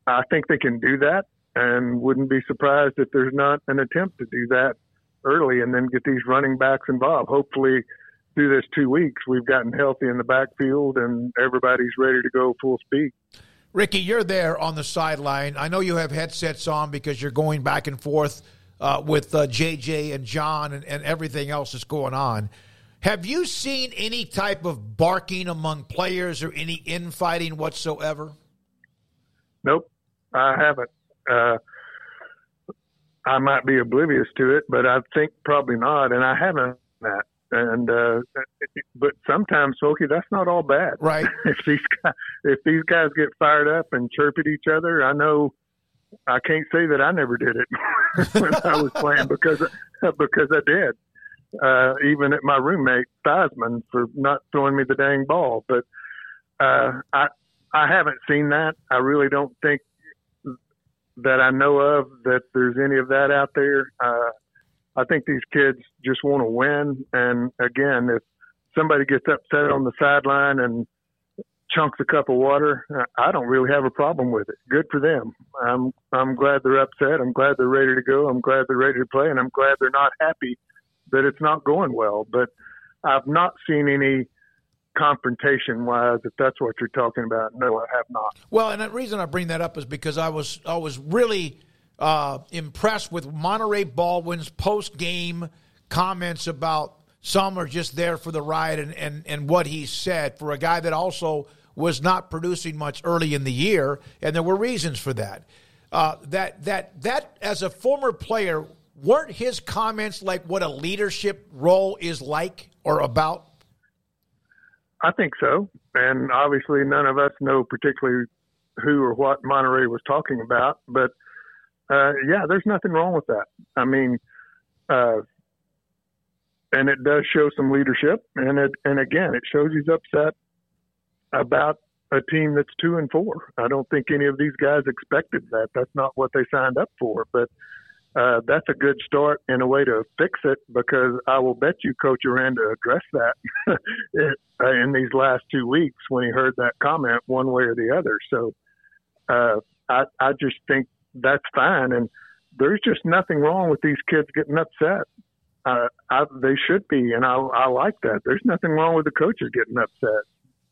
I think they can do that and wouldn't be surprised if there's not an attempt to do that early and then get these running backs involved. Hopefully, through this two weeks, we've gotten healthy in the backfield, and everybody's ready to go full speed. Ricky, you're there on the sideline. I know you have headsets on because you're going back and forth uh, with uh, JJ and John and, and everything else that's going on. Have you seen any type of barking among players or any infighting whatsoever? Nope, I haven't. Uh, I might be oblivious to it, but I think probably not, and I haven't that. And uh, but sometimes, Smokey, that's not all bad, right? if these guys, if these guys get fired up and chirp at each other, I know I can't say that I never did it when I was playing because because I did. Uh, even at my roommate Theismann for not throwing me the dang ball, but uh, I I haven't seen that. I really don't think that I know of that there's any of that out there. Uh, I think these kids just want to win. And again, if somebody gets upset on the sideline and chunks a cup of water, uh, I don't really have a problem with it. Good for them. I'm I'm glad they're upset. I'm glad they're ready to go. I'm glad they're ready to play, and I'm glad they're not happy that it's not going well. But I've not seen any confrontation wise, if that's what you're talking about. No, I have not. Well, and the reason I bring that up is because I was I was really uh, impressed with Monaray Baldwin's post game comments about some are just there for the ride and, and, and what he said for a guy that also was not producing much early in the year, and there were reasons for that. Uh, that that that as a former player, weren't his comments like what a leadership role is like or about? I think so. And obviously, none of us know particularly who or what Monaray was talking about. But uh, yeah, there's nothing wrong with that. I mean, uh, and it does show some leadership. And it, and again, it shows he's upset about a team that's two and four. I don't think any of these guys expected that. That's not what they signed up for. But uh, that's a good start in a way to fix it because I will bet you Coach Aranda addressed that uh, in these last two weeks when he heard that comment one way or the other. So uh, I, I just think that's fine. And there's just nothing wrong with these kids getting upset. Uh, I, they should be, and I, I like that. There's nothing wrong with the coaches getting upset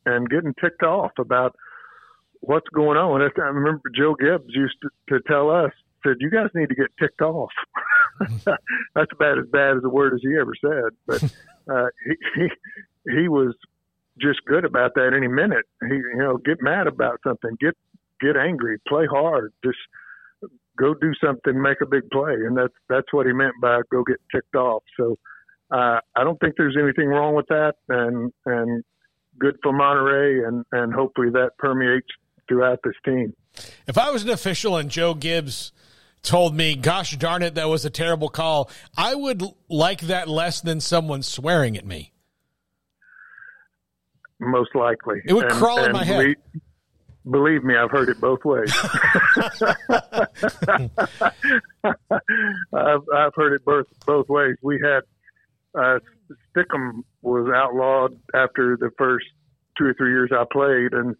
and getting ticked off about what's going on. I remember Joe Gibbs used to, to tell us said, "You guys need to get ticked off." That's about as bad as a word as he ever said, but uh, he, he he was just good about that. Any minute, he you know get mad about something, get get angry, play hard, just go do something, make a big play, and that's that's what he meant by go get ticked off. So uh, I don't think there's anything wrong with that, and and good for Monaray, and and hopefully that permeates throughout this team. If I was an official and Joe Gibbs told me, gosh darn it, that was a terrible call, I would like that less than someone swearing at me. Most likely. It would and, crawl and in my head. believe me, I've heard it both ways. I've, I've heard it both, both ways. We had, uh, Stickum was outlawed after the first two or three years I played, and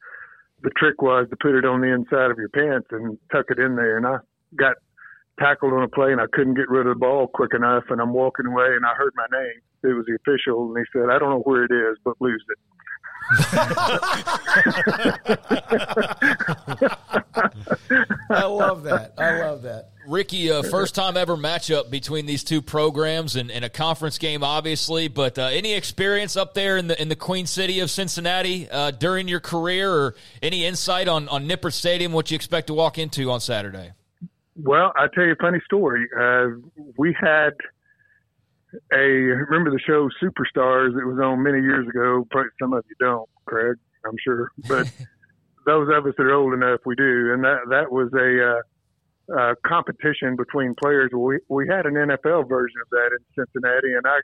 the trick was to put it on the inside of your pants and tuck it in there. And I got tackled on a play and I couldn't get rid of the ball quick enough and I'm walking away and I heard my name. It was the official and he said, I don't know where it is, but lose it. I love that. I love that. Ricky, uh, first time ever matchup between these two programs and, and a conference game, obviously. But uh, any experience up there in the in the Queen City of Cincinnati uh, during your career, or any insight on on Nippert Stadium? What you expect to walk into on Saturday? Well, I'll tell you a funny story. Uh, we had a remember the show Superstars? It was on many years ago. Probably some of you don't, Craig. I'm sure, but those of us that are old enough, we do. And that that was a uh, uh, competition between players. We we had an NFL version of that in Cincinnati, and I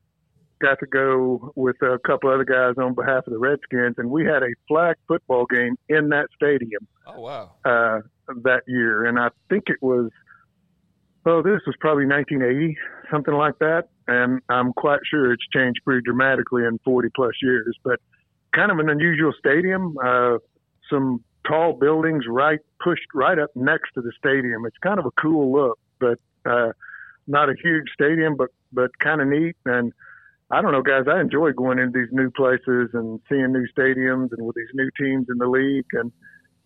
got to go with a couple other guys on behalf of the Redskins, and we had a flag football game in that stadium. Oh wow! Uh, that year, and I think it was. Oh, this was probably 1980, something like that, and I'm quite sure it's changed pretty dramatically in 40 plus years. But kind of an unusual stadium. Uh, some tall buildings right pushed right up next to the stadium. It's kind of a cool look, but uh, not a huge stadium, but but kind of neat. And I don't know, guys. I enjoy going into these new places and seeing new stadiums and with these new teams in the league. And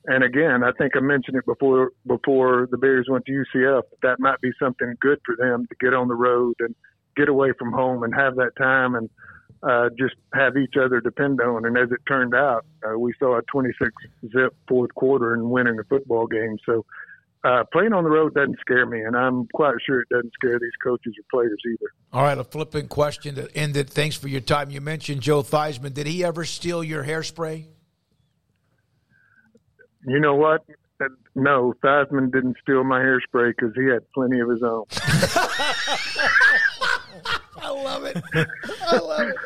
and again, I think I mentioned it before before the Bears went to UCF. That might be something good for them to get on the road and get away from home and have that time and uh, just have each other depend on. And as it turned out, uh, we saw a 26 zip fourth quarter and winning a football game. So uh, playing on the road doesn't scare me, and I'm quite sure it doesn't scare these coaches or players either. All right, a flipping question to end it. Thanks for your time. You mentioned Joe Theismann. Did he ever steal your hairspray? You know what? No, Theismann didn't steal my hairspray because he had plenty of his own. I love it. I love it.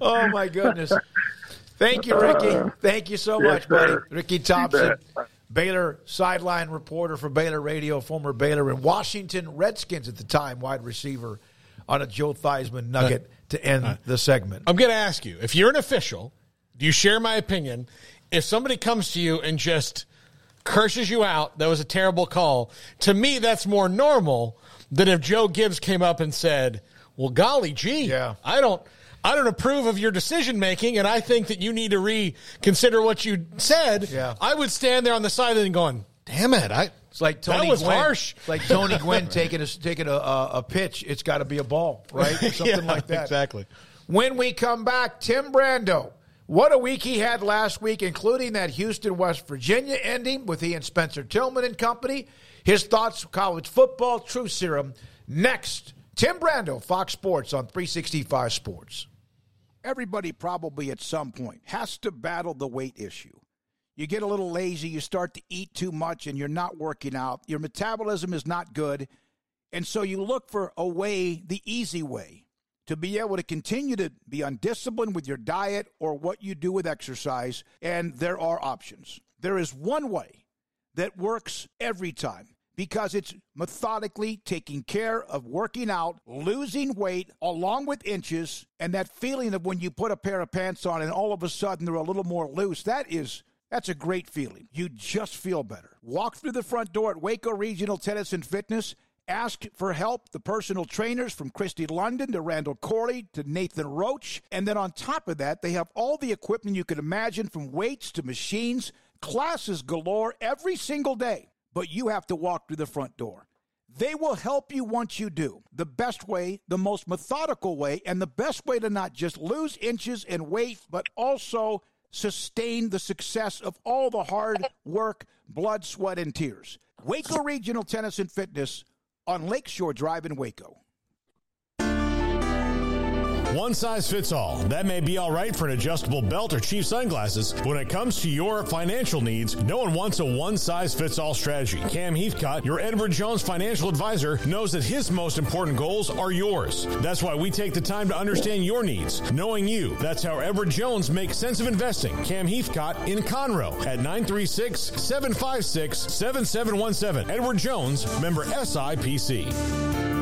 Oh my goodness. Thank you, Ricky. Uh, Thank you so Yes, much, buddy. Ricky Thompson. Baylor sideline reporter for Baylor Radio, former Baylor and Washington Redskins at the time, wide receiver on a Joe Theismann uh, nugget to end uh, the segment. I'm going to ask you if you're an official, do you share my opinion? If somebody comes to you and just curses you out, that was a terrible call. To me, that's more normal than if Joe Gibbs came up and said, "Well, golly gee, yeah. I don't." I don't approve of your decision making, and I think that you need to reconsider what you said. Yeah. I would stand there on the sideline and going, "Damn it! I It's like Tony that was Gwynn. harsh." Like Tony Gwynn taking a taking a, a, pitch. It's got to be a ball, right? Or something Yeah, like that. exactly. When we come back, Tim Brando. What a week he had last week, including that Houston, West Virginia ending with he and Spencer Tillman and company. His thoughts, college football, truth serum. Next, Tim Brando, Fox Sports on 365 Sports. Everybody probably at some point has to battle the weight issue. You get a little lazy, you start to eat too much, and you're not working out. Your metabolism is not good. And so you look for a way, the easy way, to be able to continue to be undisciplined with your diet or what you do with exercise. And there are options. There is one way that works every time because it's methodically taking care of working out, losing weight along with inches, and that feeling of when you put a pair of pants on and all of a sudden they're a little more loose. That is that's a great feeling. You just feel better. Walk through the front door at Waco Regional Tennis and Fitness. Ask for help. The personal trainers from Christy London to Randall Corley to Nathan Roach. And then on top of that, they have all the equipment you could imagine from weights to machines, classes galore every single day. But you have to walk through the front door. They will help you once you do. The best way, the most methodical way, and the best way to not just lose inches and weight, but also sustain the success of all the hard work, blood, sweat, and tears. Waco Regional Tennis and Fitness on Lakeshore Drive in Waco. One size fits all. That may be all right for an adjustable belt or cheap sunglasses. But when it comes to your financial needs, no one wants a one size fits all strategy. Cam Heathcott, your Edward Jones financial advisor, knows that his most important goals are yours. That's why we take the time to understand your needs, knowing you. That's how Edward Jones makes sense of investing. Cam Heathcott in Conroe at 936 756 7717. Edward Jones, member SIPC.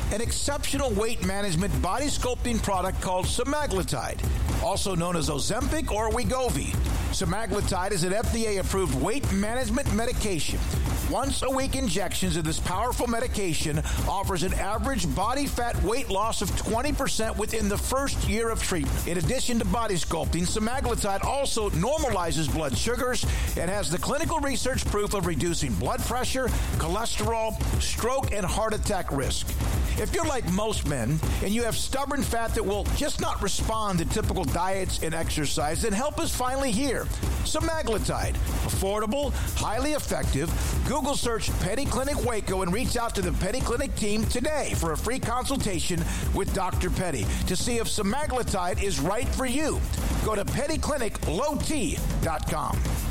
an exceptional weight management body sculpting product called semaglutide, also known as Ozempic or Wegovy. Semaglutide is an FDA approved weight management medication. Once a week injections of this powerful medication offers an average body fat weight loss of 20% within the first year of treatment. In addition to body sculpting, semaglutide also normalizes blood sugars and has the clinical research proof of reducing blood pressure, cholesterol, stroke, and heart attack risk. If you're like most men and you have stubborn fat that will just not respond to typical diets and exercise, then help is finally here. Semaglutide, affordable, highly effective. Google search Petty Clinic Waco and reach out to the Petty Clinic team today for a free consultation with Dr. Petty to see if semaglutide is right for you. Go to pettycliniclowt.com.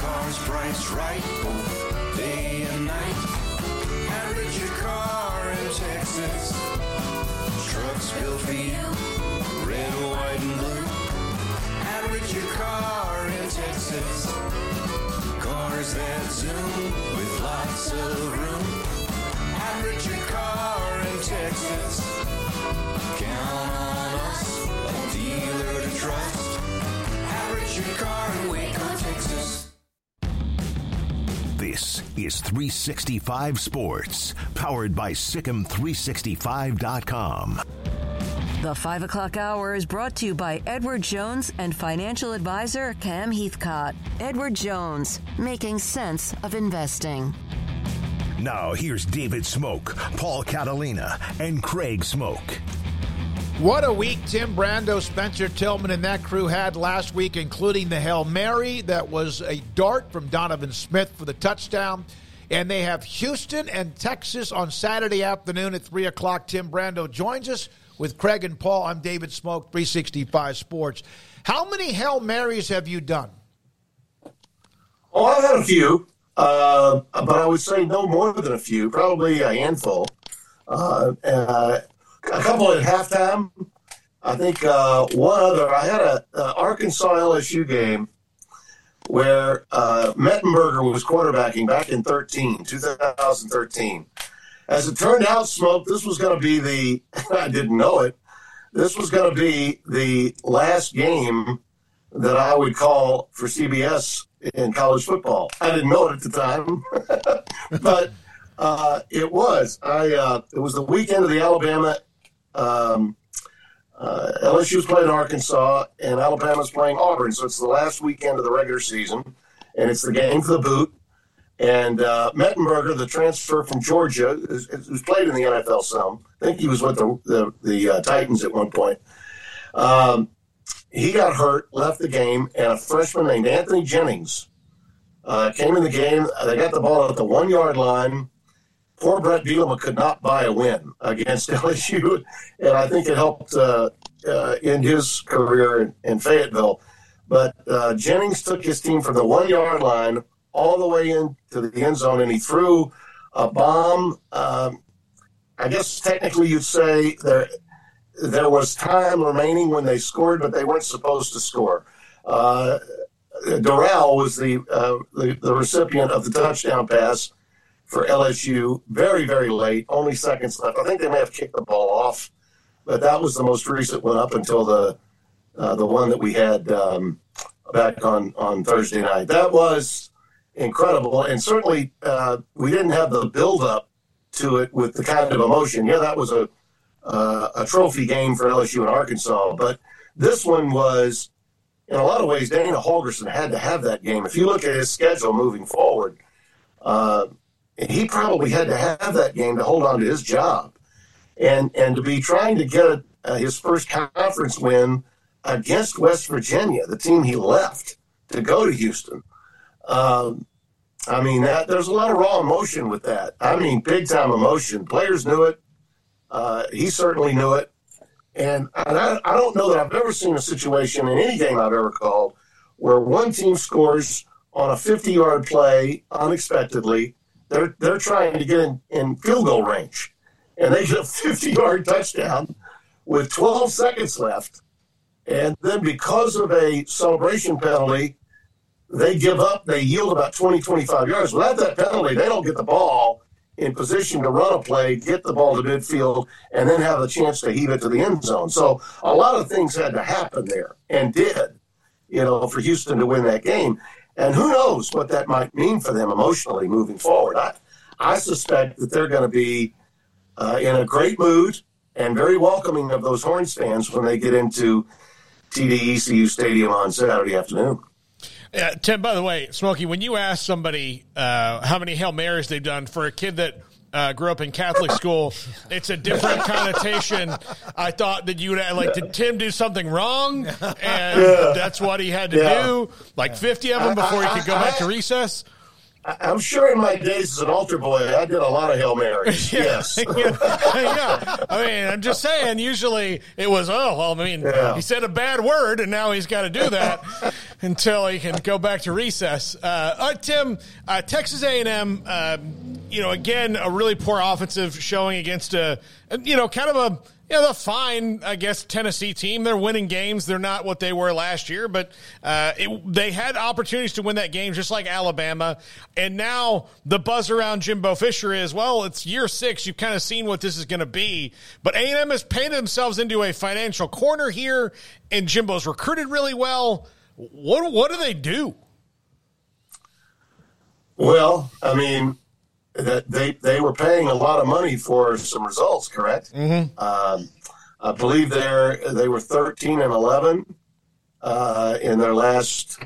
Cars priced right both day and night. Average your car in Texas. Trucks built for you, red, white, and blue. Average your car in Texas. Cars that zoom with lots of room. Average your car in Texas. Count on us, a dealer to trust. Average your car in Waco, Texas. This is 365 Sports, powered by SicEm365.com. The 5 o'clock hour is brought to you by Edward Jones and financial advisor Cam Heathcott. Edward Jones, making sense of investing. Now, here's David Smoke, Paul Catalina, and Craig Smoke. What a week Tim Brando, Spencer Tillman, and that crew had last week, including the Hail Mary that was a dart from Donovan Smith for the touchdown. And they have Houston and Texas on Saturday afternoon at 3 o'clock. Tim Brando joins us with Craig and Paul. I'm David Smoke, 365 Sports. How many Hail Marys have you done? Oh, I've had a few, uh, but I would say no more than a few, probably a handful. Uh, uh, a couple at halftime. I think uh, one other. I had a, a Arkansas LSU game where uh, Mettenberger was quarterbacking back in 13, 2013. As it turned out, Smoke, this was going to be the, I didn't know it, this was going to be the last game that I would call for CBS in college football. I didn't know it at the time, but uh, it was. I uh, it was the weekend of the Alabama um, uh, LSU's playing Arkansas, and Alabama's playing Auburn. So it's the last weekend of the regular season, and it's the game for the boot. And uh, Mettenberger, the transfer from Georgia, who's played in the NFL some, I think he was with the the, the uh, Titans at one point. Um, he got hurt, left the game, and a freshman named Anthony Jennings uh, came in the game. They got the ball at the one yard line poor Bret Bielema could not buy a win against LSU, and I think it helped uh, uh, end his career in, in Fayetteville. But uh, Jennings took his team from the one yard line all the way into the end zone, and he threw a bomb. Um, I guess technically you'd say there there was time remaining when they scored, but they weren't supposed to score. Uh, was the, uh, the, the recipient of the touchdown pass for LSU very, very late, only seconds left. I think they may have kicked the ball off, but that was the most recent one up until the uh, the one that we had um, back on, on Thursday night. That was incredible, and certainly uh, we didn't have the build up to it with the kind of emotion. Yeah, that was a uh, a trophy game for LSU and Arkansas, but this one was. In a lot of ways, Dana Holgorsen had to have that game. If you look at his schedule moving forward, uh, and he probably had to have that game to hold on to his job, and and to be trying to get uh, his first conference win against West Virginia, the team he left to go to Houston. Um, I mean, that, there's a lot of raw emotion with that. I mean, big time emotion. Players knew it. Uh, he certainly knew it. And, and I, I don't know that I've ever seen a situation in any game I've ever called where one team scores on a 50 yard play unexpectedly they're they're trying to get in, in field goal range, and they get a 50 yard touchdown with 12 seconds left, and then because of a celebration penalty, they give up. They yield about 20 25 yards. Without that penalty, they don't get the ball in position to run a play, get the ball to midfield, and then have a chance to heave it to the end zone. So a lot of things had to happen there, and did, you know, for Houston to win that game. And who knows what that might mean for them emotionally moving forward. I, I suspect that they're going to be uh, in a great mood and very welcoming of those Horns fans when they get into TD ECU Stadium on Saturday afternoon. Yeah, Tim. By the way, Smokey, when you ask somebody uh, how many hail marys they've done for a kid that uh, grew up in Catholic school, it's a different connotation. I thought that you would like. Did Tim do something wrong? And Yeah. that's what he had to Yeah. do. Like fifty of them before he could go back to recess. I'm sure in my days as an altar boy, I did a lot of Hail Marys. Yes. yeah, I mean, I'm just saying. Usually, it was oh well. I mean, Yeah. he said a bad word, and now he's got to do that until he can go back to recess. Uh, uh, Tim, uh, Texas A&M. Uh, you know, again, a really poor offensive showing against a, you know, kind of a. Know, the fine, I guess, Tennessee team. They're winning games. They're not what they were last year, but uh, it, they had opportunities to win that game, just like Alabama. And now the buzz around Jimbo Fisher is, well, it's year six. You've kind of seen what this is going to be. But A&M has painted themselves into a financial corner here, and Jimbo's recruited really well. What what do they do? Well, I mean, that they they were paying a lot of money for some results, correct? Mm-hmm. Um, I believe they're they were thirteen and eleven uh, in their last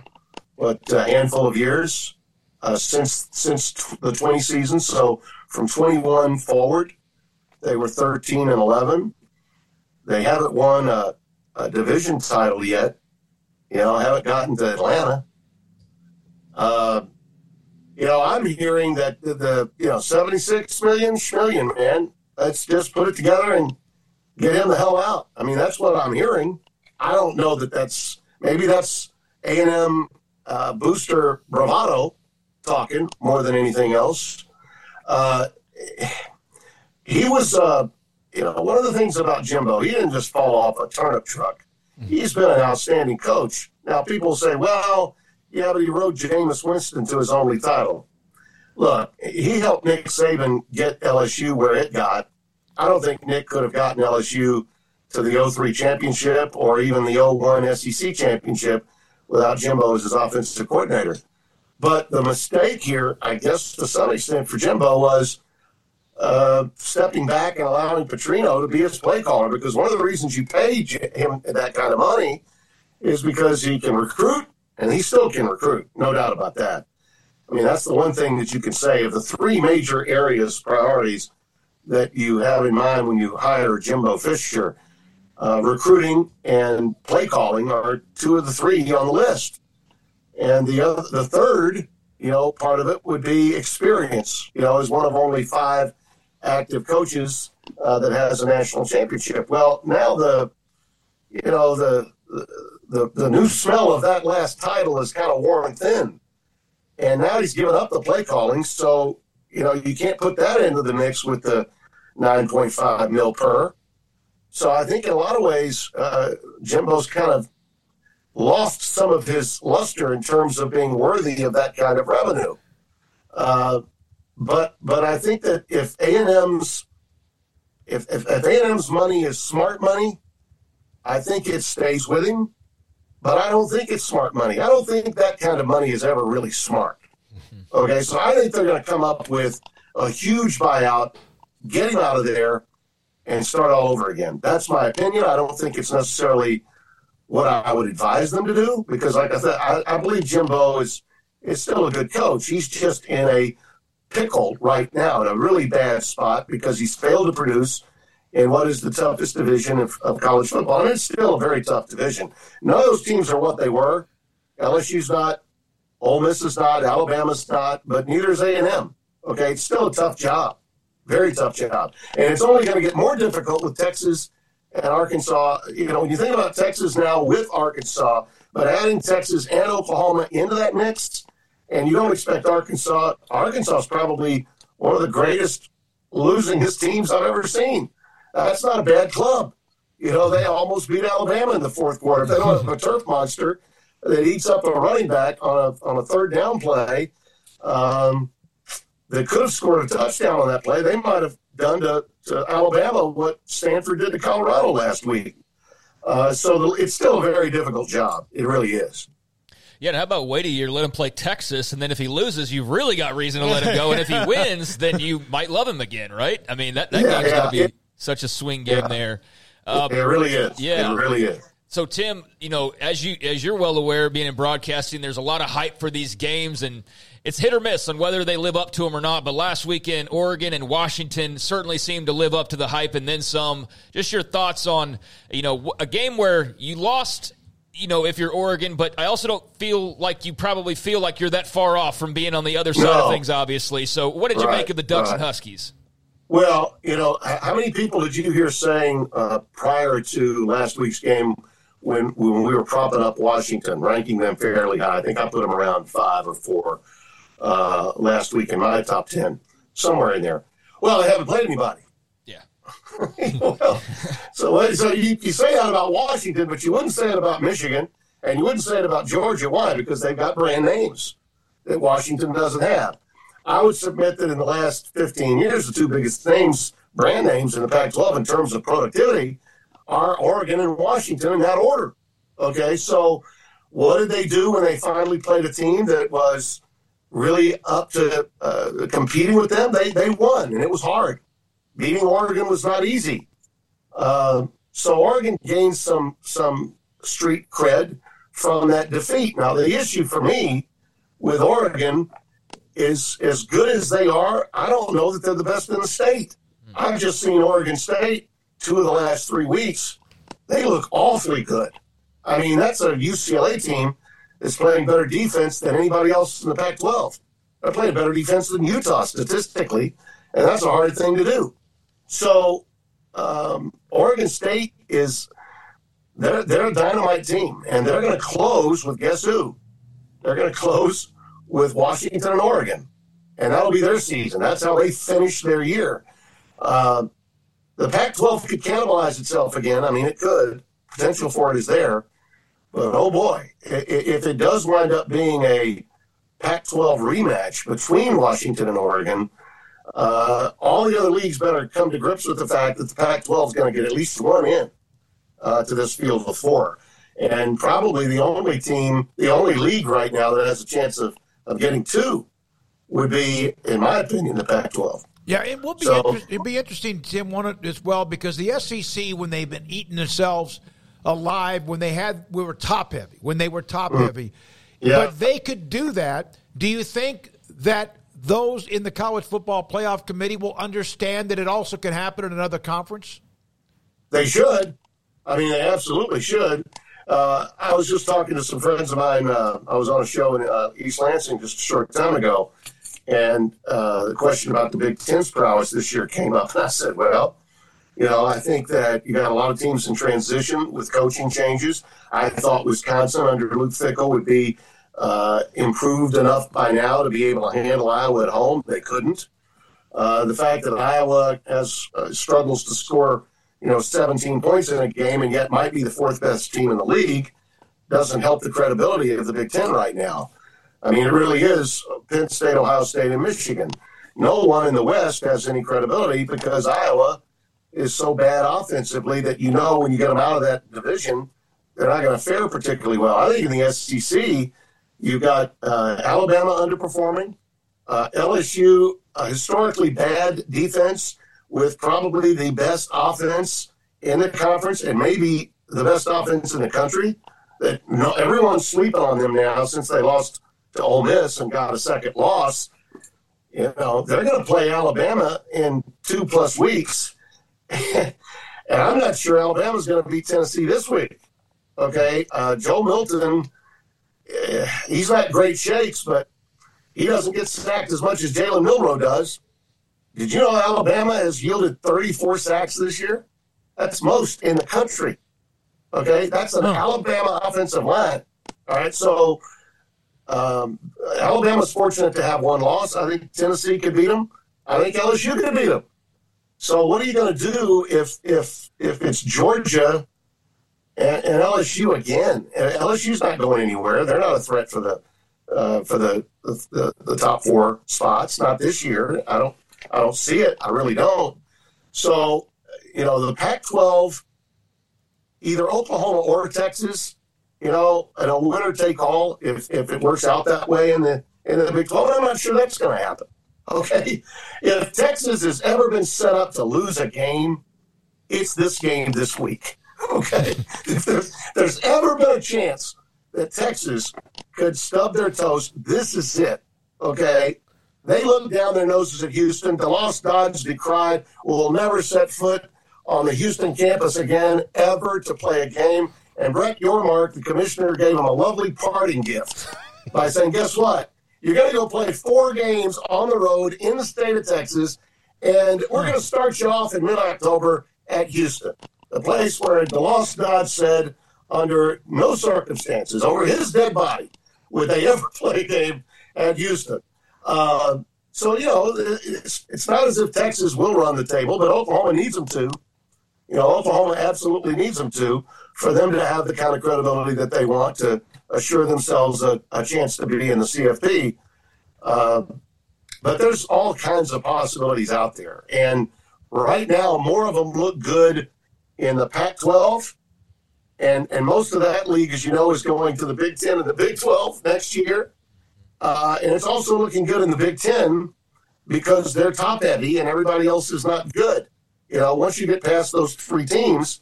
what uh, handful of years uh, since since t- the twenty season. So from twenty one forward, they were thirteen and eleven. They haven't won a, a division title yet. You know, haven't gotten to Atlanta. You know, I'm hearing that the, the you know 76 million schmillion, man. Let's just put it together and get him the hell out. I mean, that's what I'm hearing. I don't know that that's maybe that's A and M uh, booster bravado talking more than anything else. Uh, he was, uh, you know, one of the things about Jimbo, he didn't just fall off a turnip truck. He's been an outstanding coach. Now, people say, well, yeah, but he rode Jameis Winston to his only title. Look, he helped Nick Saban get LSU where it got. I don't think Nick could have gotten LSU to the 03 championship or even the 01 SEC championship without Jimbo as his offensive coordinator. But the mistake here, I guess to some extent for Jimbo, was uh, stepping back and allowing Petrino to be his play caller because one of the reasons you pay him that kind of money is because he can recruit and he still can recruit, no doubt about that. I mean, that's the one thing that you can say of the three major areas, priorities that you have in mind when you hire Jimbo Fisher. Uh, recruiting and play calling are two of the three on the list. And the other, the third, you know, part of it would be experience. You know, as one of only five active coaches uh, that has a national championship. Well, now the, you know, the the the the new smell of that last title is kind of worn thin, and now he's given up the play calling. So you know, you can't put that into the mix with the nine point five mil per. So I think in a lot of ways, uh, Jimbo's kind of lost some of his luster in terms of being worthy of that kind of revenue. Uh, but but I think that if A and M's if, if A and M's money is smart money, I think it stays with him. But I don't think it's smart money. I don't think that kind of money is ever really smart. Mm-hmm. Okay, so I think they're going to come up with a huge buyout, get him out of there, and start all over again. That's my opinion. I don't think it's necessarily what I would advise them to do because, like I said, I, I believe Jimbo is is still a good coach. He's just in a pickle right now, in a really bad spot because he's failed to produce in what is the toughest division of, of college football, and it's still a very tough division. None of those teams are what they were. LSU's not, Ole Miss is not, Alabama's not, but neither is A and M. Okay, it's still a tough job, very tough job, and it's only going to get more difficult with Texas and Arkansas. You know, when you think about Texas now with Arkansas, but adding Texas and Oklahoma into that mix, and you don't expect Arkansas. Arkansas is probably one of the greatest losing his teams I've ever seen. That's not a bad club. You know, they almost beat Alabama in the fourth quarter. If they don't have a turf monster that eats up a running back on a on a third down play, um, they could have scored a touchdown on that play. They might have done to, to Alabama what Stanford did to Colorado last week. Uh, so the, it's still a very difficult job. It really is. Yeah, and how about wait a year, let him play Texas, and then if he loses, you've really got reason to let him go. And if he wins, then you might love him again, right? I mean, that, that Yeah, game's yeah, going to be it- such a swing game Yeah. there. Um, it really is. Yeah. It really is. So Tim, you know, as you as you're well aware, being in broadcasting, there's a lot of hype for these games, and it's hit or miss on whether they live up to them or not. But last weekend, Oregon and Washington certainly seemed to live up to the hype, and then some. Just your thoughts on you know a game where you lost. You know, if you're Oregon, but I also don't feel like you probably feel like you're that far off from being on the other side No. of things, obviously. So, what did you Right, make of the Ducks and. Huskies? Well, you know, how many people did you hear saying uh, prior to last week's game when when we were propping up Washington, ranking them fairly high? I think I put them around five or four uh, last week in my top ten, somewhere in there. Well, they haven't played anybody. Yeah. well, so so you, you say that about Washington, but you wouldn't say it about Michigan, and you wouldn't say it about Georgia. Why? Because they've got brand names that Washington doesn't have. I would submit that in the last 15 years, the two biggest names, brand names in the Pac 12 in terms of productivity, are Oregon and Washington in that order. Okay, so what did they do when they finally played a team that was really up to uh, competing with them? They, they won, and it was hard. Beating Oregon was not easy. Uh, so Oregon gained some some street cred from that defeat. Now the issue for me with Oregon is as good as they are. I don't know that they're the best in the state. I've just seen Oregon State two of the last three weeks. They look awfully good. I mean, that's a UCLA team that's playing better defense than anybody else in the Pac-12. They're playing better defense than Utah statistically, and that's a hard thing to do. So um, Oregon State is they're they're a dynamite team, and they're going to close with guess who? They're going to close with Washington and Oregon, and that'll be their season. That's how they finish their year. Uh, the Pac-12 could cannibalize itself again. I mean, it could. Potential for it is there, but oh boy, if it does wind up being a Pac-12 rematch between Washington and Oregon, uh, all the other leagues better come to grips with the fact that the Pac-12 is going to get at least one in uh, to this field of four, and probably the only team, the only league right now that has a chance of, of getting two would be, in my opinion, the Pac-12. Yeah, it will be. So- inter- it'd be interesting, Tim, one as well because the SEC, when they've been eating themselves alive, when they had we were top heavy, when they were top Mm. heavy, Yeah. but they could do that. Do you think that those in the college football playoff committee will understand that it also can happen in another conference? They should. I mean, they absolutely should. Uh, I was just talking to some friends of mine. Uh, I was on a show in uh, East Lansing just a short time ago, and uh, the question about the Big Ten's prowess this year came up, and I said, "Well, you know, I think that you got a lot of teams in transition with coaching changes. I thought Wisconsin under Luke Fickell would be uh, improved enough by now to be able to handle Iowa at home. They couldn't. Uh, the fact that Iowa has struggles to score, you know, 17 points in a game and yet might be the fourth best team in the league doesn't help the credibility of the Big Ten right now. I mean, it really is Penn State, Ohio State, and Michigan. No one in the West has any credibility because Iowa is so bad offensively that you know when you get them out of that division, they're not going to fare particularly well. I think in the SEC, you've got uh, Alabama underperforming, uh, LSU, a historically bad defense with probably the best offense in the conference and maybe the best offense in the country. That no, everyone's sleeping on them now since they lost to Ole Miss and got a second loss. You know they're going to play Alabama in two plus weeks, and I'm not sure Alabama's going to beat Tennessee this week. Okay, uh, Joe Milton, eh, he's not great shakes, but he doesn't get sacked as much as Jalen Milroe does. Did you know Alabama has yielded 34 sacks this year? That's most in the country. Okay, that's an Alabama offensive line. All right, so um, Alabama's fortunate to have one loss. I think Tennessee could beat them. I think LSU could beat them. So what are you going to do if if if it's Georgia and, and LSU again? And LSU's not going anywhere. They're not a threat for the uh, for the, the the top four spots. Not this year. I don't I don't see it. I really don't. So you know the Pac-12, either Oklahoma or Texas, you know, and a winner take all if if it works out that way in the in the Big 12. I'm not sure that's going to happen. Okay, if Texas has ever been set up to lose a game, it's this game this week. Okay, if there's, there's ever been a chance that Texas could stub their toes, this is it. Okay, they looked down their noses at Houston. DeLoss Dodds decried will never set foot on the Houston campus again, ever to play a game. And Brett Yormark, the commissioner, gave him a lovely parting gift by saying, "Guess what? You're going to go play four games on the road in the state of Texas, and we're going to start you off in mid-October at Houston." the place where DeLoss Dodds said, under no circumstances, over his dead body, would they ever play a game at Houston. Uh, so, you know, it's, it's not as if Texas will run the table, but Oklahoma needs them to. You know, Oklahoma absolutely needs them to for them to have the kind of credibility that they want to assure themselves a, a chance to be in the CFP. Uh, but there's all kinds of possibilities out there. And right now, more of them look good in the Pac 12. And, and most of that league, as you know, is going to the Big Ten and the Big 12 next year. Uh, and it's also looking good in the Big Ten because they're top heavy and everybody else is not good. You know, once you get past those three teams,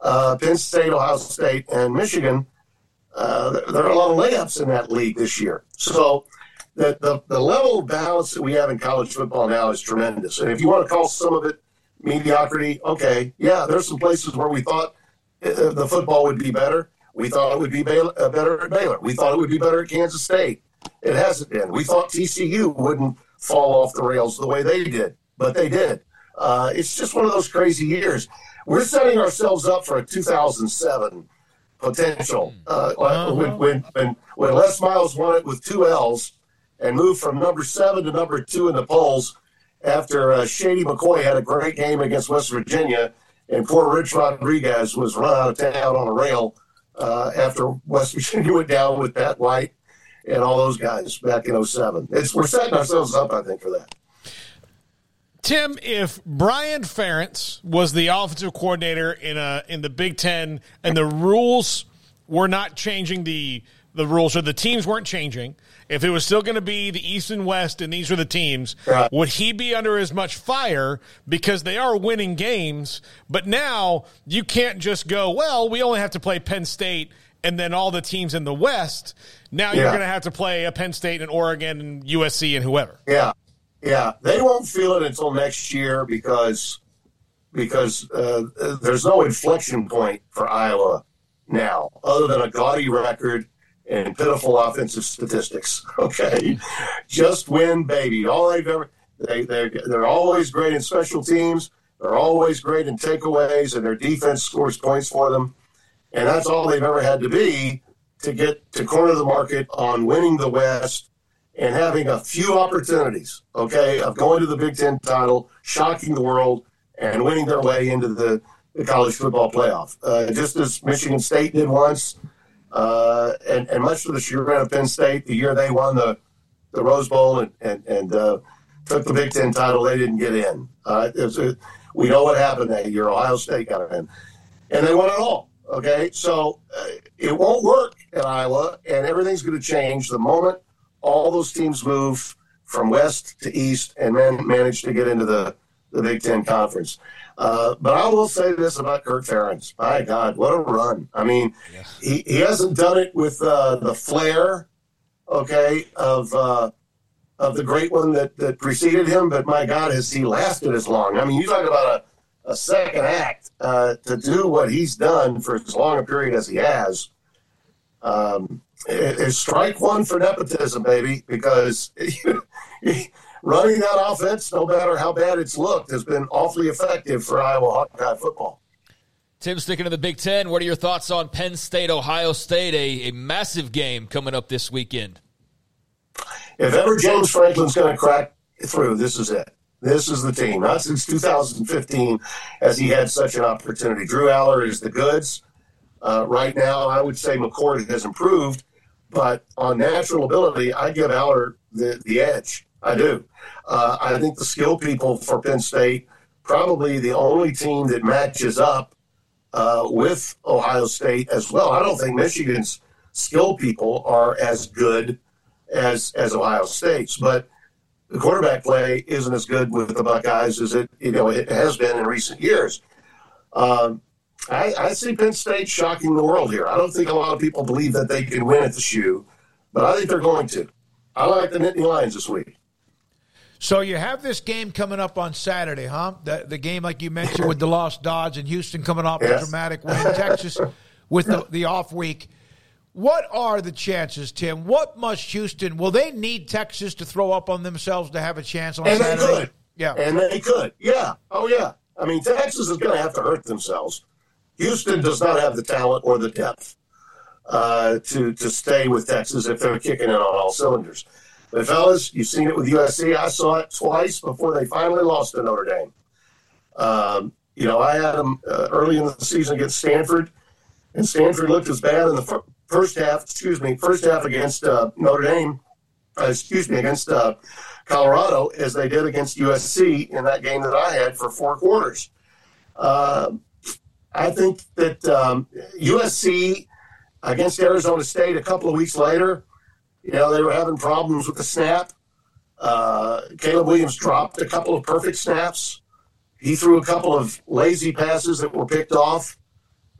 uh, Penn State, Ohio State, and Michigan, uh, there are a lot of layups in that league this year. So the, the, the level of balance that we have in college football now is tremendous. And if you want to call some of it mediocrity, okay, yeah, there's some places where we thought uh, the football would be better. We thought it would be uh, better at Baylor. We thought it would be better at Kansas State. It hasn't been. We thought TCU wouldn't fall off the rails the way they did, but they did. Uh, it's just one of those crazy years. We're setting ourselves up for a 2007 potential. Uh, uh-huh. when, when, when, when Les Miles won it with two L's and moved from number seven to number two in the polls after uh, Shady McCoy had a great game against West Virginia and poor Rich Rodriguez was run out of town on a rail uh, after West Virginia went down with Pat White and all those guys back in 07. It's, we're setting ourselves up, I think, for that. Tim, if Brian Ferentz was the offensive coordinator in a in the Big Ten and the rules were not changing the the rules or the teams weren't changing, if it was still going to be the East and West and these were the teams, right. would he be under as much fire because they are winning games? But now you can't just go, well, we only have to play Penn State and then all the teams in the West. Now yeah. you're going to have to play a Penn State and Oregon and USC and whoever. Yeah, yeah. They won't feel it until next year because because uh, there's no inflection point for Iowa now, other than a gaudy record and pitiful offensive statistics. Okay, just win, baby. All they've ever they they they're always great in special teams. They're always great in takeaways, and their defense scores points for them. And that's all they've ever had to be to get to corner the market on winning the West and having a few opportunities, okay, of going to the Big Ten title, shocking the world, and winning their way into the, the college football playoff. Uh, just as Michigan State did once, uh, and, and much to the chagrin of Penn State, the year they won the, the Rose Bowl and, and, and uh, took the Big Ten title, they didn't get in. Uh, a, we know what happened that year. Ohio State got in. And they won it all. Okay. So uh, it won't work at Iowa, and everything's going to change the moment all those teams move from west to east and man, manage to get into the, the Big Ten Conference. Uh, but I will say this about Kirk Ferentz. My God, what a run. I mean, yeah. he, he hasn't done it with uh, the flair, okay, of uh, of the great one that, that preceded him, but my God, has he lasted as long? I mean, you talk about a, a second act uh, to do what he's done for as long a period as he has. Um, is strike one for nepotism, baby, because running that offense, no matter how bad it's looked, has been awfully effective for Iowa Hawkeye football. Tim, sticking to the Big Ten, what are your thoughts on Penn State, Ohio State, a, a massive game coming up this weekend? If ever James Franklin's going to crack through, this is it. This is the team. Not since 2015 has he had such an opportunity. Drew Allar is the goods. Uh, right now, I would say McCord has improved, but on natural ability, I give Allar the, the edge. I do. Uh, I think the skill people for Penn State, probably the only team that matches up uh, with Ohio State as well. I don't think Michigan's skill people are as good as as Ohio State's, but the quarterback play isn't as good with the Buckeyes as it you know it has been in recent years. Um, I, I see Penn State shocking the world here. I don't think a lot of people believe that they can win at the shoe, but I think they're going to. I like the Nittany Lions this week. So you have this game coming up on Saturday, huh? The, the game, like you mentioned, with DeLoss Dodds and Houston coming off a dramatic win, Texas with the, the off week. What are the chances, Tim? What must Houston? Will they need Texas to throw up on themselves to have a chance on And they could. Yeah, And they could. Yeah. Oh, yeah. I mean, Texas is going to have to hurt themselves. Houston does not have the talent or the depth uh, to to stay with Texas if they're kicking it on all cylinders. But fellas, you've seen it with USC. I saw it twice before they finally lost to Notre Dame. Um, you know, I had them uh, early in the season against Stanford, and Stanford looked as bad in the first half. Excuse me, first half against uh, Notre Dame. Uh, excuse me, against uh, Colorado as they did against USC in that game that I had for four quarters. Uh, I think that um, USC against Arizona State a couple of weeks later, you know, they were having problems with the snap. Uh, Caleb Williams dropped a couple of perfect snaps. He threw a couple of lazy passes that were picked off.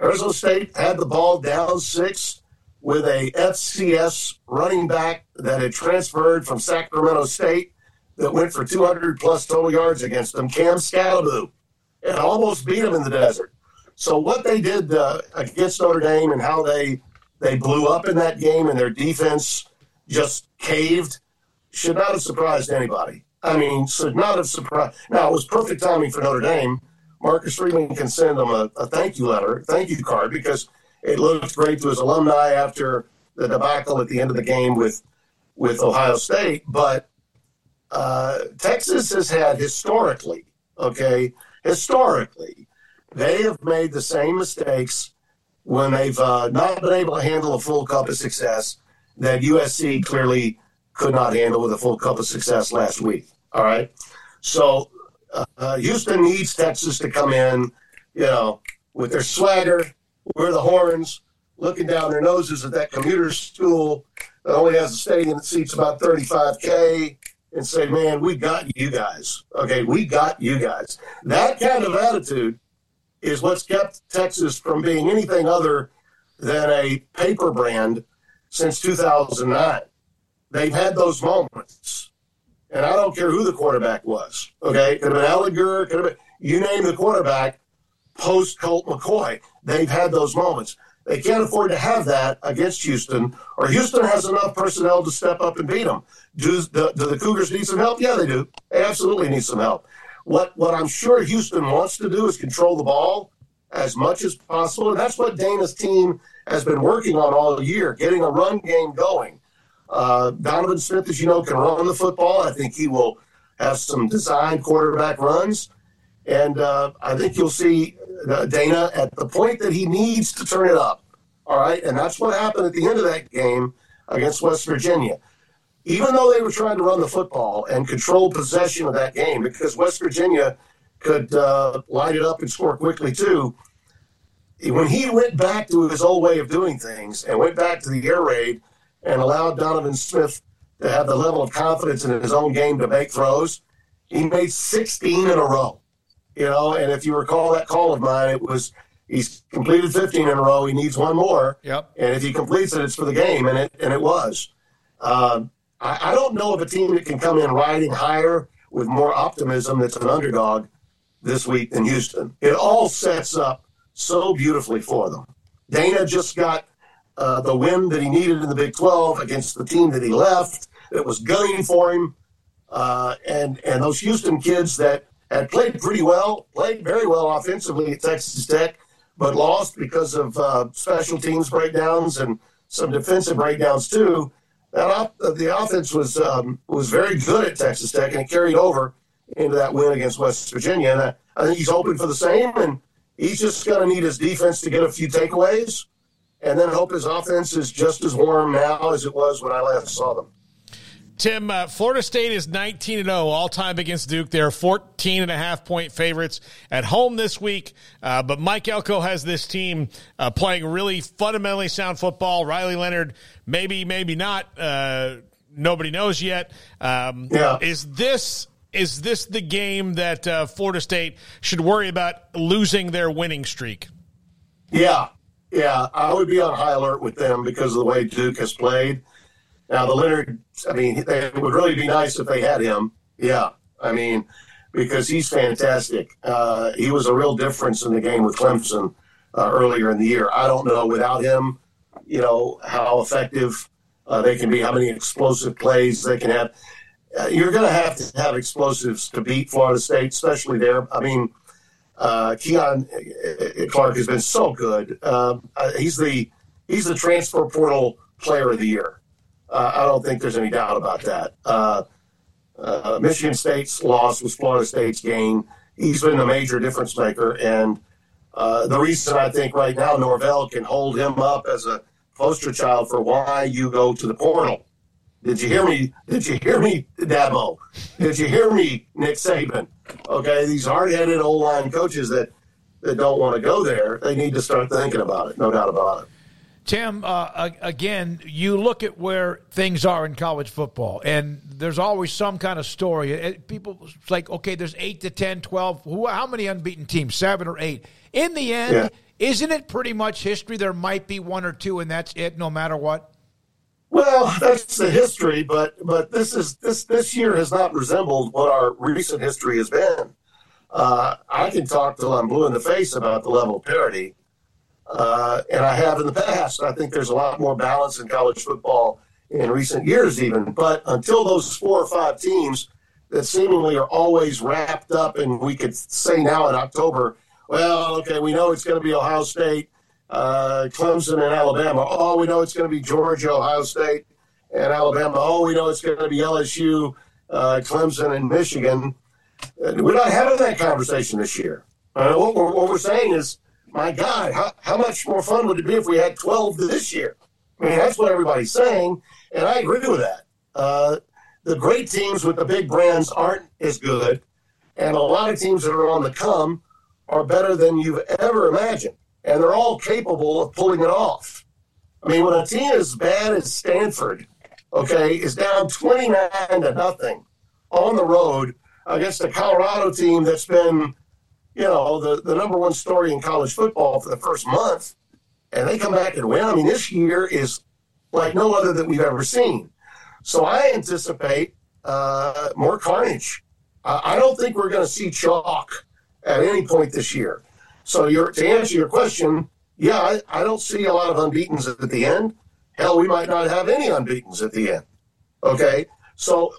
Arizona State had the ball down six with a FCS running back that had transferred from Sacramento State that went for 200 plus total yards against them, Cam Skattebo, and almost beat him in the desert. So what they did uh, against Notre Dame and how they they blew up in that game and their defense just caved should not have surprised anybody. I mean, should not have surprised. Now it was perfect timing for Notre Dame. Marcus Freeman can send them a, a thank you letter, thank you card, because it looked great to his alumni after the debacle at the end of the game with with Ohio State. But uh, Texas has had historically, okay, historically, they have made the same mistakes when they've uh, not been able to handle a full cup of success that USC clearly could not handle with a full cup of success last week. All right. So uh, Houston needs Texas to come in, you know, with their swagger, wear the horns, looking down their noses at that commuter school that only has a stadium that seats about 35K and say, man, we got you guys. Okay, we got you guys. That kind of attitude is what's kept Texas from being anything other than a paper brand since 2009. They've had those moments. And I don't care who the quarterback was. Okay, could have been Ehlinger, could have been you name the quarterback post Colt McCoy. They've had those moments. They can't afford to have that against Houston, or Houston has enough personnel to step up and beat them. Do the, do the Cougars need some help? Yeah, they do. They absolutely need some help. What what I'm sure Houston wants to do is control the ball as much as possible, and that's what Dana's team has been working on all year, getting a run game going. Uh, Donovan Smith, as you know, can run the football. I think he will have some designed quarterback runs. And uh, I think you'll see Dana at the point that he needs to turn it up. All right. And that's what happened at the end of that game against West Virginia. Even though they were trying to run the football and control possession of that game, because West Virginia could uh, light it up and score quickly too, when he went back to his old way of doing things and went back to the air raid and allowed Donovan Smith to have the level of confidence in his own game to make throws, he made 16 in a row. You know, and if you recall that call of mine, it was he's completed 15 in a row. He needs one more. Yep. And if he completes it, it's for the game, and it and it was. Um, I, I don't know of a team that can come in riding higher with more optimism that's an underdog this week than Houston. It all sets up so beautifully for them. Dana just got uh, the win that he needed in the Big 12 against the team that he left that was gunning for him. Uh, and, and those Houston kids that had played pretty well, played very well offensively at Texas Tech, but lost because of uh, special teams breakdowns and some defensive breakdowns too. That op- the offense was um, was very good at Texas Tech, and it carried over into that win against West Virginia. And I, I think he's hoping for the same, and he's just going to need his defense to get a few takeaways, and then hope his offense is just as warm now as it was when I last saw them. Tim, uh, Florida State is 19 0 all time against Duke. They're 14 and a half point favorites at home this week. Uh, but Mike Elko has this team uh, playing really fundamentally sound football. Riley Leonard, maybe, maybe not. Uh, nobody knows yet. Um, Yeah. Is this. Is this the game that uh, Florida State should worry about losing their winning streak? Yeah, yeah, I would be on high alert with them because of the way Duke has played. Now the Leonard, I mean, it would really be nice if they had him. Yeah, I mean, because he's fantastic. Uh, he was a real difference in the game with Clemson uh, earlier in the year. I don't know without him, you know, how effective uh, they can be, how many explosive plays they can have. Uh, you're going to have to have explosives to beat Florida State, especially there. I mean, uh, Keon uh, Clark has been so good. Um, he's the he's the transfer portal player of the year. Uh, I don't think there's any doubt about that. Uh, uh, Michigan State's loss was Florida State's gain. He's been the major difference maker, and uh, the reason I think right now Norvell can hold him up as a poster child for why you go to the portal. Did you hear me? Did you hear me, Dabo? Did you hear me, Nick Saban? Okay, these hard-headed old line coaches that that don't want to go there, they need to start thinking about it. No doubt about it. Tim, uh, again, you look at where things are in college football, and there's always some kind of story. People it's like, okay, there's 8 to 10, 12. Who, how many unbeaten teams? Seven or eight. In the end, yeah. isn't it pretty much history? There might be one or two, and that's it, no matter what. Well, that's the history, but but this is this this year has not resembled what our recent history has been. Uh, I can talk till I'm blue in the face about the level of parity, uh, and I have in the past. I think there's a lot more balance in college football in recent years, even. But until those four or five teams that seemingly are always wrapped up, and we could say now in October, well, okay, we know it's going to be Ohio State uh, Clemson and Alabama. Oh, we know it's going to be Georgia, Ohio State, and Alabama. Oh, we know it's going to be LSU, uh, Clemson, and Michigan. Uh, we're not having that conversation this year. Uh, what, we're, what, we're, saying is, my God, how, how much more fun would it be if we had 12 this year? I mean, that's what everybody's saying, and I agree with that. Uh, the great teams with the big brands aren't as good, and a lot of teams that are on the come are better than you've ever imagined and they're all capable of pulling it off. I mean, when a team as bad as Stanford, okay, is down 29 to nothing on the road against a Colorado team that's been, you know, the, the number one story in college football for the first month, and they come back and win. I mean, this year is like no other that we've ever seen. So I anticipate uh, more carnage. I don't think we're going to see chalk at any point this year. So your, to answer your question, yeah, I, I don't see a lot of unbeatens at the end. Hell, we might not have any unbeatens at the end. Okay, so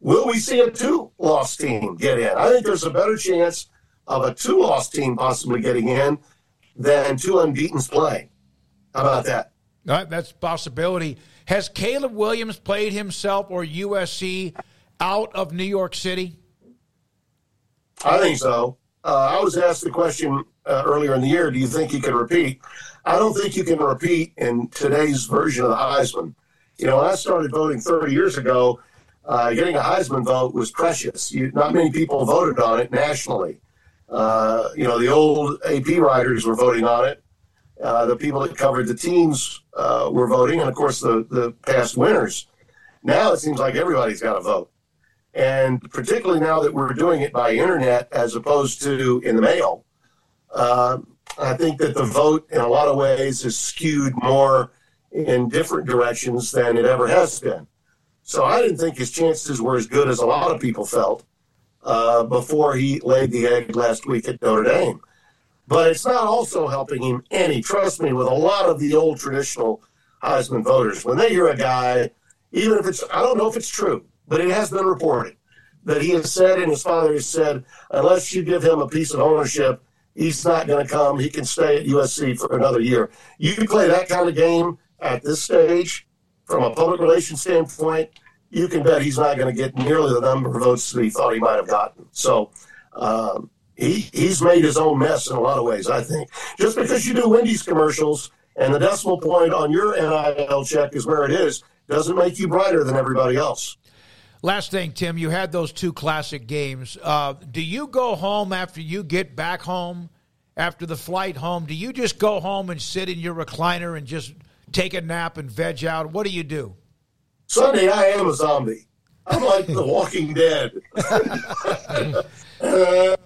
will we see a two-loss team get in? I think there's a better chance of a two-loss team possibly getting in than two unbeatens play. How about that? Uh, that's a possibility. Has Caleb Williams played himself or USC out of New York City? I think so. Uh, I was asked the question uh, earlier in the year do you think he could repeat? I don't think you can repeat in today's version of the Heisman. You know, when I started voting 30 years ago, uh, getting a Heisman vote was precious. You, not many people voted on it nationally. Uh, you know, the old AP writers were voting on it. Uh, the people that covered the teams uh, were voting, and of course, the, the past winners. Now it seems like everybody's got to vote. And particularly now that we're doing it by internet as opposed to in the mail, uh, I think that the vote in a lot of ways is skewed more in different directions than it ever has been. So I didn't think his chances were as good as a lot of people felt uh, before he laid the egg last week at Notre Dame. But it's not also helping him any. Trust me, with a lot of the old traditional Heisman voters, when they hear a guy, even if it's, I don't know if it's true, but it has been reported that he has said and his father has said, unless you give him a piece of ownership, he's not going to come. He can stay at USC for another year. You can play that kind of game at this stage from a public relations standpoint, you can bet he's not going to get nearly the number of votes that he thought he might have gotten. So um, he he's made his own mess in a lot of ways. I think just because you do Wendy's commercials and the decimal point on your NIL check is where it is doesn't make you brighter than everybody else. Last thing, Tim, you had those two classic games. Uh, do you go home after you get back home, after the flight home? Do you just go home and sit in your recliner and just take a nap and veg out? What do you do? Sunday, I am a zombie. I'm like the Walking Dead. uh,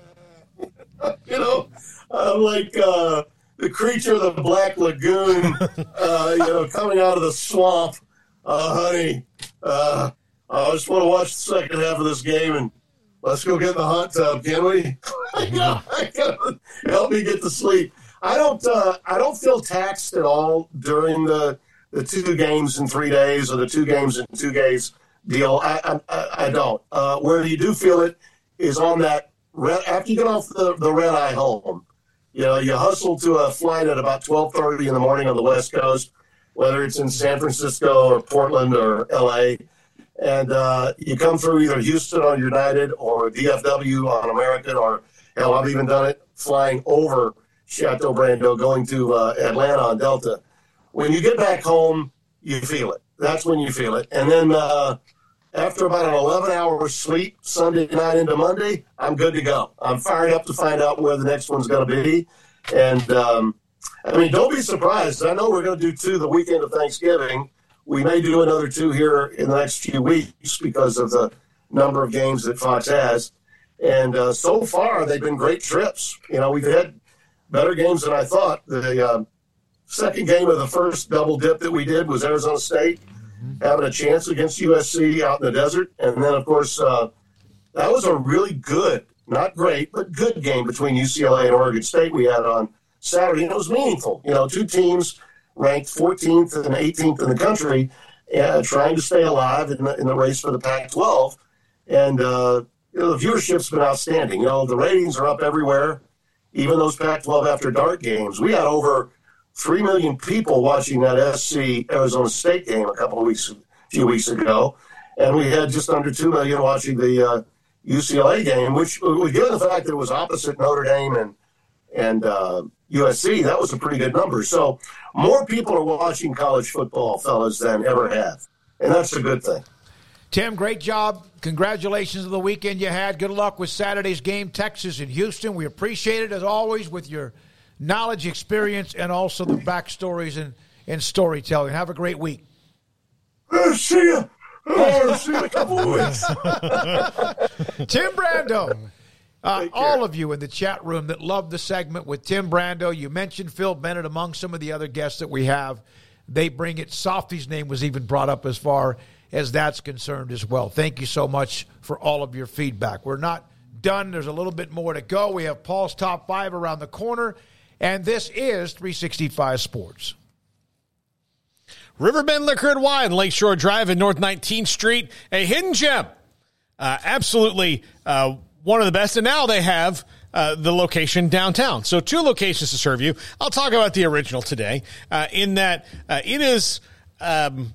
you know, I'm like uh, the creature of the Black Lagoon, uh, you know, coming out of the swamp. Uh, honey, uh, I just want to watch the second half of this game and let's go get in the hot tub, can we? Help me get to sleep. I don't. Uh, I don't feel taxed at all during the the two games in three days or the two games in two days deal. I I, I don't. Uh, where you do feel it is on that red, after you get off the, the red eye home. You know, you hustle to a flight at about twelve thirty in the morning on the West Coast, whether it's in San Francisco or Portland or L.A. And uh, you come through either Houston on United or DFW on American, or hell, I've even done it flying over Chateau Brando, going to uh, Atlanta on Delta. When you get back home, you feel it. That's when you feel it. And then uh, after about an 11 hour sleep Sunday night into Monday, I'm good to go. I'm fired up to find out where the next one's going to be. And um, I mean, don't be surprised. I know we're going to do two the weekend of Thanksgiving. We may do another two here in the next few weeks because of the number of games that Fox has. And uh, so far, they've been great trips. You know, we've had better games than I thought. The uh, second game of the first double dip that we did was Arizona State having a chance against USC out in the desert. And then, of course, uh, that was a really good, not great, but good game between UCLA and Oregon State we had on Saturday. And it was meaningful. You know, two teams ranked 14th and 18th in the country, uh, trying to stay alive in the, in the race for the Pac 12. And, uh, you know, the viewership's been outstanding. You know, the ratings are up everywhere, even those Pac 12 after dark games. We had over 3 million people watching that SC Arizona State game a couple of weeks, a few weeks ago. And we had just under 2 million watching the uh, UCLA game, which, given the fact that it was opposite Notre Dame and, and uh, USC, that was a pretty good number. So more people are watching college football, fellas, than ever have. And that's a good thing. Tim, great job. Congratulations on the weekend you had. Good luck with Saturday's game, Texas and Houston. We appreciate it as always with your knowledge, experience, and also the backstories and, and storytelling. Have a great week. Uh, see you. Oh, see you in a couple of weeks. Tim Brando. Uh, all of you in the chat room that love the segment with Tim Brando, you mentioned Phil Bennett among some of the other guests that we have. They bring it. Softy's name was even brought up as far as that's concerned as well. Thank you so much for all of your feedback. We're not done. There's a little bit more to go. We have Paul's top five around the corner, and this is 365 Sports. Riverbend Liquor and Wine, Lakeshore Drive and North 19th Street, a hidden gem. Uh, absolutely uh, one of the best. And now they have uh, the location downtown. So two locations to serve you. I'll talk about the original today uh, in that uh, it is. Um,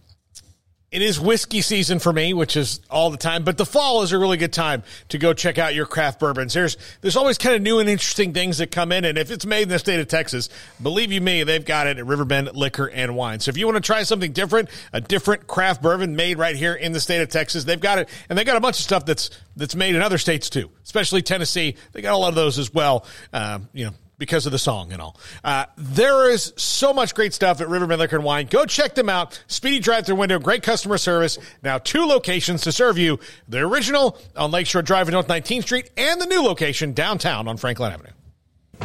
it is whiskey season for me, which is all the time, but the fall is a really good time to go check out your craft bourbons. There's there's always kind of new and interesting things that come in, and if it's made in the state of Texas, believe you me, they've got it at Riverbend Liquor and Wine. So if you want to try something different, a different craft bourbon made right here in the state of Texas, they've got it, and they got a bunch of stuff that's that's made in other states too, especially Tennessee. They got a lot of those as well. Um, you know, because of the song and all. Uh, there is so much great stuff at Riverbend Liquor and Wine. Go check them out. Speedy drive through window, great customer service. Now two locations to serve you. The original on Lakeshore Drive in North 19th Street and the new location downtown on Franklin Avenue.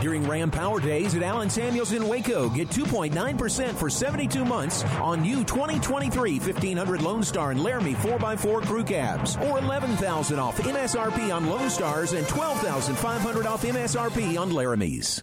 During Ram Power Days at Allen Samuels in Waco, get 2.9% for 72 months on new 2023 1500 Lone Star and Laramie 4x4 crew cabs, or 11000 off MSRP on Lone Stars and 12500 off MSRP on Laramies.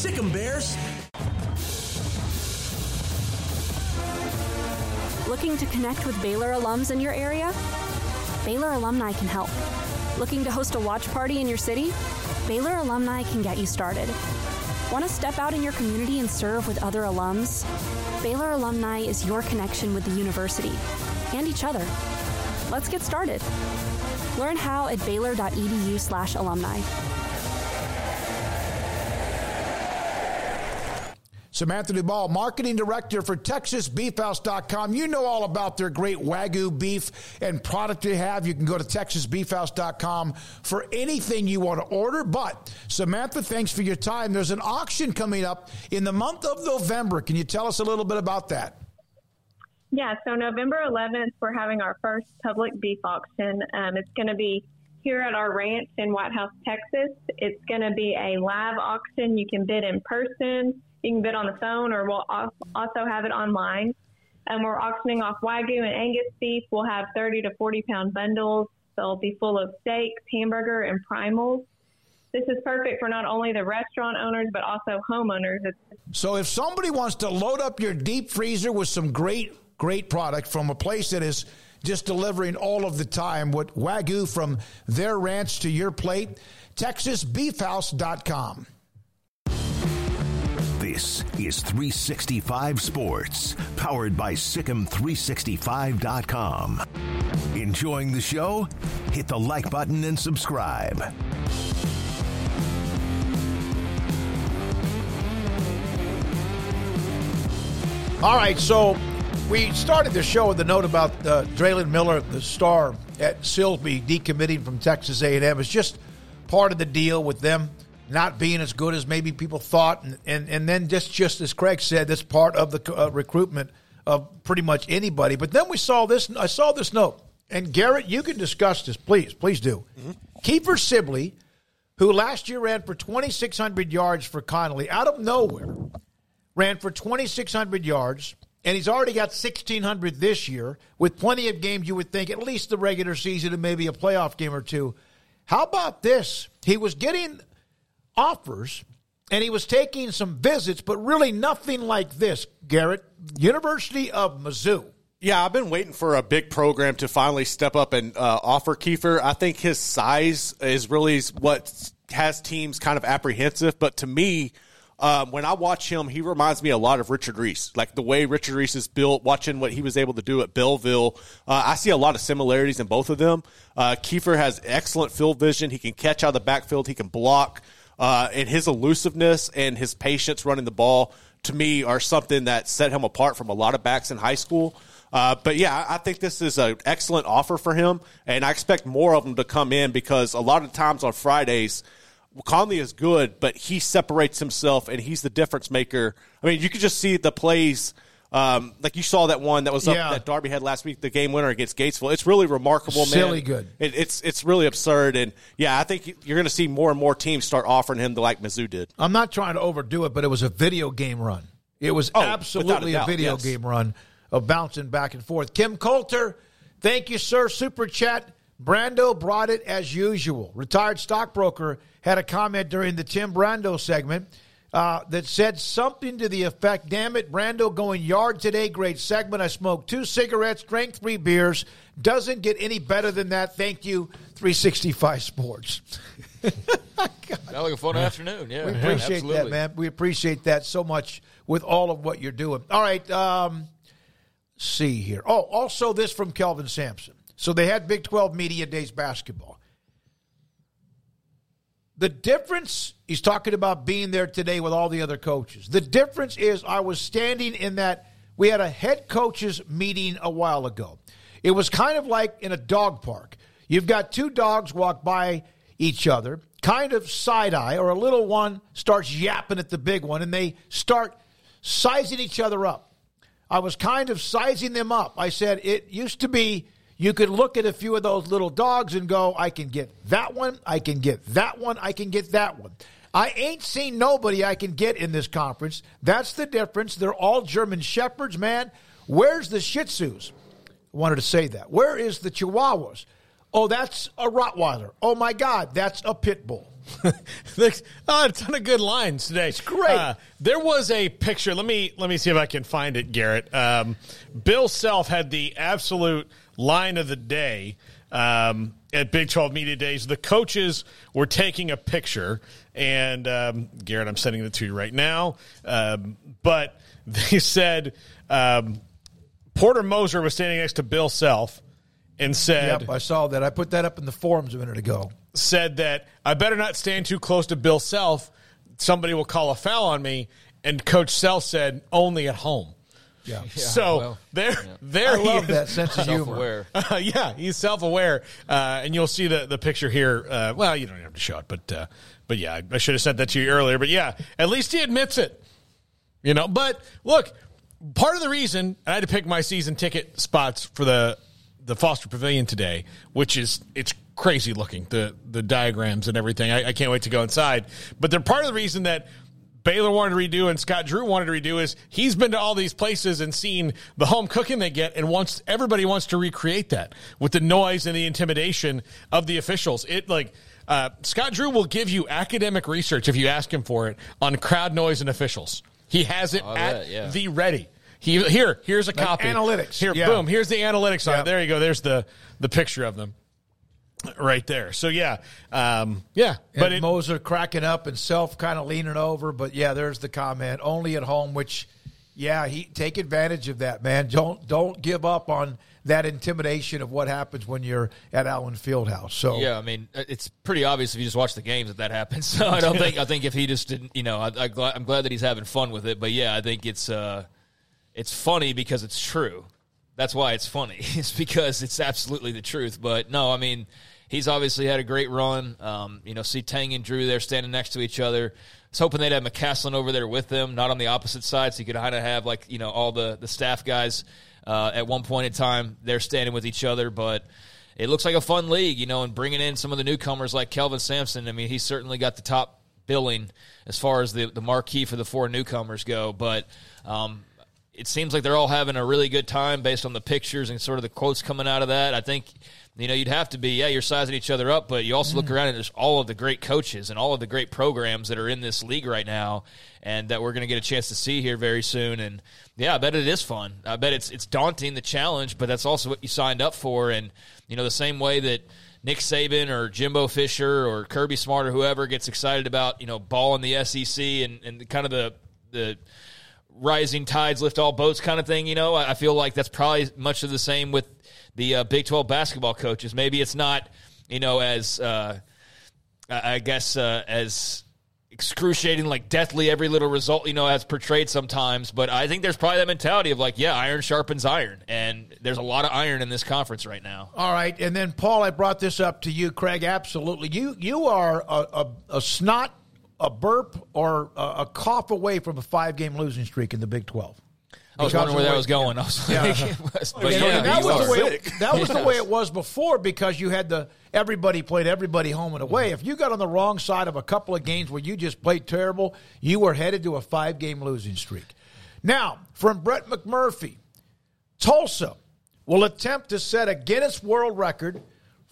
Sic 'em Bears. Looking to connect with Baylor alums in your area? Baylor Alumni can help. Looking to host a watch party in your city? Baylor Alumni can get you started. Want to step out in your community and serve with other alums? Baylor Alumni is your connection with the university and each other. Let's get started. Learn how at baylor.edu/alumni. Samantha Duvall, marketing director for TexasBeefHouse.com. You know all about their great Wagyu beef and product they have. You can go to TexasBeefHouse.com for anything you want to order. But Samantha, thanks for your time. There's an auction coming up in the month of November. Can you tell us a little bit about that? Yeah, so November 11th, we're having our first public beef auction. Um, it's going to be here at our ranch in Whitehouse, Texas. It's going to be a live auction. You can bid in person, you can bid on the phone, or we'll also have it online. And we're auctioning off Wagyu and Angus beef. We'll have 30 to 40 pound bundles. They'll be full of steaks, hamburger, and primals. This is perfect for not only the restaurant owners, but also homeowners. So if somebody wants to load up your deep freezer with some great, great product from a place that is just delivering all of the time with Wagyu from their ranch to your plate, TexasBeefHouse.com. This is 365 Sports, powered by SicEm365.com. Enjoying the show? Hit the like button and subscribe. All right, so we started the show with a note about uh, Dre'lon Miller, the star at Silsbee, decommitting from Texas A&M. It's just part of the deal with them not being as good as maybe people thought, and and, and then just just as Craig said, that's part of the uh, recruitment of pretty much anybody. But then we saw this. I saw this note, and Garrett, you can discuss this, please, please do. Mm-hmm. Kiefer Sibley, who last year ran for 2,600 yards for Connally, out of nowhere, ran for 2,600 yards and he's already got 1,600 this year with plenty of games you would think, at least the regular season and maybe a playoff game or two. How about this? He was getting offers and he was taking some visits, but really nothing like this, Garrett. University of Mizzou. Yeah, I've been waiting for a big program to finally step up and uh, offer Kiefer. I think his size is really what has teams kind of apprehensive, but to me, um, when I watch him, he reminds me a lot of Richard Reese. Like the way Richard Reese is built, watching what he was able to do at Belleville. Uh, I see a lot of similarities in both of them. Uh, Kiefer has excellent field vision. He can catch out of the backfield. He can block. Uh, and his elusiveness and his patience running the ball, to me, are something that set him apart from a lot of backs in high school. Uh, but yeah, I think this is an excellent offer for him, and I expect more of them to come in because a lot of times on Fridays – Connally is good, but he separates himself and he's the difference maker. I mean, you could just see the plays. Um, like you saw that one that was up Yeah. that Darby had last week, the game winner against Gatesville. It's really remarkable, man. Silly good. It, it's it's really absurd, and yeah, I think you're going to see more and more teams start offering him the like Mizzou did. I'm not trying to overdo it, but it was a video game run. It was Oh, absolutely a, a video yes. game run of bouncing back and forth. Kim Coulter, thank you, sir. Super chat. Brando brought it as usual. Retired stockbroker had a comment during the Tim Brando segment uh, that said something to the effect, damn it, Brando going yard today. Great segment. I smoked two cigarettes, drank three beers. Doesn't get any better than that. Thank you, 365 Sports. Sound like a fun afternoon. Yeah, We appreciate absolutely. that, man. We appreciate that so much with all of what you're doing. All right. Um, see here. Oh, also this from Kelvin Sampson. So they had Big 12 Media Days basketball. The difference, he's talking about being there today with all the other coaches. The difference is I was standing in that, we had a head coaches meeting a while ago. It was kind of like in a dog park. You've got two dogs walk by each other, kind of side eye, or a little one starts yapping at the big one, and they start sizing each other up. I was kind of sizing them up. I said it used to be you could look at a few of those little dogs and go, I can get that one, I can get that one, I can get that one. I ain't seen nobody I can get in this conference. That's the difference. They're all German shepherds, man. Where's the Shih Tzus? I wanted to say that. Where is the Chihuahuas? Oh, that's a Rottweiler. Oh my God, that's a pit bull. There's oh, a ton of good lines today. It's great. there was a picture. Let me let me see if I can find it, Garrett. Um, Bill Self had the absolute line of the day um, at Big 12 Media Days. The coaches were taking a picture, and um, Garrett, I'm sending it to you right now. Um, but they said um, Porter Moser was standing next to Bill Self and said, Yep, I saw that. I put that up in the forums a minute ago. said that I better not stand too close to Bill Self. Somebody will call a foul on me. And Coach Self said, only at home. Yeah. so well, there, there I he love is. that sense of humor. Uh, yeah, he's self-aware, uh, and you'll see the, the picture here. Uh, well, you don't have to show it, but uh, but yeah, I, I should have sent that to you earlier. But yeah, at least he admits it. You know, but look, part of the reason I had to pick my season ticket spots for the the Foster Pavilion today, which is it's crazy looking the the diagrams and everything. I, I can't wait to go inside. But they're part of the reason that Baylor wanted to redo and Scott Drew wanted to redo is he's been to all these places and seen the home cooking they get and wants everybody wants to recreate that with the noise and the intimidation of the officials. It like uh, Scott Drew will give you academic research if you ask him for it on crowd noise and officials. He has it Oh, at that, yeah. the ready. He here here's a Like copy analytics, Here, yeah. boom. Here's the analytics on it. There you go. There's the the picture of them right there. So yeah, um, yeah. But But it, Moser cracking up and self kind of leaning over. But yeah, there's the comment. Only at home, which yeah, he take advantage of that, man. Don't don't give up on that intimidation of what happens when you're at Allen Fieldhouse. So Yeah, I mean, it's pretty obvious if you just watch the games that that happens. So I don't think I think if he just didn't, you know, I, I glad, I'm glad that he's having fun with it. But yeah, I think it's uh, it's funny because it's true. That's why it's funny. It's because it's absolutely the truth. But no, I mean, he's obviously had a great run. Um, you know, see Tang and Drew there standing next to each other. I was hoping they'd have McCasland over there with them, not on the opposite side, so you could kind of have like you know all the the staff guys uh, at one point in time they're standing with each other, but it looks like a fun league, you know, and bringing in some of the newcomers like Kelvin Sampson. I mean, he's certainly got the top billing as far as the the marquee for the four newcomers go, but. Um, it seems like they're all having a really good time based on the pictures and sort of the quotes coming out of that. I think, you know, you'd have to be, yeah, you're sizing each other up, but you also look mm. around and there's all of the great coaches and all of the great programs that are in this league right now and that we're going to get a chance to see here very soon. And yeah, I bet it is fun. I bet it's, it's daunting, the challenge, but that's also what you signed up for. And, you know, the same way that Nick Saban or Jimbo Fisher or Kirby Smart or whoever gets excited about, you know, ball in the SEC and, and kind of the, the, rising tides lift all boats kind of thing. You know, I feel like that's probably much of the same with the uh, Big Twelve basketball coaches. Maybe it's not, you know, as uh, I I guess uh, as excruciating, like deathly every little result, you know, as portrayed sometimes. But I think there's probably that mentality of like, yeah, iron sharpens iron, and there's a lot of iron in this conference right now. All right, and then Paul, I brought this up to you, Craig. Absolutely, you you are a, a, a snot, a burp, or a, a cough away from a five game losing streak in the Big Twelve. I was wondering where that was going. I was Yeah. like, it was- but And yeah, that was the way it, that was the way it was before because you had the everybody played everybody home and away. Mm-hmm. If you got on the wrong side of a couple of games where you just played terrible, you were headed to a five game losing streak. Now, from Brett McMurphy, Tulsa will attempt to set a Guinness World Record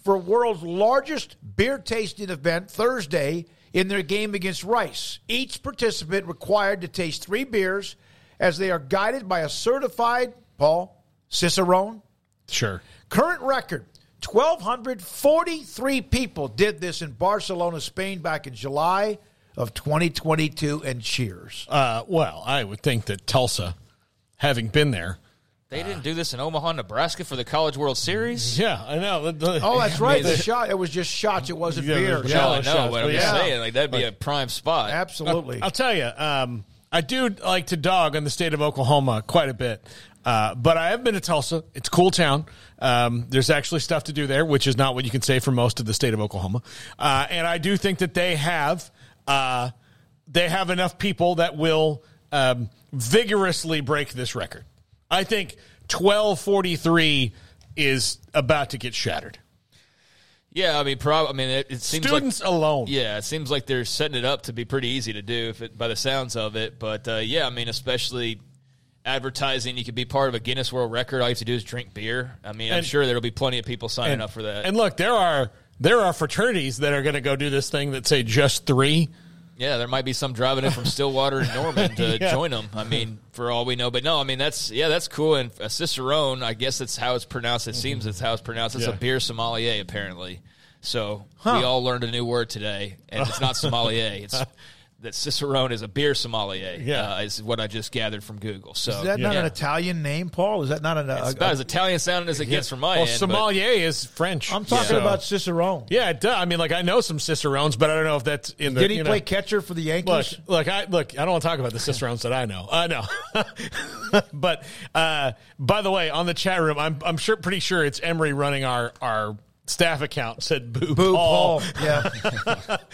for world's largest beer tasting event Thursday in their game against Rice. Each participant required to taste three beers as they are guided by a certified, Paul, Cicerone. Sure. Current record 1,243 people did this in Barcelona, Spain back in July of 2022, and cheers. Uh, well, I would think that Tulsa, having been there, They didn't do this in Omaha, Nebraska for the College World Series. Yeah, I know. Oh, that's right. The shot. It was just shots. It wasn't Yeah, beer. there's No, I know, shots, but I'm but just saying, like that'd be But- a prime spot. Absolutely. I'll tell you, um, I do like to dog on the state of Oklahoma quite a bit. Uh, but I have been to Tulsa. It's a cool town. Um, there's actually stuff to do there, which is not what you can say for most of the state of Oklahoma. Uh, and I do think that they have uh, they have enough people that will um, vigorously break this record. I think 1243 is about to get shattered. Yeah, I mean, prob- I mean, it, it seems Students like, alone. Yeah, it seems like they're setting it up to be pretty easy to do, if it, by the sounds of it. But uh, yeah, I mean, especially advertising, you could be part of a Guinness World Record. All you have to do is drink beer. I mean, I'm sure there'll be plenty of people signing and, up for that. And look, there are there are fraternities that are going to go do this thing that say just three. Yeah, there might be some driving in from Stillwater and Norman to Yeah. join them. I mean, for all we know, but no, I mean that's yeah, that's cool. And a cicerone, I guess that's how it's pronounced. It seems mm-hmm. that's how it's pronounced. It's Yeah. a beer sommelier, apparently. So Huh. we all learned a new word today, and it's not sommelier. It's that cicerone is a beer sommelier. Yeah. uh, is what I just gathered from Google. So Is that not yeah. an Italian name, Paul? Is that not an? It's about as Italian sounding as it gets from my well, end. but- sommelier is French. I'm talking So- about Cicerone. Yeah, it does. I mean, like I know some cicerones, but I don't know if that's in the. Did he you know- play catcher for the Yankees? look, I look. I don't want to talk about the cicerones that I know. I know, but uh, by the way, on the chat room, I'm I'm sure, pretty sure it's Emery running our our staff account. Said boo, Boo Paul. Paul, yeah.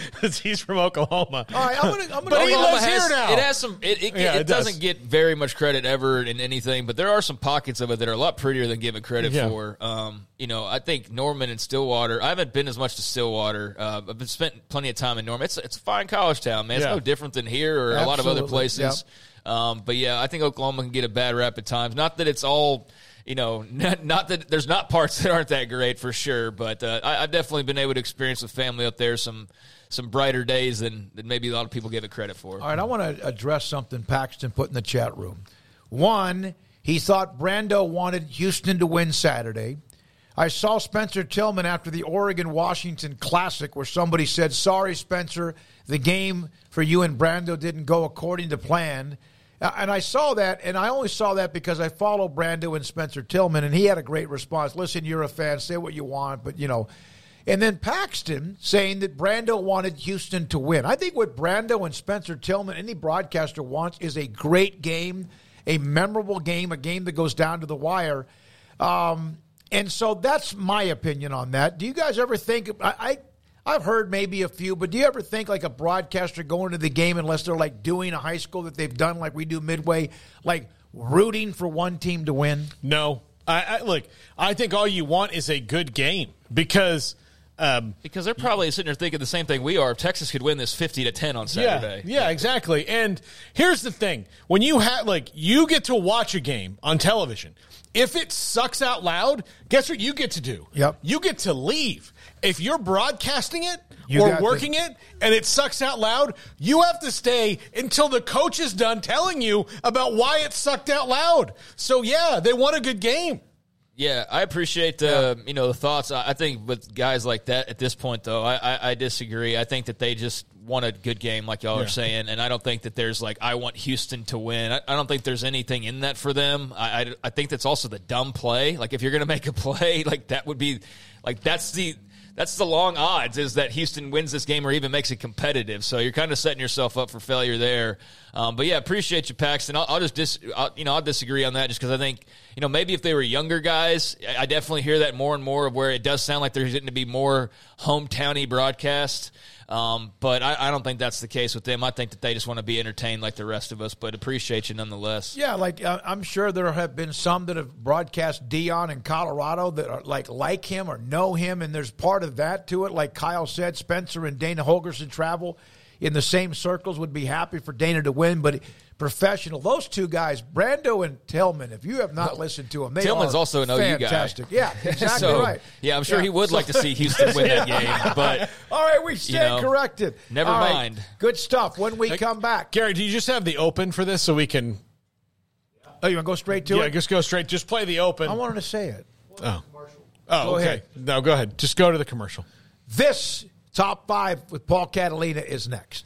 'Cause he's from Oklahoma. All right, I'm gonna. I'm gonna But he Oklahoma lives has, here now. It has some. It, it, Yeah, it, it does. doesn't get very much credit ever in anything, but there are some pockets of it that are a lot prettier than given credit Yeah. for. Um, you know, I think Norman and Stillwater. I haven't been as much to Stillwater. Uh, I've been spent plenty of time in Norman. It's it's a fine college town, man. It's Yeah. no different than here or a lot of other Absolutely, places. Um, but yeah, I think Oklahoma can get a bad rap at times. Not that it's all. You know, not, not that there's not parts that aren't that great for sure, but uh, I, I've definitely been able to experience with family up there some some brighter days than, than maybe a lot of people give it credit for. All right, I want to address something Paxton put in the chat room. One, he thought Brando wanted Houston to win Saturday. I saw Spencer Tillman after the Oregon Washington Classic where somebody said, Sorry, Spencer, the game for you and Brando didn't go according to plan. Uh, And I saw that, and I only saw that because I follow Brando and Spencer Tillman, and he had a great response. Listen, you're a fan, say what you want, but you know. And then Paxton saying that Brando wanted Houston to win. I think what Brando and Spencer Tillman, any broadcaster wants, is a great game, a memorable game, a game that goes down to the wire. Um, and so that's my opinion on that. Do you guys ever think? I, I I've heard maybe a few, but do you ever think like a broadcaster going to the game unless they're like doing a high school that they've done like we do midway, like rooting for one team to win? No, I, I look. I think all you want is a good game because. Um, Because they're probably sitting there thinking the same thing we are. If Texas could win this fifty to ten on Saturday, Yeah, yeah, exactly. And here's the thing: when you have like you get to watch a game on television, if it sucks out loud, guess what you get to do? Yep. You get to leave. If you're broadcasting it You or got to- working it and it sucks out loud, you have to stay until the coach is done telling you about why it sucked out loud. So yeah, they won a good game. Yeah, I appreciate the you know the thoughts. I I think with guys like that at this point, though, I, I, I disagree. I think that they just won a good game, like y'all Yeah. are saying, and I don't think that there's like I want Houston to win. I, I don't think there's anything in that for them. I, I I think that's also the dumb play. Like if you're gonna make a play, like that would be like that's the. That's the long odds is that Houston wins this game or even makes it competitive. So you're kind of setting yourself up for failure there. Um, but yeah, appreciate you, Paxton. I'll, I'll just dis, I'll, you know I'll disagree on that just because I think you know maybe if they were younger guys, I- definitely hear that more and more of where it does sound like there's getting to be more hometowny broadcast. Um, but I, I don't think that's the case with them. I think that they just want to be entertained like the rest of us. But appreciate you nonetheless. Yeah, like uh, I'm sure there have been some that have broadcast Deion in Colorado that are like like him or know him, and there's part of that to it. Like Kyle said, Spencer and Dana Holgorsen travel in the same circles. Would be happy for Dana to win, but professional. Those two guys, Brando and Tillman. If you have not listened to them, they Tillman's are also an OU guy. fantastic. Yeah, exactly So, right. Yeah, I'm sure Yeah. he would So- like to see Houston win that game. But all right, we stand know, corrected. never All right, mind. Good stuff. When we come back, Gary, do you just have the open for this so we can? Oh, you want to go straight to yeah, it? Yeah, just go straight. Just play the open. I wanted to say it. Oh. Oh, Go okay. ahead. No, go ahead. Just go to the commercial. This top five with Paul Catalina is next.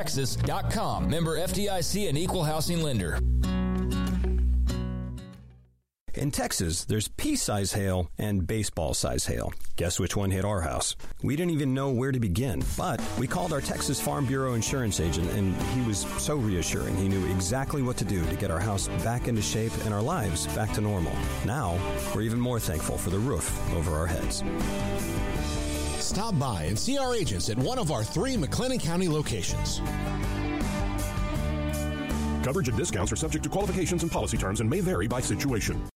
AllianceBankTexas.com. Member FDIC and Equal Housing Lender. In Texas, there's pea size hail and baseball size hail. Guess which one hit our house? We didn't even know where to begin, but we called our Texas Farm Bureau insurance agent, and he was so reassuring. He knew exactly what to do to get our house back into shape and our lives back to normal. Now, we're even more thankful for the roof over our heads. Stop by and see our agents at one of our three McLennan County locations. Coverage and discounts are subject to qualifications and policy terms and may vary by situation.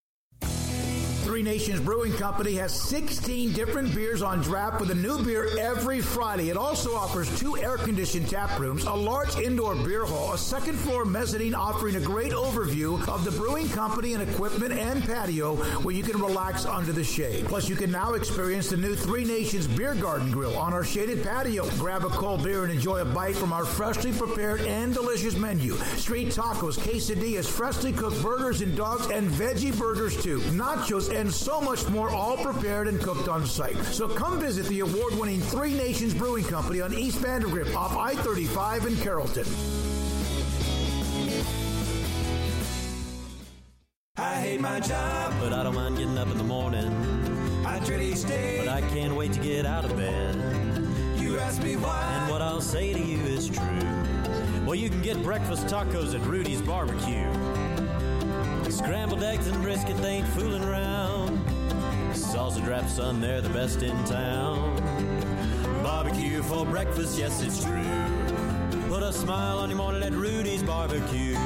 Three Nations Brewing Company has 16 different beers on draft with a new beer every Friday. It also offers two air conditioned tap rooms, a large indoor beer hall, a second floor mezzanine offering a great overview of the brewing company and equipment and patio where you can relax under the shade. Plus, you can now experience the new Three Nations Beer Garden Grill on our shaded patio. Grab a cold beer and enjoy a bite from our freshly prepared and delicious menu. Street tacos, quesadillas, freshly cooked burgers and dogs, and veggie burgers too. Nachos and so much more, all prepared and cooked on site. So come visit the award winning Three Nations Brewing Company on East Vandergrift off I 35 in Carrollton. I hate my job, but I don't mind getting up in the morning. I dread each day, but I can't wait to get out of bed. You ask me why, and what I'll say to you is true. Well, you can get breakfast tacos at Rudy's Barbecue. Scrambled eggs and brisket, they ain't fooling around. Sausage wrap, son, they're the best in town. Barbecue for breakfast, yes, it's true. Put a smile on your morning at Rudy's Barbecue.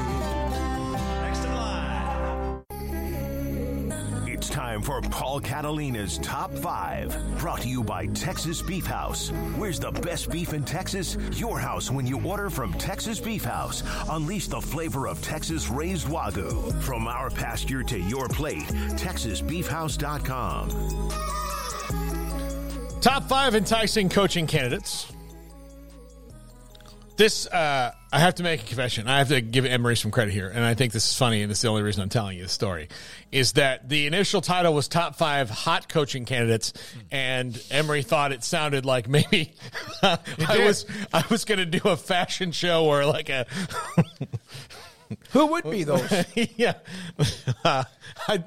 Time for Paul Catalina's Top 5. Brought to you by Texas Beef House. Where's the best beef in Texas? Your house when you order from Texas Beef House. Unleash the flavor of Texas raised Wagyu. From our pasture to your plate, TexasBeefHouse.com. Top five enticing coaching candidates. This, uh, I have to make a confession. I have to give Emery some credit here, and I think this is funny, and this is the only reason I'm telling you the story. Is that the initial title was top five hot coaching candidates, and Emery thought it sounded like maybe I was I was going to do a fashion show or like a Who would be those? yeah. Uh,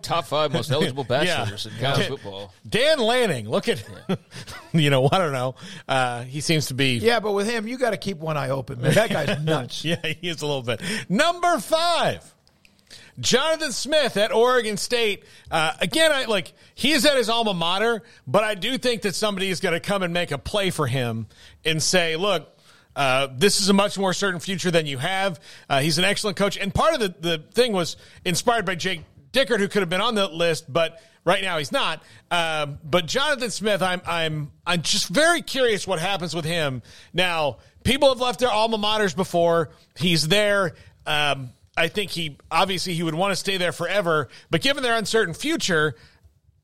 Top five most eligible bachelors in college football. Dan Lanning, look at, you know, I don't know. Uh, he seems to be. Yeah, but with him, you got to keep one eye open, man. That guy's nuts. yeah, he is a little bit. Number five. Jonathan Smith at Oregon State. Uh, again, I like he is at his alma mater, but I do think that somebody is going to come and make a play for him and say, "Look, uh, this is a much more certain future than you have." Uh, he's an excellent coach, and part of the the thing was inspired by Jake Dickert, who could have been on the list, but right now he's not. Um, but Jonathan Smith, I'm I'm I'm just very curious what happens with him now. People have left their alma maters before. He's there. Um, I think he obviously he would want to stay there forever, but given their uncertain future,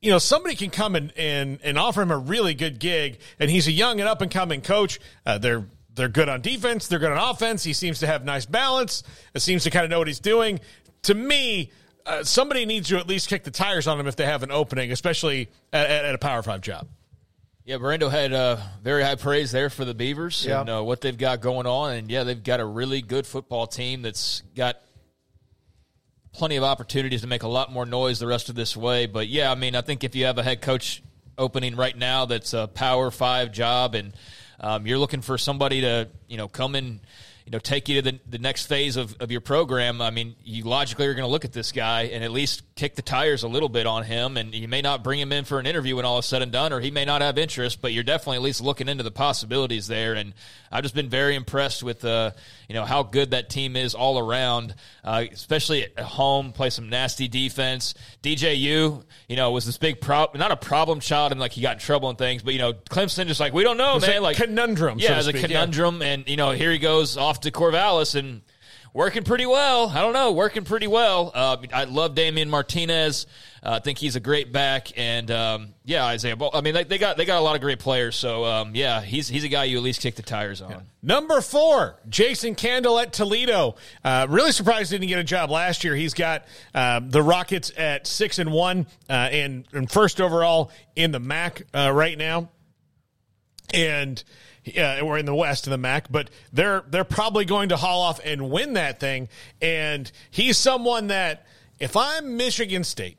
you know, somebody can come and, and, and offer him a really good gig, and he's a young and up and coming coach. Uh, they're they're good on defense, they're good on offense. He seems to have nice balance. It seems to kind of know what he's doing. To me, uh, somebody needs to at least kick the tires on him if they have an opening, especially at, at, at a Power Five job. Yeah, Brando had uh, very high praise there for the Beavers Yeah. and uh, what they've got going on. And yeah, they've got a really good football team that's got plenty of opportunities to make a lot more noise the rest of this way. But yeah, I mean, I think if you have a head coach opening right now that's a Power Five job, and um, you're looking for somebody to you know come in. You know, take you to the, the next phase of, of your program. I mean, you logically are going to look at this guy and at least kick the tires a little bit on him. And you may not bring him in for an interview when all is said and done, or he may not have interest, but you're definitely at least looking into the possibilities there. And I've just been very impressed with, uh, you know, how good that team is all around, uh, especially at home, play some nasty defense. DJU, you know, was this big problem, not a problem child and like he got in trouble and things, but, you know, Clemson just like, we don't know, man. a like conundrum, so Yeah, was a speak, yeah. conundrum. And, you know, here he goes off to Corvallis and, working pretty well. I don't know, working pretty well. Uh, I love Damian Martinez. Uh, I think he's a great back, and um, yeah, Isaiah. Ball. I mean, they, they got they got a lot of great players. So um, yeah, he's he's a guy you at least kick the tires on. Number four, Jason Candle at Toledo. Uh, really surprised he didn't get a job last year. He's got um, the Rockets at six and one uh, and, and first overall in the MAC uh, right now. And yeah, we're in the West in the MAC, but they're they're probably going to haul off and win that thing. And he's someone that if I'm Michigan State,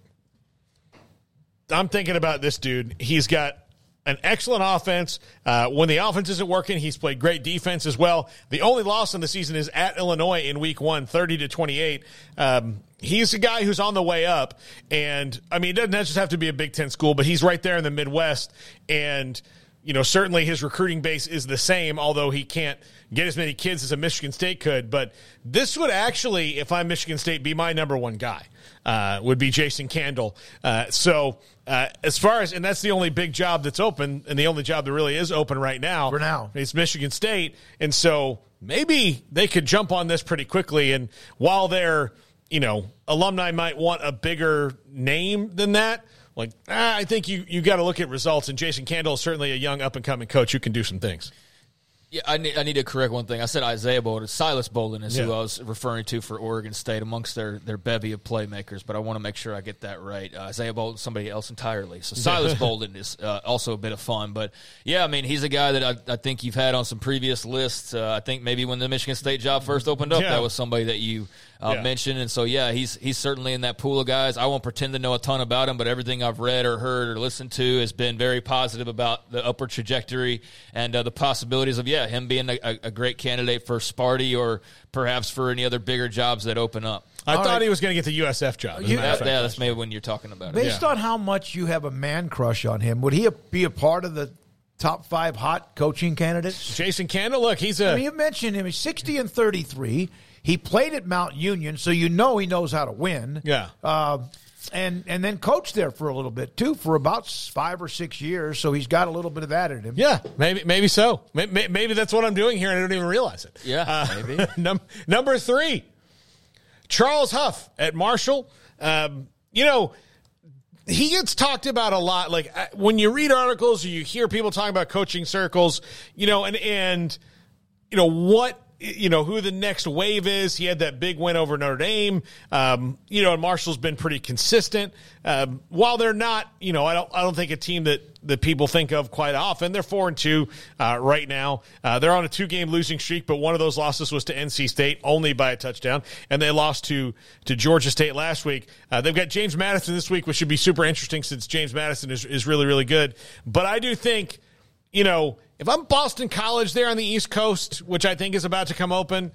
I'm thinking about this dude. He's got an excellent offense. Uh, when the offense isn't working, he's played great defense as well. The only loss in the season is at Illinois in week one, 30 to 28. Um, he's a guy who's on the way up. And I mean, it doesn't just have to be a Big Ten school, but he's right there in the Midwest. And you know, certainly his recruiting base is the same, although he can't get as many kids as a Michigan State could. But this would actually, if I'm Michigan State, be my number one guy. Uh, would be Jason Candle. Uh, so uh, as far as and that's the only big job that's open, and the only job that really is open right now. For now. it's Michigan State, and so maybe they could jump on this pretty quickly. And while their you know alumni might want a bigger name than that. Like, ah, I think you, you got to look at results, and Jason Candle is certainly a young up and coming coach who can do some things. Yeah, I need, I need to correct one thing. I said Isaiah Bolden. Silas Bolden is who I was referring to for Oregon State amongst their, their bevy of playmakers, but I want to make sure I get that right. Uh, Isaiah Bolden, somebody else entirely. So Silas Bolden is uh, also a bit of fun. But yeah, I mean, he's a guy that I, I think you've had on some previous lists. Uh, I think maybe when the Michigan State job first opened up, Yeah. that was somebody that you uh, Yeah. mentioned. And so, yeah, he's he's certainly in that pool of guys. I won't pretend to know a ton about him, but everything I've read or heard or listened to has been very positive about the upward trajectory and uh, the possibilities of, yeah, him being a, a, a great candidate for Sparty or perhaps for any other bigger jobs that open up. I All thought right. he was going to get the USF job. You- That- yeah, that's maybe when you're talking about it. Based on how much you have a man crush on him, would he be a part of the top five hot coaching candidates? Jason Candle, look, he's a I mean, you mentioned him. He's 60 and 33. He played at Mount Union, so you know he knows how to win. Yeah. Uh, and and then coached there for a little bit too, for about five or six years. So he's got a little bit of that in him. Yeah, maybe maybe so. Maybe, maybe that's what I'm doing here, and I don't even realize it. Yeah, Uh, maybe. num- number three, Charles Huff at Marshall. Um, you know, he gets talked about a lot. Like uh, when you read articles or you hear people talking about coaching circles, you know, and and you know what you know who the next wave is. He had that big win over Notre Dame. Um, you know, and Marshall's been pretty consistent. Um, while they're not, you know, I don't I don't think a team that that people think of quite often. They're four and two uh, right now. Uh, they're on a two game losing streak, but one of those losses was to NC State only by a touchdown, and they lost to to Georgia State last week. Uh, they've got James Madison this week, which should be super interesting since James Madison is is really really good. But I do think you know, if I'm Boston College there on the East Coast, which I think is about to come open,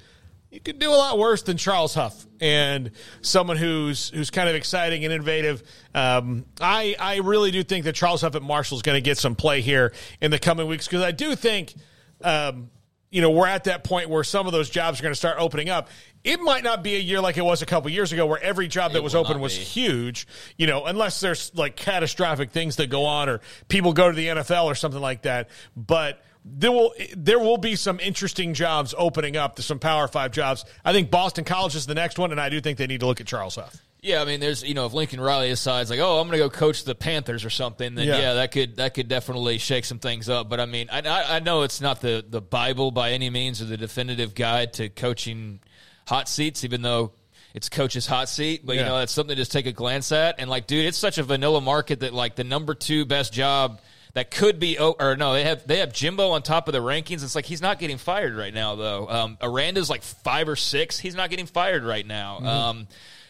you could do a lot worse than Charles Huff and someone who's who's kind of exciting and innovative. Um, I I really do think that Charles Huff at Marshall is going to get some play here in the coming weeks because I do think. Um, you know, we're at that point where some of those jobs are going to start opening up. It might not be a year like it was a couple years ago where every job that It was open was be. huge, you know, unless there's like catastrophic things that go on or people go to the NFL or something like that. But there will there will be some interesting jobs opening up to some Power Five jobs. I think Boston College is the next one, and I do think they need to look at Charles Huff. Yeah, I mean, there's you know, if Lincoln Riley decides like, oh, I'm going to go coach the Panthers or something, then Yeah. yeah. that could that could definitely shake some things up. But I mean, I, I I know it's not the the Bible by any means or the definitive guide to coaching hot seats, even though it's coach's hot seat. But Yeah. you know, that's something to just take a glance at. And like, dude, it's such a vanilla market that like the number two best job. That could be, oh, or no, they have they have Jimbo on top of the rankings. It's like he's not getting fired right now, though. Um, Aranda's like five or six. He's not getting fired right now. Mm-hmm. Um,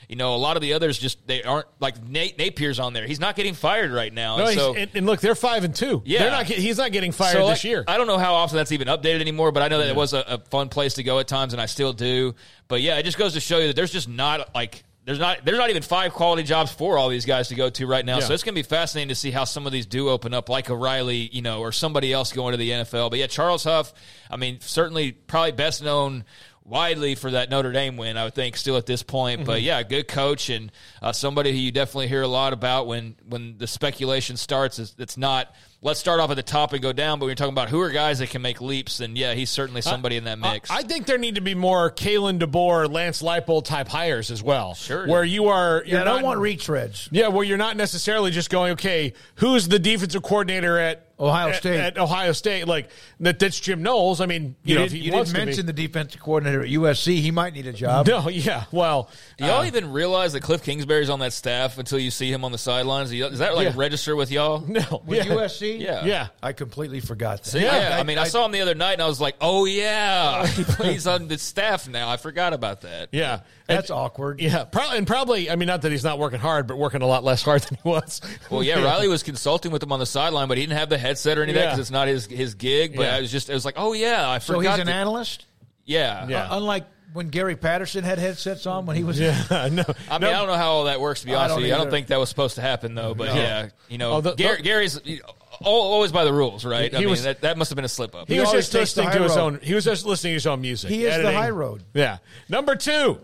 you know, a lot of the others just they aren't like Nate Napier's on there. He's not getting fired right now. No, and so and, and look, they're five and two. Yeah. they're not. He's not getting fired so, this like, year. I don't know how often that's even updated anymore, but I know that it was a, a fun place to go at times, and I still do. But yeah, it just goes to show you that there's just not like there's not there's not even five quality jobs for all these guys to go to right now. Yeah. So it's going to be fascinating to see how some of these do open up, like O'Reilly, you know, or somebody else going to the NFL. But yeah, Charles Huff, I mean, certainly probably best known widely for that Notre Dame win, I would think, still at this point. But Mhm. yeah, good coach and uh, somebody who you definitely hear a lot about when when the speculation starts. Is it's not let's start off at the top and go down, but when you're talking about who are guys that can make leaps, then yeah, he's certainly somebody in that mix. I, I think there need to be more Kalen DeBoer, Lance Leipold type hires as well. Sure. Where you are, you're Yeah, I don't not, want retreads. Yeah, where you're not necessarily just going, okay, who's the defensive coordinator at Ohio at- State. At, Ohio State, like that. That's Jim Knowles. I mean, you, You, know, didn't, if he you wants didn't to be- mention the defensive coordinator at USC. He might need a job. No, yeah. Well, Do y'all uh, even realize that Cliff Kingsbury's on that staff until you see him on the sidelines? Is that like Yeah. register with y'all? No, With yeah. USC? Yeah. Yeah. I completely forgot that. So, yeah, I, mean, I, saw him the other night, and I was like, "Oh yeah, he plays on the staff now." I forgot about that. Yeah, That's awkward. Yeah, probably, and probably. I mean, not that he's not working hard, but working a lot less hard than he was. Well, yeah, Riley was consulting with him on the sideline, but he didn't have the headset or any of that Yeah. because it's not his his gig. But Yeah. I was just, I was like, "Oh yeah, I forgot. So he's an that- analyst? Yeah, Yeah. Uh, unlike when Gary Patterson had headsets on when he was. Yeah, no. I mean, I don't know how all that works. To be I honest don't with you, I don't think that was supposed to happen though. But No. yeah, you know, Oh, the- Gary, the- Gary's al- always by the rules, right? He I mean, was- that, that must have been a slip up. He, was just listening to his road. own. He was just listening to his own music. He is the high road. Yeah. Number two,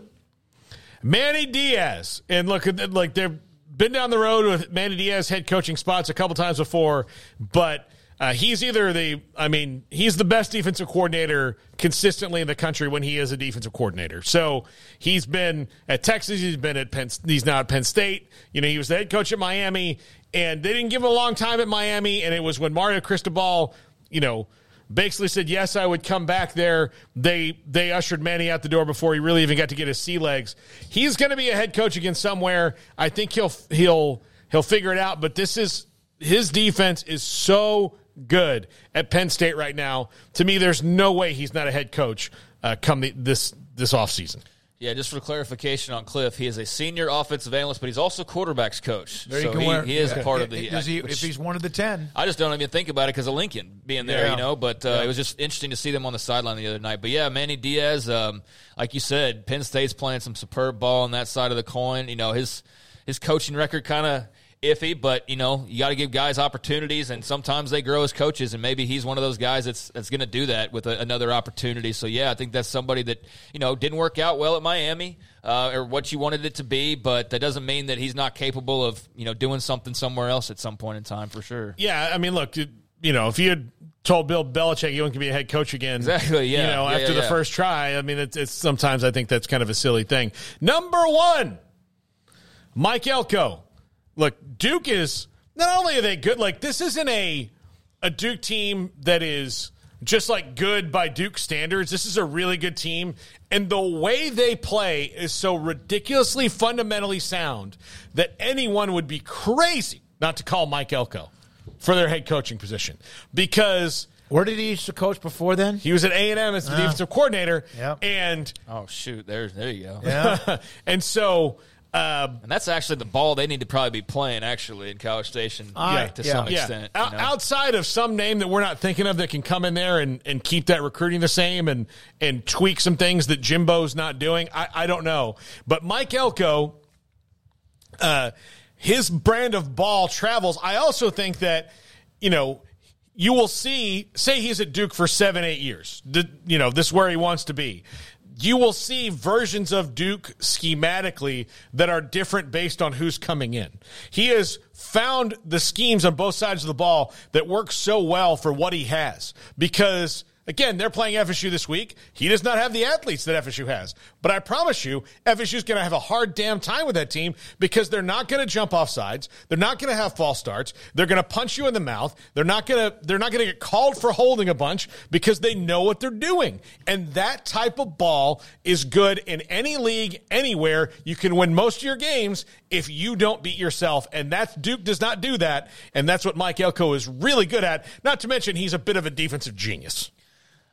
Manny Diaz, and look at like they've been down the road with Manny Diaz head coaching spots a couple times before, but. Uh, he's either the, I mean, he's the best defensive coordinator consistently in the country when he is a defensive coordinator. So he's been at Texas, he's been at Penn, he's now at Penn State. You know, he was the head coach at Miami, and they didn't give him a long time at Miami. And it was when Mario Cristobal, you know, basically said yes, I would come back there. They they ushered Manny out the door before he really even got to get his sea legs. He's going to be a head coach again somewhere. I think he'll he'll he'll figure it out. But this is his defense is so good at Penn State right now. To me, there's no way he's not a head coach uh, come the, this this offseason. Yeah, just for clarification on Cliff, he is a senior offensive analyst, but he's also quarterbacks coach. There you so go. he, he is a part of the. Does he- which- if he's one of the ten. I just don't even think about it because of Lincoln being there, Yeah. you know. But uh, Yeah. it was just interesting to see them on the sideline the other night. But yeah, Manny Diaz, um, like you said, Penn State's playing some superb ball on that side of the coin. You know, his his coaching record kind of iffy, but you know, you got to give guys opportunities, and sometimes they grow as coaches, and maybe he's one of those guys that's that's going to do that with a, another opportunity. So yeah, I think that's somebody that you know didn't work out well at Miami. Uh, or what you wanted it to be, but that doesn't mean that he's not capable of you know doing something somewhere else at some point in time for sure. Yeah, I mean, look, you know, if you had told Bill Belichick you wasn't be a head coach again, Exactly, yeah. you know, Yeah, after yeah, the yeah. first try, I mean, it's, it's sometimes I think that's kind of a silly thing. Number one, Mike Elko. Look, Duke is not only are they good, like this isn't a a Duke team that is just like good by Duke standards. This is a really good team. And the way they play is so ridiculously fundamentally sound that anyone would be crazy not to call Mike Elko for their head coaching position. Because where did he used to coach before then? He was at A and M as the Ah. defensive coordinator. Yep. And oh shoot, there's there you go. Yeah. and so um, and that's actually the ball they need to probably be playing actually in College Station Yeah, to some extent. you know? Outside of some name that we're not thinking of that can come in there and, and keep that recruiting the same and and tweak some things that Jimbo's not doing, I, I don't know. But Mike Elko, uh, his brand of ball travels. I also think that, you know, you will see, say he's at Duke for seven, eight years. D- you know, this is where he wants to be. You will see versions of Duke schematically that are different based on who's coming in. He has found the schemes on both sides of the ball that work so well for what he has because Again, they're playing FSU this week. He does not have the athletes that FSU has. But I promise you, FSU is going to have a hard damn time with that team because they're not going to jump off sides. They're not going to have false starts. They're going to punch you in the mouth. They're not going to they're not going to get called for holding a bunch because they know what they're doing. And that type of ball is good in any league anywhere. You can win most of your games if you don't beat yourself. And that's Duke does not do that. And that's what Mike Elko is really good at. Not to mention he's a bit of a defensive genius.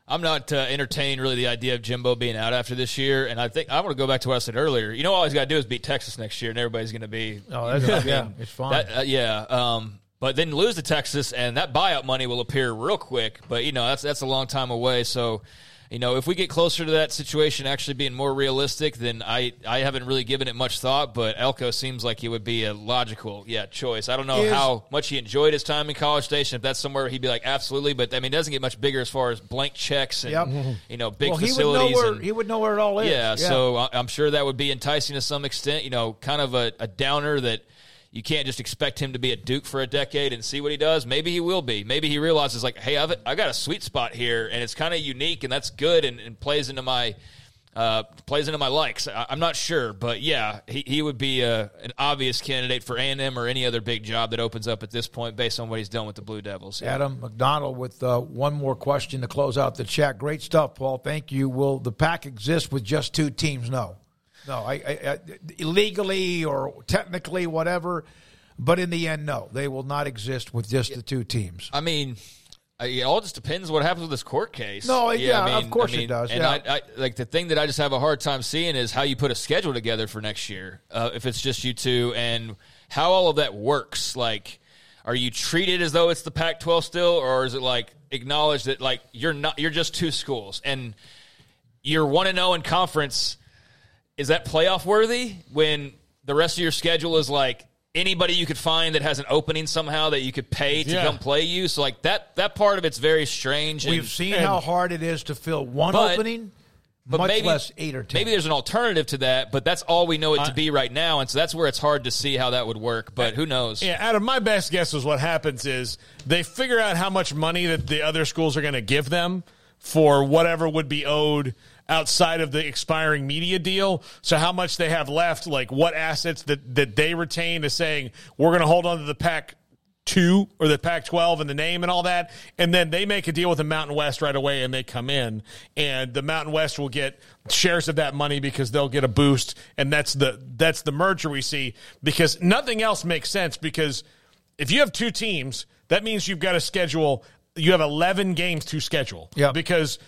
I'm not uh, entertaining really the idea of Jimbo being out after this year, and I think I want to go back to what I said earlier. You know, all he's got to do is beat Texas next year, and everybody's going to be. Oh, that's- I yeah, it's fine. that- uh, yeah, um, but then lose to Texas, and that buyout money will appear real quick. But you know, that's that's a long time away. So, you know, if we get closer to that situation actually being more realistic, then I I haven't really given it much thought. But Elko seems like he would be a logical, yeah, choice. I don't know Is- how much he enjoyed his time in College Station. If that's somewhere he'd be like, absolutely. But I mean, it doesn't get much bigger as far as blank checks and Yep. you know big well, he would facilities. know where and, he would know where it all is. yeah, so I- I'm sure that would be enticing to some extent. You know, kind of a, a downer that you can't just expect him to be a Duke for a decade and see what he does. Maybe he will be. Maybe he realizes like, hey, I've I got a sweet spot here, and it's kind of unique, and that's good, and, and plays into my. Uh, plays into my likes. I, I'm not sure, but yeah, he, he would be a, an obvious candidate for A&M or any other big job that opens up at this point based on what he's done with the Blue Devils. Adam McDonald with uh, one more question to close out the chat. Great stuff, Paul. Thank you. Will the Pac exist with just two teams? No, no. I, I, I illegally or technically, whatever. But in the end, no, they will not exist with just the two teams. I mean, I- it all just depends what happens with this court case. No, yeah, I of course it does, And yeah. I, I, like the thing that I just have a hard time seeing is how you put a schedule together for next year. Uh, if it's just you two, and how all of that works. Like, are you treated as though it's the Pac-12 still, or is it like acknowledged that like you're not? You're just two schools, and you're one and zero in conference. Is that playoff worthy when the rest of your schedule is like anybody you could find that has an opening somehow that you could pay to Yeah. come play you. So like that that part of it's very strange. We've and- seen and- how hard it is to fill one But- opening, but much maybe, less eight or ten. Maybe there's an alternative to that, but that's all we know it I- to be right now, and so that's where it's hard to see how that would work. But who knows? Yeah, Adam, my best guess is what happens is they figure out how much money that the other schools are going to give them for whatever would be owed outside of the expiring media deal. So how much they have left, like what assets that, that they retain is saying, we're going to hold on to the Pac two or the Pac 12 and the name and all that. And then they make a deal with the Mountain West right away and they come in. And the Mountain West will get shares of that money because they'll get a boost. And that's the that's the merger we see because nothing else makes sense because if you have two teams, that means you've got to schedule you have 11 games to schedule. Yeah. Because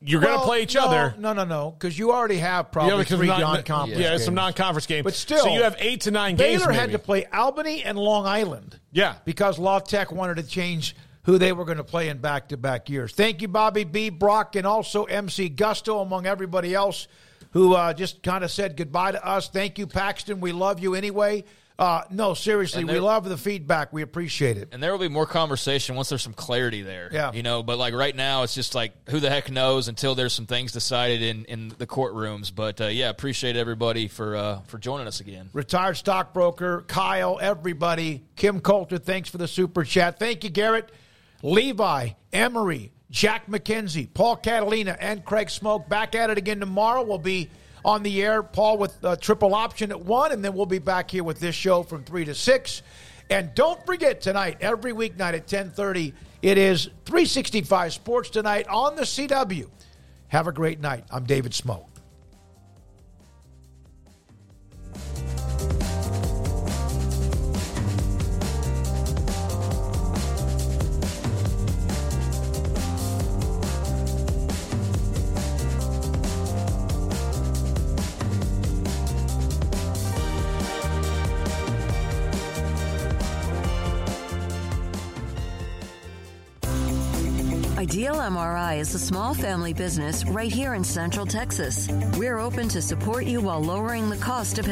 you're going to play each no, other. No, no, no, because you already have probably three non- non-conference. yeah, games. some non-conference games. But still, So you have eight to nine Baylor games, had to play Albany and Long Island. Yeah, because La Tech wanted to change who they were going to play in back-to-back years. Thank you, Bobby B. Brock, and also MC Gusto, among everybody else who uh, just kind of said goodbye to us. Thank you, Paxton. We love you anyway. Uh, no, seriously, And we love the feedback. We appreciate it. And there will be more conversation once there's some clarity there. Yeah. You know, but like right now, it's just like who the heck knows until there's some things decided in, in the courtrooms. But uh, yeah, appreciate everybody for uh, for joining us again. retired stockbroker, Kyle, everybody. Kim Coulter, thanks for the super chat. Thank you, Garrett. Levi, Emery, Jack McKenzie, Paul Catalina, and Craig Smoke. Back at it again tomorrow. We'll be on the air, Paul with uh, triple option at 1, and then we'll be back here with this show from 3 to 6. And don't forget tonight, every weeknight at 1030, it is 365 Sports Tonight on the CW. Have a great night. I'm David Smoke. Ideal MRI is a small family business right here in Central Texas. We're open to support you while lowering the cost of